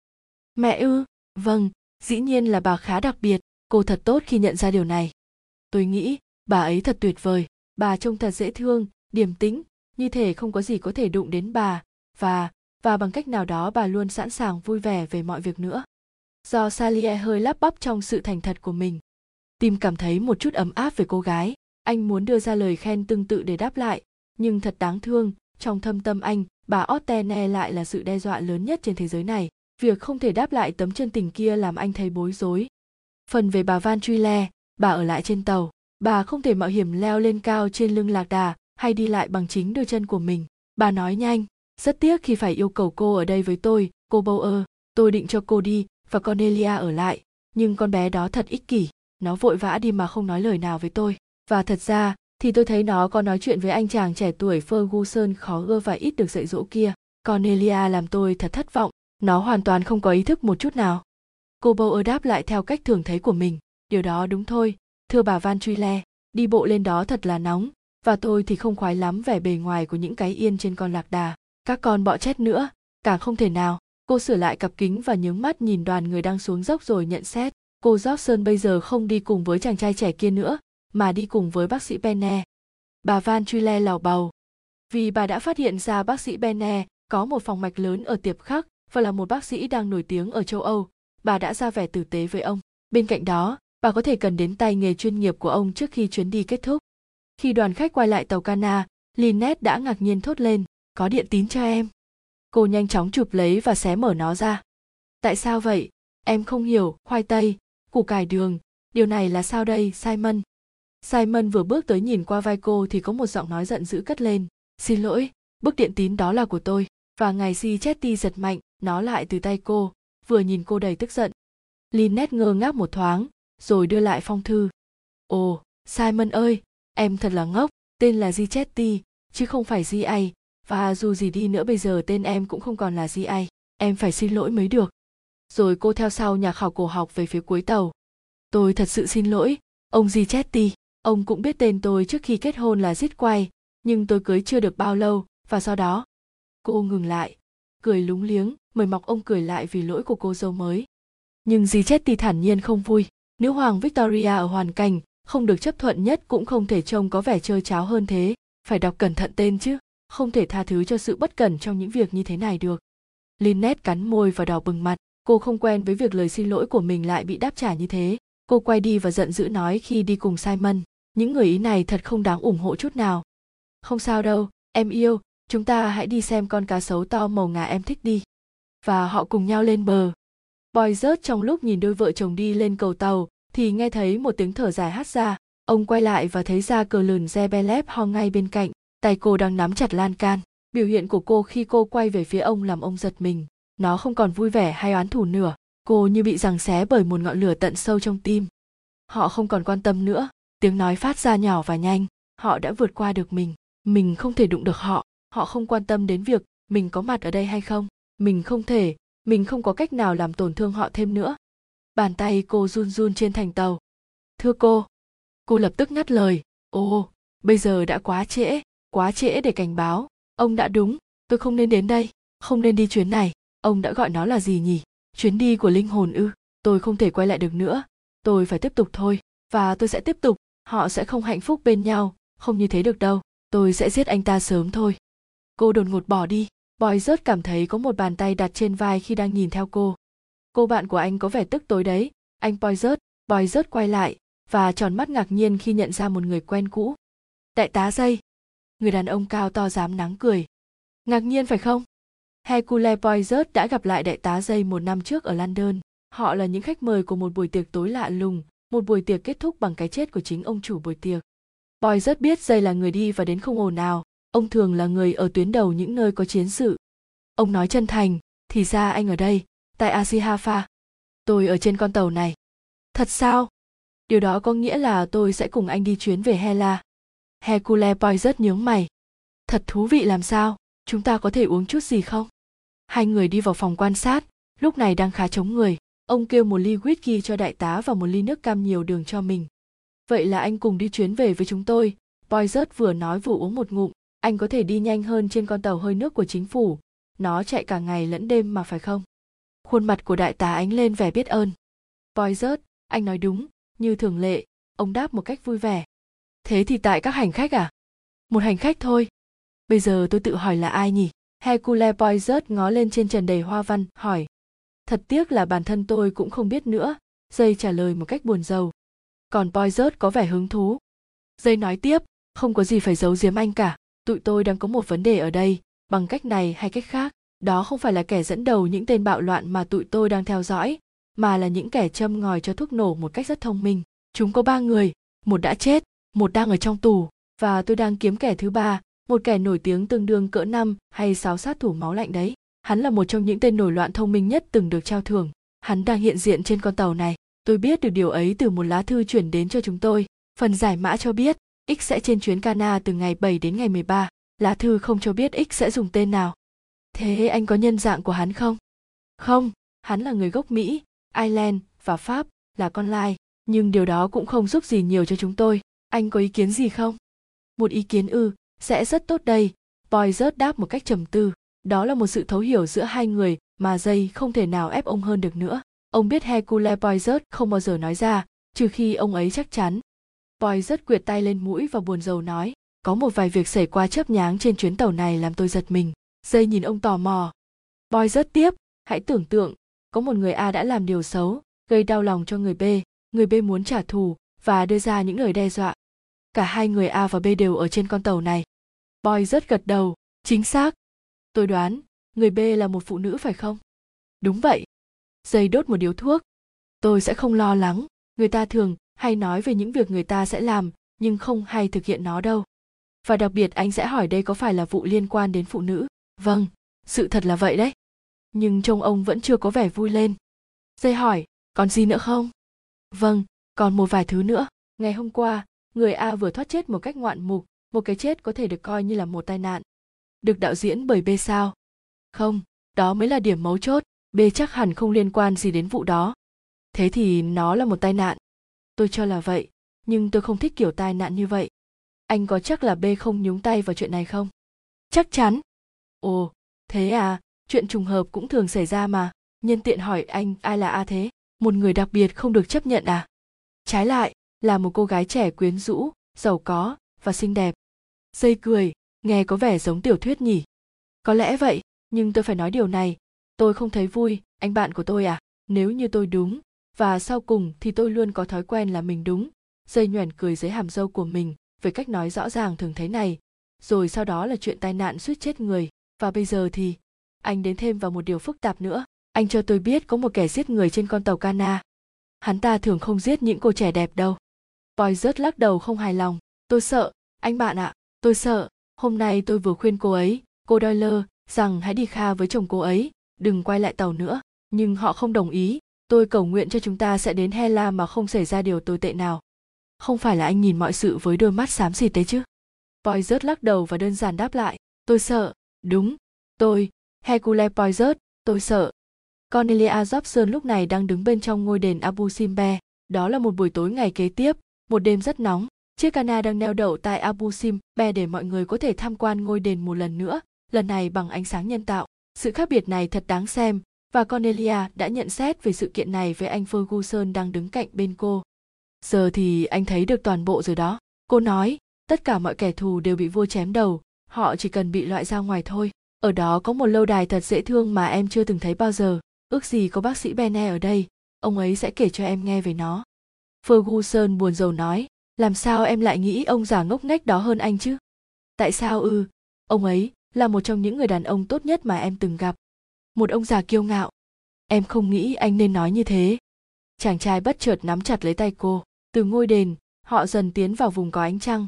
S1: Mẹ ư? Vâng dĩ nhiên là bà khá đặc biệt. Cô thật tốt khi nhận ra điều này. Tôi nghĩ bà ấy thật tuyệt vời, bà trông thật dễ thương, điềm tĩnh, như thể không có gì có thể đụng đến bà, và và bằng cách nào đó bà luôn sẵn sàng vui vẻ về mọi việc nữa. Do salie hơi lắp bắp trong sự thành thật của mình. Tim cảm thấy một chút ấm áp về cô gái, anh muốn đưa ra lời khen tương tự để đáp lại, nhưng thật đáng thương, trong thâm tâm anh, bà Ottene lại là sự đe dọa lớn nhất trên thế giới này, việc không thể đáp lại tấm chân tình kia làm anh thấy bối rối. Phần về bà van truy le bà ở lại trên tàu bà không thể mạo hiểm leo lên cao trên lưng lạc đà hay đi lại bằng chính đôi chân của mình bà nói nhanh rất tiếc khi phải yêu cầu cô ở đây với tôi cô Bower. tôi định cho cô đi và Cornelia ở lại nhưng con bé đó thật ích kỷ nó vội vã đi mà không nói lời nào với tôi và thật ra thì tôi thấy nó có nói chuyện với anh chàng trẻ tuổi Ferguson khó ưa và ít được dạy dỗ kia. Cornelia làm tôi thật thất vọng, nó hoàn toàn không có ý thức một chút nào. Cô Bower đáp lại theo cách thường thấy của mình, điều đó đúng thôi, thưa bà Van Truy Le, đi bộ lên đó thật là nóng, và tôi thì không khoái lắm vẻ bề ngoài của những cái yên trên con lạc đà. Các con bọ chết nữa, càng không thể nào. Cô sửa lại cặp kính và nhướng mắt nhìn đoàn người đang xuống dốc rồi nhận xét. Cô Jobson bây giờ không đi cùng với chàng trai trẻ kia nữa, mà đi cùng với bác sĩ Benne. Bà Van Truyle lào bầu. Vì bà đã phát hiện ra bác sĩ Benne có một phòng mạch lớn ở tiệp khắc và là một bác sĩ đang nổi tiếng ở châu Âu, bà đã ra vẻ tử tế với ông. Bên cạnh đó, bà có thể cần đến tay nghề chuyên nghiệp của ông trước khi chuyến đi kết thúc. Khi đoàn khách quay lại tàu Cana, Lynette đã ngạc nhiên thốt lên, có điện tín cho em. Cô nhanh chóng chụp lấy và xé mở nó ra. Tại sao vậy? Em không hiểu, khoai tây, củ cải đường, điều này là sao đây, Simon? Simon vừa bước tới nhìn qua vai cô thì có một giọng nói giận dữ cất lên. Xin lỗi, bức điện tín đó là của tôi. Và ngài si Chetty giật mạnh, nó lại từ tay cô, vừa nhìn cô đầy tức giận. Lynette ngơ ngác một thoáng, rồi đưa lại phong thư. Ồ, Simon ơi, em thật là ngốc, tên là Di Chetty, chứ không phải Di ai, và dù gì đi nữa bây giờ tên em cũng không còn là Di ai, em phải xin lỗi mới được. Rồi cô theo sau nhà khảo cổ học về phía cuối tàu. Tôi thật sự xin lỗi, ông Di Chetty ông cũng biết tên tôi trước khi kết hôn là giết quay nhưng tôi cưới chưa được bao lâu và sau đó cô ngừng lại cười lúng liếng mời mọc ông cười lại vì lỗi của cô dâu mới nhưng Di chết thì thản nhiên không vui nữ hoàng victoria ở hoàn cảnh không được chấp thuận nhất cũng không thể trông có vẻ chơi cháo hơn thế. Phải đọc cẩn thận tên chứ, không thể tha thứ cho sự bất cẩn trong những việc như thế này được. Lynette cắn môi và đỏ bừng mặt. Cô không quen với việc lời xin lỗi của mình lại bị đáp trả như thế. Cô quay đi và giận dữ nói khi đi cùng simon, những người ý này thật không đáng ủng hộ chút nào. Không sao đâu, em yêu, chúng ta hãy đi xem con cá sấu to màu ngà em thích đi. Và họ cùng nhau lên bờ boy rớt trong lúc nhìn đôi vợ chồng đi lên cầu tàu, thì nghe thấy một tiếng thở dài hát ra. Ông quay lại và thấy ra cờ lườn Zebelep ho ngay bên cạnh, tay cô đang nắm chặt lan can. Biểu hiện của cô khi cô quay về phía ông làm ông giật mình. Nó không còn vui vẻ hay oán thù nữa. Cô như bị giằng xé bởi một ngọn lửa tận sâu trong tim. Họ không còn quan tâm nữa. Tiếng nói phát ra nhỏ và nhanh. Họ đã vượt qua được mình. Mình không thể đụng được họ. Họ không quan tâm đến việc mình có mặt ở đây hay không. Mình không thể mình không có cách nào làm tổn thương họ thêm nữa. Bàn tay cô run run trên thành tàu. Thưa cô. Cô lập tức ngắt lời. Ồ, bây giờ đã quá trễ quá trễ để cảnh báo. Ông đã đúng, tôi không nên đến đây. Không nên đi chuyến này. Ông đã gọi nó là gì nhỉ? Chuyến đi của linh hồn ư? Tôi không thể quay lại được nữa. Tôi phải tiếp tục thôi, và tôi sẽ tiếp tục. Họ sẽ không hạnh phúc bên nhau. Không như thế được đâu. Tôi sẽ giết anh ta sớm thôi. Cô đột ngột bỏ đi boy rớt cảm thấy có một bàn tay đặt trên vai khi đang nhìn theo cô. Cô bạn của anh có vẻ tức tối đấy. Anh boy rớt boy rớt quay lại và tròn mắt ngạc nhiên khi nhận ra một người quen cũ. Đại tá dây người đàn ông cao to dám nắng cười. Ngạc nhiên phải không? Hercule poizert đã gặp lại đại tá dây một năm trước ở london. Họ là những khách mời của một buổi tiệc tối lạ lùng một buổi tiệc kết thúc bằng cái chết của chính ông chủ buổi tiệc. Boy rất biết dây là người đi và đến không ồn nào, ông thường là người ở tuyến đầu những nơi có chiến sự. Ông nói chân thành, thì ra anh ở đây, tại Asihafa. Tôi ở trên con tàu này. Thật sao? Điều đó có nghĩa là tôi sẽ cùng anh đi chuyến về Hela. Hercule poi rất nhướng mày. Thật thú vị làm sao, chúng ta có thể uống chút gì không? Hai người đi vào phòng quan sát, lúc này đang khá chống người ông kêu một ly whisky cho đại tá và một ly nước cam nhiều đường cho mình vậy là anh cùng đi chuyến về với chúng tôi Poizert vừa nói vừa uống một ngụm anh có thể đi nhanh hơn trên con tàu hơi nước của chính phủ. Nó chạy cả ngày lẫn đêm mà phải không? Khuôn mặt của đại tá ánh lên vẻ biết ơn. Poizert, anh nói đúng như thường lệ ông đáp một cách vui vẻ. Thế thì tại các hành khách à? Một hành khách thôi. Bây giờ tôi tự hỏi là ai nhỉ? Hercule poizert ngó lên trên trần đầy hoa văn hỏi. Thật tiếc là bản thân tôi cũng không biết nữa dây trả lời một cách buồn rầu. Còn poizert có vẻ hứng thú. Dây nói tiếp không có gì phải giấu giếm anh cả tụi tôi đang có một vấn đề ở đây. Bằng cách này hay cách khác, đó không phải là kẻ dẫn đầu những tên bạo loạn mà tụi tôi đang theo dõi, mà là những kẻ châm ngòi cho thuốc nổ một cách rất thông minh. Chúng có ba người, một đã chết, một đang ở trong tù, và tôi đang kiếm kẻ thứ ba, một kẻ nổi tiếng tương đương cỡ năm hay sáu sát thủ máu lạnh đấy. Hắn là một trong những tên nổi loạn thông minh nhất từng được trao thưởng. Hắn đang hiện diện trên con tàu này. Tôi biết được điều ấy từ một lá thư chuyển đến cho chúng tôi. Phần giải mã cho biết X sẽ trên chuyến Cana từ ngày 7 đến ngày 13. Lá thư không cho biết X sẽ dùng tên nào. Thế anh có nhân dạng của hắn không? Không, hắn là người gốc Mỹ, Ireland và Pháp, là con lai, nhưng điều đó cũng không giúp gì nhiều cho chúng tôi. Anh có ý kiến gì không? Một ý kiến ư, sẽ rất tốt đây. Boy rớt đáp một cách trầm tư. Đó là một sự thấu hiểu giữa hai người mà dây không thể nào ép ông hơn được nữa. Ông biết Hercule Poirot không bao giờ nói ra, trừ khi ông ấy chắc chắn. Poirot quyệt tay lên mũi và buồn rầu nói, có một vài việc xảy qua chớp nháng trên chuyến tàu này làm tôi giật mình. Dây nhìn ông tò mò. Poirot tiếp, hãy tưởng tượng, có một người A đã làm điều xấu, gây đau lòng cho người B, người B muốn trả thù và đưa ra những lời đe dọa. Cả hai người A và B đều ở trên con tàu này. Boy rất gật đầu, chính xác. Tôi đoán, người B là một phụ nữ phải không? Đúng vậy. Dây đốt một điếu thuốc. Tôi sẽ không lo lắng, người ta thường hay nói về những việc người ta sẽ làm, nhưng không hay thực hiện nó đâu. Và đặc biệt anh sẽ hỏi đây có phải là vụ liên quan đến phụ nữ. Vâng, sự thật là vậy đấy. Nhưng trông ông vẫn chưa có vẻ vui lên. Dây hỏi, còn gì nữa không? Vâng, còn một vài thứ nữa. Ngày hôm qua, người A vừa thoát chết một cách ngoạn mục, một cái chết có thể được coi như là một tai nạn. Được đạo diễn bởi B sao? Không, đó mới là điểm mấu chốt, B chắc hẳn không liên quan gì đến vụ đó. Thế thì nó là một tai nạn. Tôi cho là vậy, nhưng tôi không thích kiểu tai nạn như vậy. Anh có chắc là B không nhúng tay vào chuyện này không? Chắc chắn. Ồ, thế à, chuyện trùng hợp cũng thường xảy ra mà. Nhân tiện hỏi anh ai là A thế? Một người đặc biệt không được chấp nhận à? Trái lại, là một cô gái trẻ quyến rũ, giàu có và xinh đẹp. Dây cười, nghe có vẻ giống tiểu thuyết nhỉ. Có lẽ vậy, nhưng tôi phải nói điều này, tôi không thấy vui, anh bạn của tôi à, nếu như tôi đúng, và sau cùng thì tôi luôn có thói quen là mình đúng. Dây nhoẻn cười dưới hàm dâu của mình, với cách nói rõ ràng thường thấy này, rồi sau đó là chuyện tai nạn suýt chết người, và bây giờ thì, anh đến thêm vào một điều phức tạp nữa, anh cho tôi biết có một kẻ giết người trên con tàu Cana. Hắn ta thường không giết những cô trẻ đẹp đâu. Boy rớt lắc đầu không hài lòng. Tôi sợ, anh bạn ạ, tôi sợ. Hôm nay tôi vừa khuyên cô ấy, cô Doyle, rằng hãy đi kha với chồng cô ấy, đừng quay lại tàu nữa. Nhưng họ không đồng ý. Tôi cầu nguyện cho chúng ta sẽ đến Hela mà không xảy ra điều tồi tệ nào. Không phải là anh nhìn mọi sự với đôi mắt xám xịt đấy chứ. Boy rớt lắc đầu và đơn giản đáp lại. Tôi sợ, đúng, tôi, Hercule Poirot, tôi sợ. Cornelia Jobson lúc này đang đứng bên trong ngôi đền Abu Simbe. Đó là một buổi tối ngày kế tiếp, một đêm rất nóng chiếc cana đang neo đậu tại abu simbe để mọi người có thể tham quan ngôi đền một lần nữa lần này bằng ánh sáng nhân tạo sự khác biệt này thật đáng xem và cornelia đã nhận xét về sự kiện này với anh ferguson đang đứng cạnh bên cô. Giờ thì anh thấy được toàn bộ rồi đó. Cô nói tất cả mọi kẻ thù đều bị vua chém đầu. Họ chỉ cần bị loại ra ngoài thôi. Ở đó có một lâu đài thật dễ thương mà em chưa từng thấy bao giờ. Ước gì có bác sĩ bene ở đây. Ông ấy sẽ kể cho em nghe về nó. Ferguson buồn rầu nói, làm sao em lại nghĩ ông già ngốc nghếch đó hơn anh chứ? Tại sao ư? ông ấy là một trong những người đàn ông tốt nhất mà em từng gặp. Một ông già kiêu ngạo. Em không nghĩ anh nên nói như thế. Chàng trai bất chợt nắm chặt lấy tay cô. Từ ngôi đền, họ dần tiến vào vùng có ánh trăng.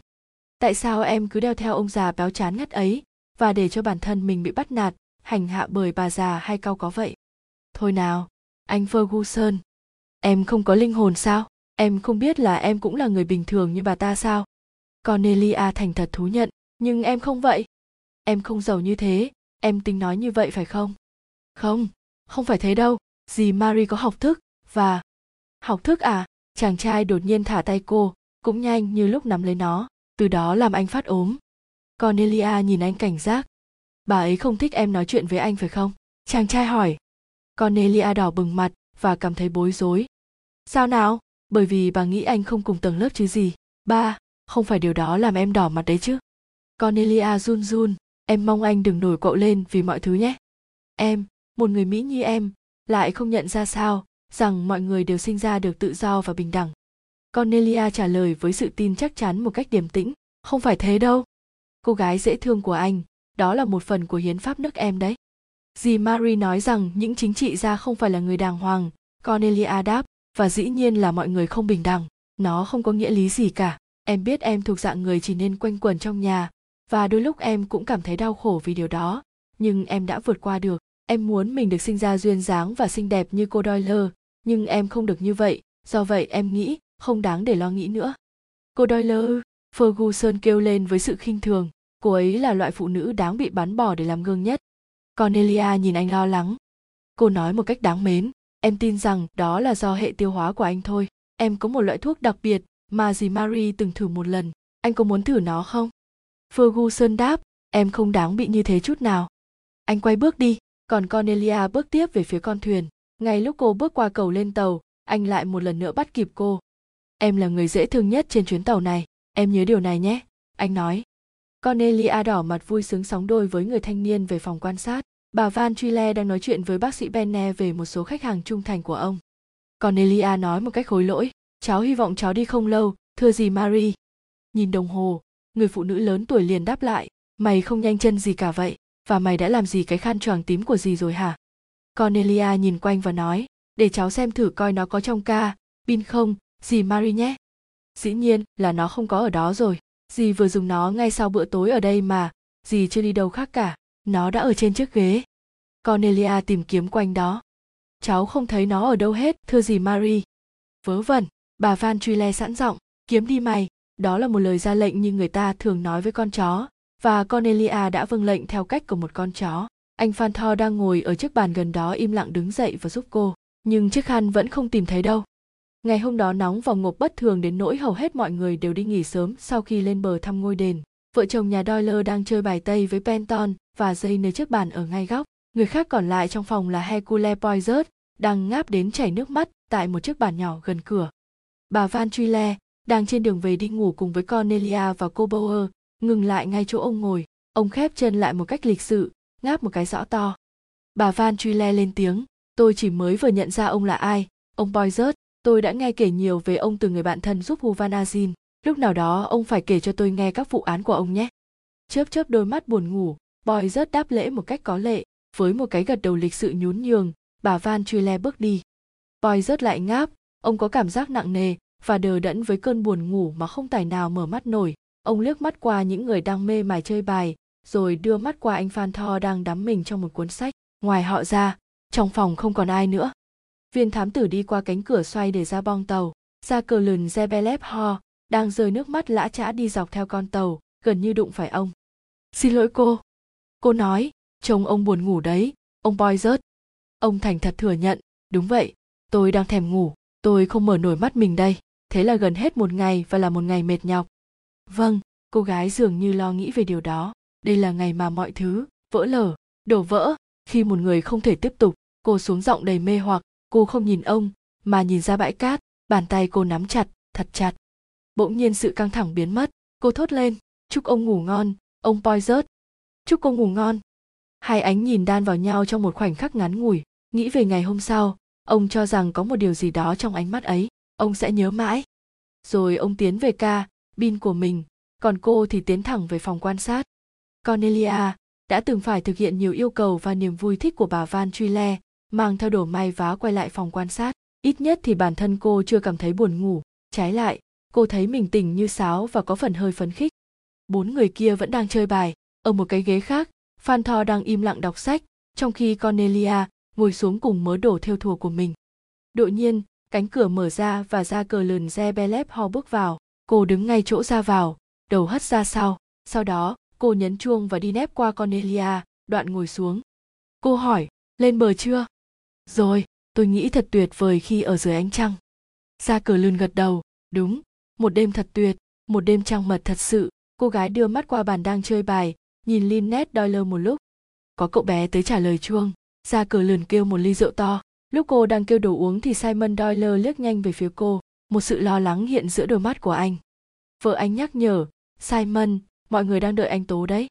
S1: Tại sao em cứ đeo theo ông già béo chán ngắt ấy và để cho bản thân mình bị bắt nạt, hành hạ bởi bà già hay cao có vậy? Thôi nào, anh Ferguson, em không có linh hồn sao? em không biết là em cũng là người bình thường như bà ta sao cornelia thành thật thú nhận nhưng em không vậy em không giàu như thế em tính nói như vậy phải không không không phải thế đâu. Dì Marie có học thức, và học thức à? Chàng trai đột nhiên thả tay cô, cũng nhanh như lúc nắm lấy nó, từ đó làm anh phát ốm. Cornelia nhìn anh cảnh giác. Bà ấy không thích em nói chuyện với anh phải không? Chàng trai hỏi. Cornelia đỏ bừng mặt và cảm thấy bối rối. Sao nào? Bởi vì bà nghĩ anh không cùng tầng lớp chứ gì. Ba, không phải điều đó làm em đỏ mặt đấy chứ. Cornelia run run. Em mong anh đừng nổi cộ lên vì mọi thứ nhé. Em một người mỹ như em lại không nhận ra sao rằng mọi người đều sinh ra được tự do và bình đẳng. Cornelia trả lời với sự tin chắc chắn một cách điềm tĩnh. Không phải thế đâu. Cô gái dễ thương của anh, đó là một phần của hiến pháp nước em đấy. Dì marie nói rằng những chính trị gia không phải là người đàng hoàng, cornelia đáp, và dĩ nhiên là mọi người không bình đẳng. Nó không có nghĩa lý gì cả. Em biết em thuộc dạng người chỉ nên quanh quẩn trong nhà, và đôi lúc em cũng cảm thấy đau khổ vì điều đó, nhưng em đã vượt qua được em muốn mình được sinh ra duyên dáng và xinh đẹp như cô doyle, nhưng em không được như vậy, do vậy em nghĩ không đáng để lo nghĩ nữa. Cô doyle, ferguson kêu lên với sự khinh thường, cô ấy là loại phụ nữ đáng bị bắn bỏ để làm gương nhất. Cornelia nhìn anh lo lắng. Cô nói một cách đáng mến, em tin rằng đó là do hệ tiêu hóa của anh thôi, em có một loại thuốc đặc biệt mà dì marie từng thử một lần, anh có muốn thử nó không? Ferguson đáp, em không đáng bị như thế chút nào. Anh quay bước đi còn cornelia bước tiếp về phía con thuyền. Ngay lúc cô bước qua cầu lên tàu, anh lại một lần nữa bắt kịp cô. Em là người dễ thương nhất trên chuyến tàu này. Em nhớ điều này nhé, anh nói. Cornelia đỏ mặt vui sướng sóng đôi với người thanh niên về phòng quan sát. Bà van truyle đang nói chuyện với bác sĩ benne về một số khách hàng trung thành của ông. Cornelia nói một cách hối lỗi, cháu hy vọng cháu đi không lâu, thưa gì marie. Nhìn đồng hồ, người phụ nữ lớn tuổi liền đáp lại, mày không nhanh chân gì cả vậy và mày đã làm gì cái khăn choàng tím của gì rồi hả? Cornelia nhìn quanh và nói, để cháu xem thử coi nó có trong ca. Pin không, dì marie nhé. Dĩ nhiên là nó không có ở đó rồi. Dì vừa dùng nó ngay sau bữa tối ở đây mà. Dì chưa đi đâu khác cả. Nó đã ở trên chiếc ghế. Cornelia tìm kiếm quanh đó. Cháu không thấy nó ở đâu hết, thưa dì marie vớ vẩn, bà van truy le sẵn giọng. Kiếm đi mày. Đó là một lời ra lệnh như người ta thường nói với con chó và cornelia đã vâng lệnh theo cách của một con chó anh phan tho đang ngồi ở chiếc bàn gần đó im lặng đứng dậy và giúp cô nhưng chiếc khăn vẫn không tìm thấy đâu ngày hôm đó nóng và ngộp bất thường đến nỗi hầu hết mọi người đều đi nghỉ sớm sau khi lên bờ thăm ngôi đền vợ chồng nhà Doyle đang chơi bài tây với Penton và dây nơi chiếc bàn ở ngay góc. Người khác còn lại trong phòng là Hercule Poirot, đang ngáp đến chảy nước mắt tại một chiếc bàn nhỏ gần cửa. Bà Van Truyle đang trên đường về đi ngủ cùng với Cornelia và cô Bauer, ngừng lại ngay chỗ ông ngồi. Ông khép chân lại một cách lịch sự, ngáp một cái rõ to. Bà Van truy le lên tiếng, tôi chỉ mới vừa nhận ra ông là ai, ông Poirot, tôi đã nghe kể nhiều về ông từ người bạn thân giúp Huvan Azin lúc nào đó ông phải kể cho tôi nghe các vụ án của ông nhé. Chớp chớp đôi mắt buồn ngủ boy rớt đáp lễ một cách có lệ. Với một cái gật đầu lịch sự nhún nhường bà van truy le bước đi. Boy rớt lại ngáp ông có cảm giác nặng nề và đờ đẫn với cơn buồn ngủ mà không tài nào mở mắt nổi ông liếc mắt qua những người đang mê mải chơi bài, rồi đưa mắt qua anh phan tho đang đắm mình trong một cuốn sách. Ngoài họ ra, trong phòng không còn ai nữa. Viên thám tử đi qua cánh cửa xoay để ra bong tàu. Ra cờ lừng zebelep ho, đang rơi nước mắt lã chã đi dọc theo con tàu, gần như đụng phải ông. Xin lỗi cô. Cô nói chồng ông buồn ngủ đấy, ông boy rớt. Ông thành thật thừa nhận, đúng vậy, tôi đang thèm ngủ, tôi không mở nổi mắt mình đây. Thế là gần hết một ngày và là một ngày mệt nhọc vâng cô gái dường như lo nghĩ về điều đó. Đây là ngày mà mọi thứ, vỡ lở, đổ vỡ. Khi một người không thể tiếp tục, cô xuống giọng đầy mê hoặc. Cô không nhìn ông, mà nhìn ra bãi cát. Bàn tay cô nắm chặt, thật chặt. Bỗng nhiên sự căng thẳng biến mất. Cô thốt lên, chúc ông ngủ ngon, ông poi rớt chúc cô ngủ ngon. Hai ánh nhìn đan vào nhau trong một khoảnh khắc ngắn ngủi. Nghĩ về ngày hôm sau, ông cho rằng có một điều gì đó trong ánh mắt ấy. Ông sẽ nhớ mãi. Rồi ông tiến về ca bin của mình, còn cô thì tiến thẳng về phòng quan sát. Cornelia đã từng phải thực hiện nhiều yêu cầu và niềm vui thích của bà van truy le mang theo đồ may vá quay lại phòng quan sát. Ít nhất thì bản thân cô chưa cảm thấy buồn ngủ. Trái lại, cô thấy mình tỉnh như sáo và có phần hơi phấn khích. Bốn người kia vẫn đang chơi bài. Ở một cái ghế khác, phan tho đang im lặng đọc sách, trong khi cornelia ngồi xuống cùng mớ đồ theo thùa của mình. Đột nhiên, cánh cửa mở ra và ra cờ lườn re belep ho bước vào cô đứng ngay chỗ ra vào, đầu hất ra sau. Sau đó, cô nhấn chuông và đi nép qua cornelia, đoạn ngồi xuống. Cô hỏi, lên bờ chưa? Rồi, tôi nghĩ thật tuyệt vời khi ở dưới ánh trăng. Ra cửa lươn gật đầu, đúng, một đêm thật tuyệt, một đêm trăng mật thật sự. Cô gái đưa mắt qua bàn đang chơi bài, nhìn linnet doyle một lúc. Có cậu bé tới trả lời chuông. Ra cửa lườn kêu một ly rượu to. Lúc cô đang kêu đồ uống thì simon doyle liếc nhanh về phía cô một sự lo lắng hiện giữa đôi mắt của anh. Vợ anh nhắc nhở, simon, mọi người đang đợi anh tố đấy.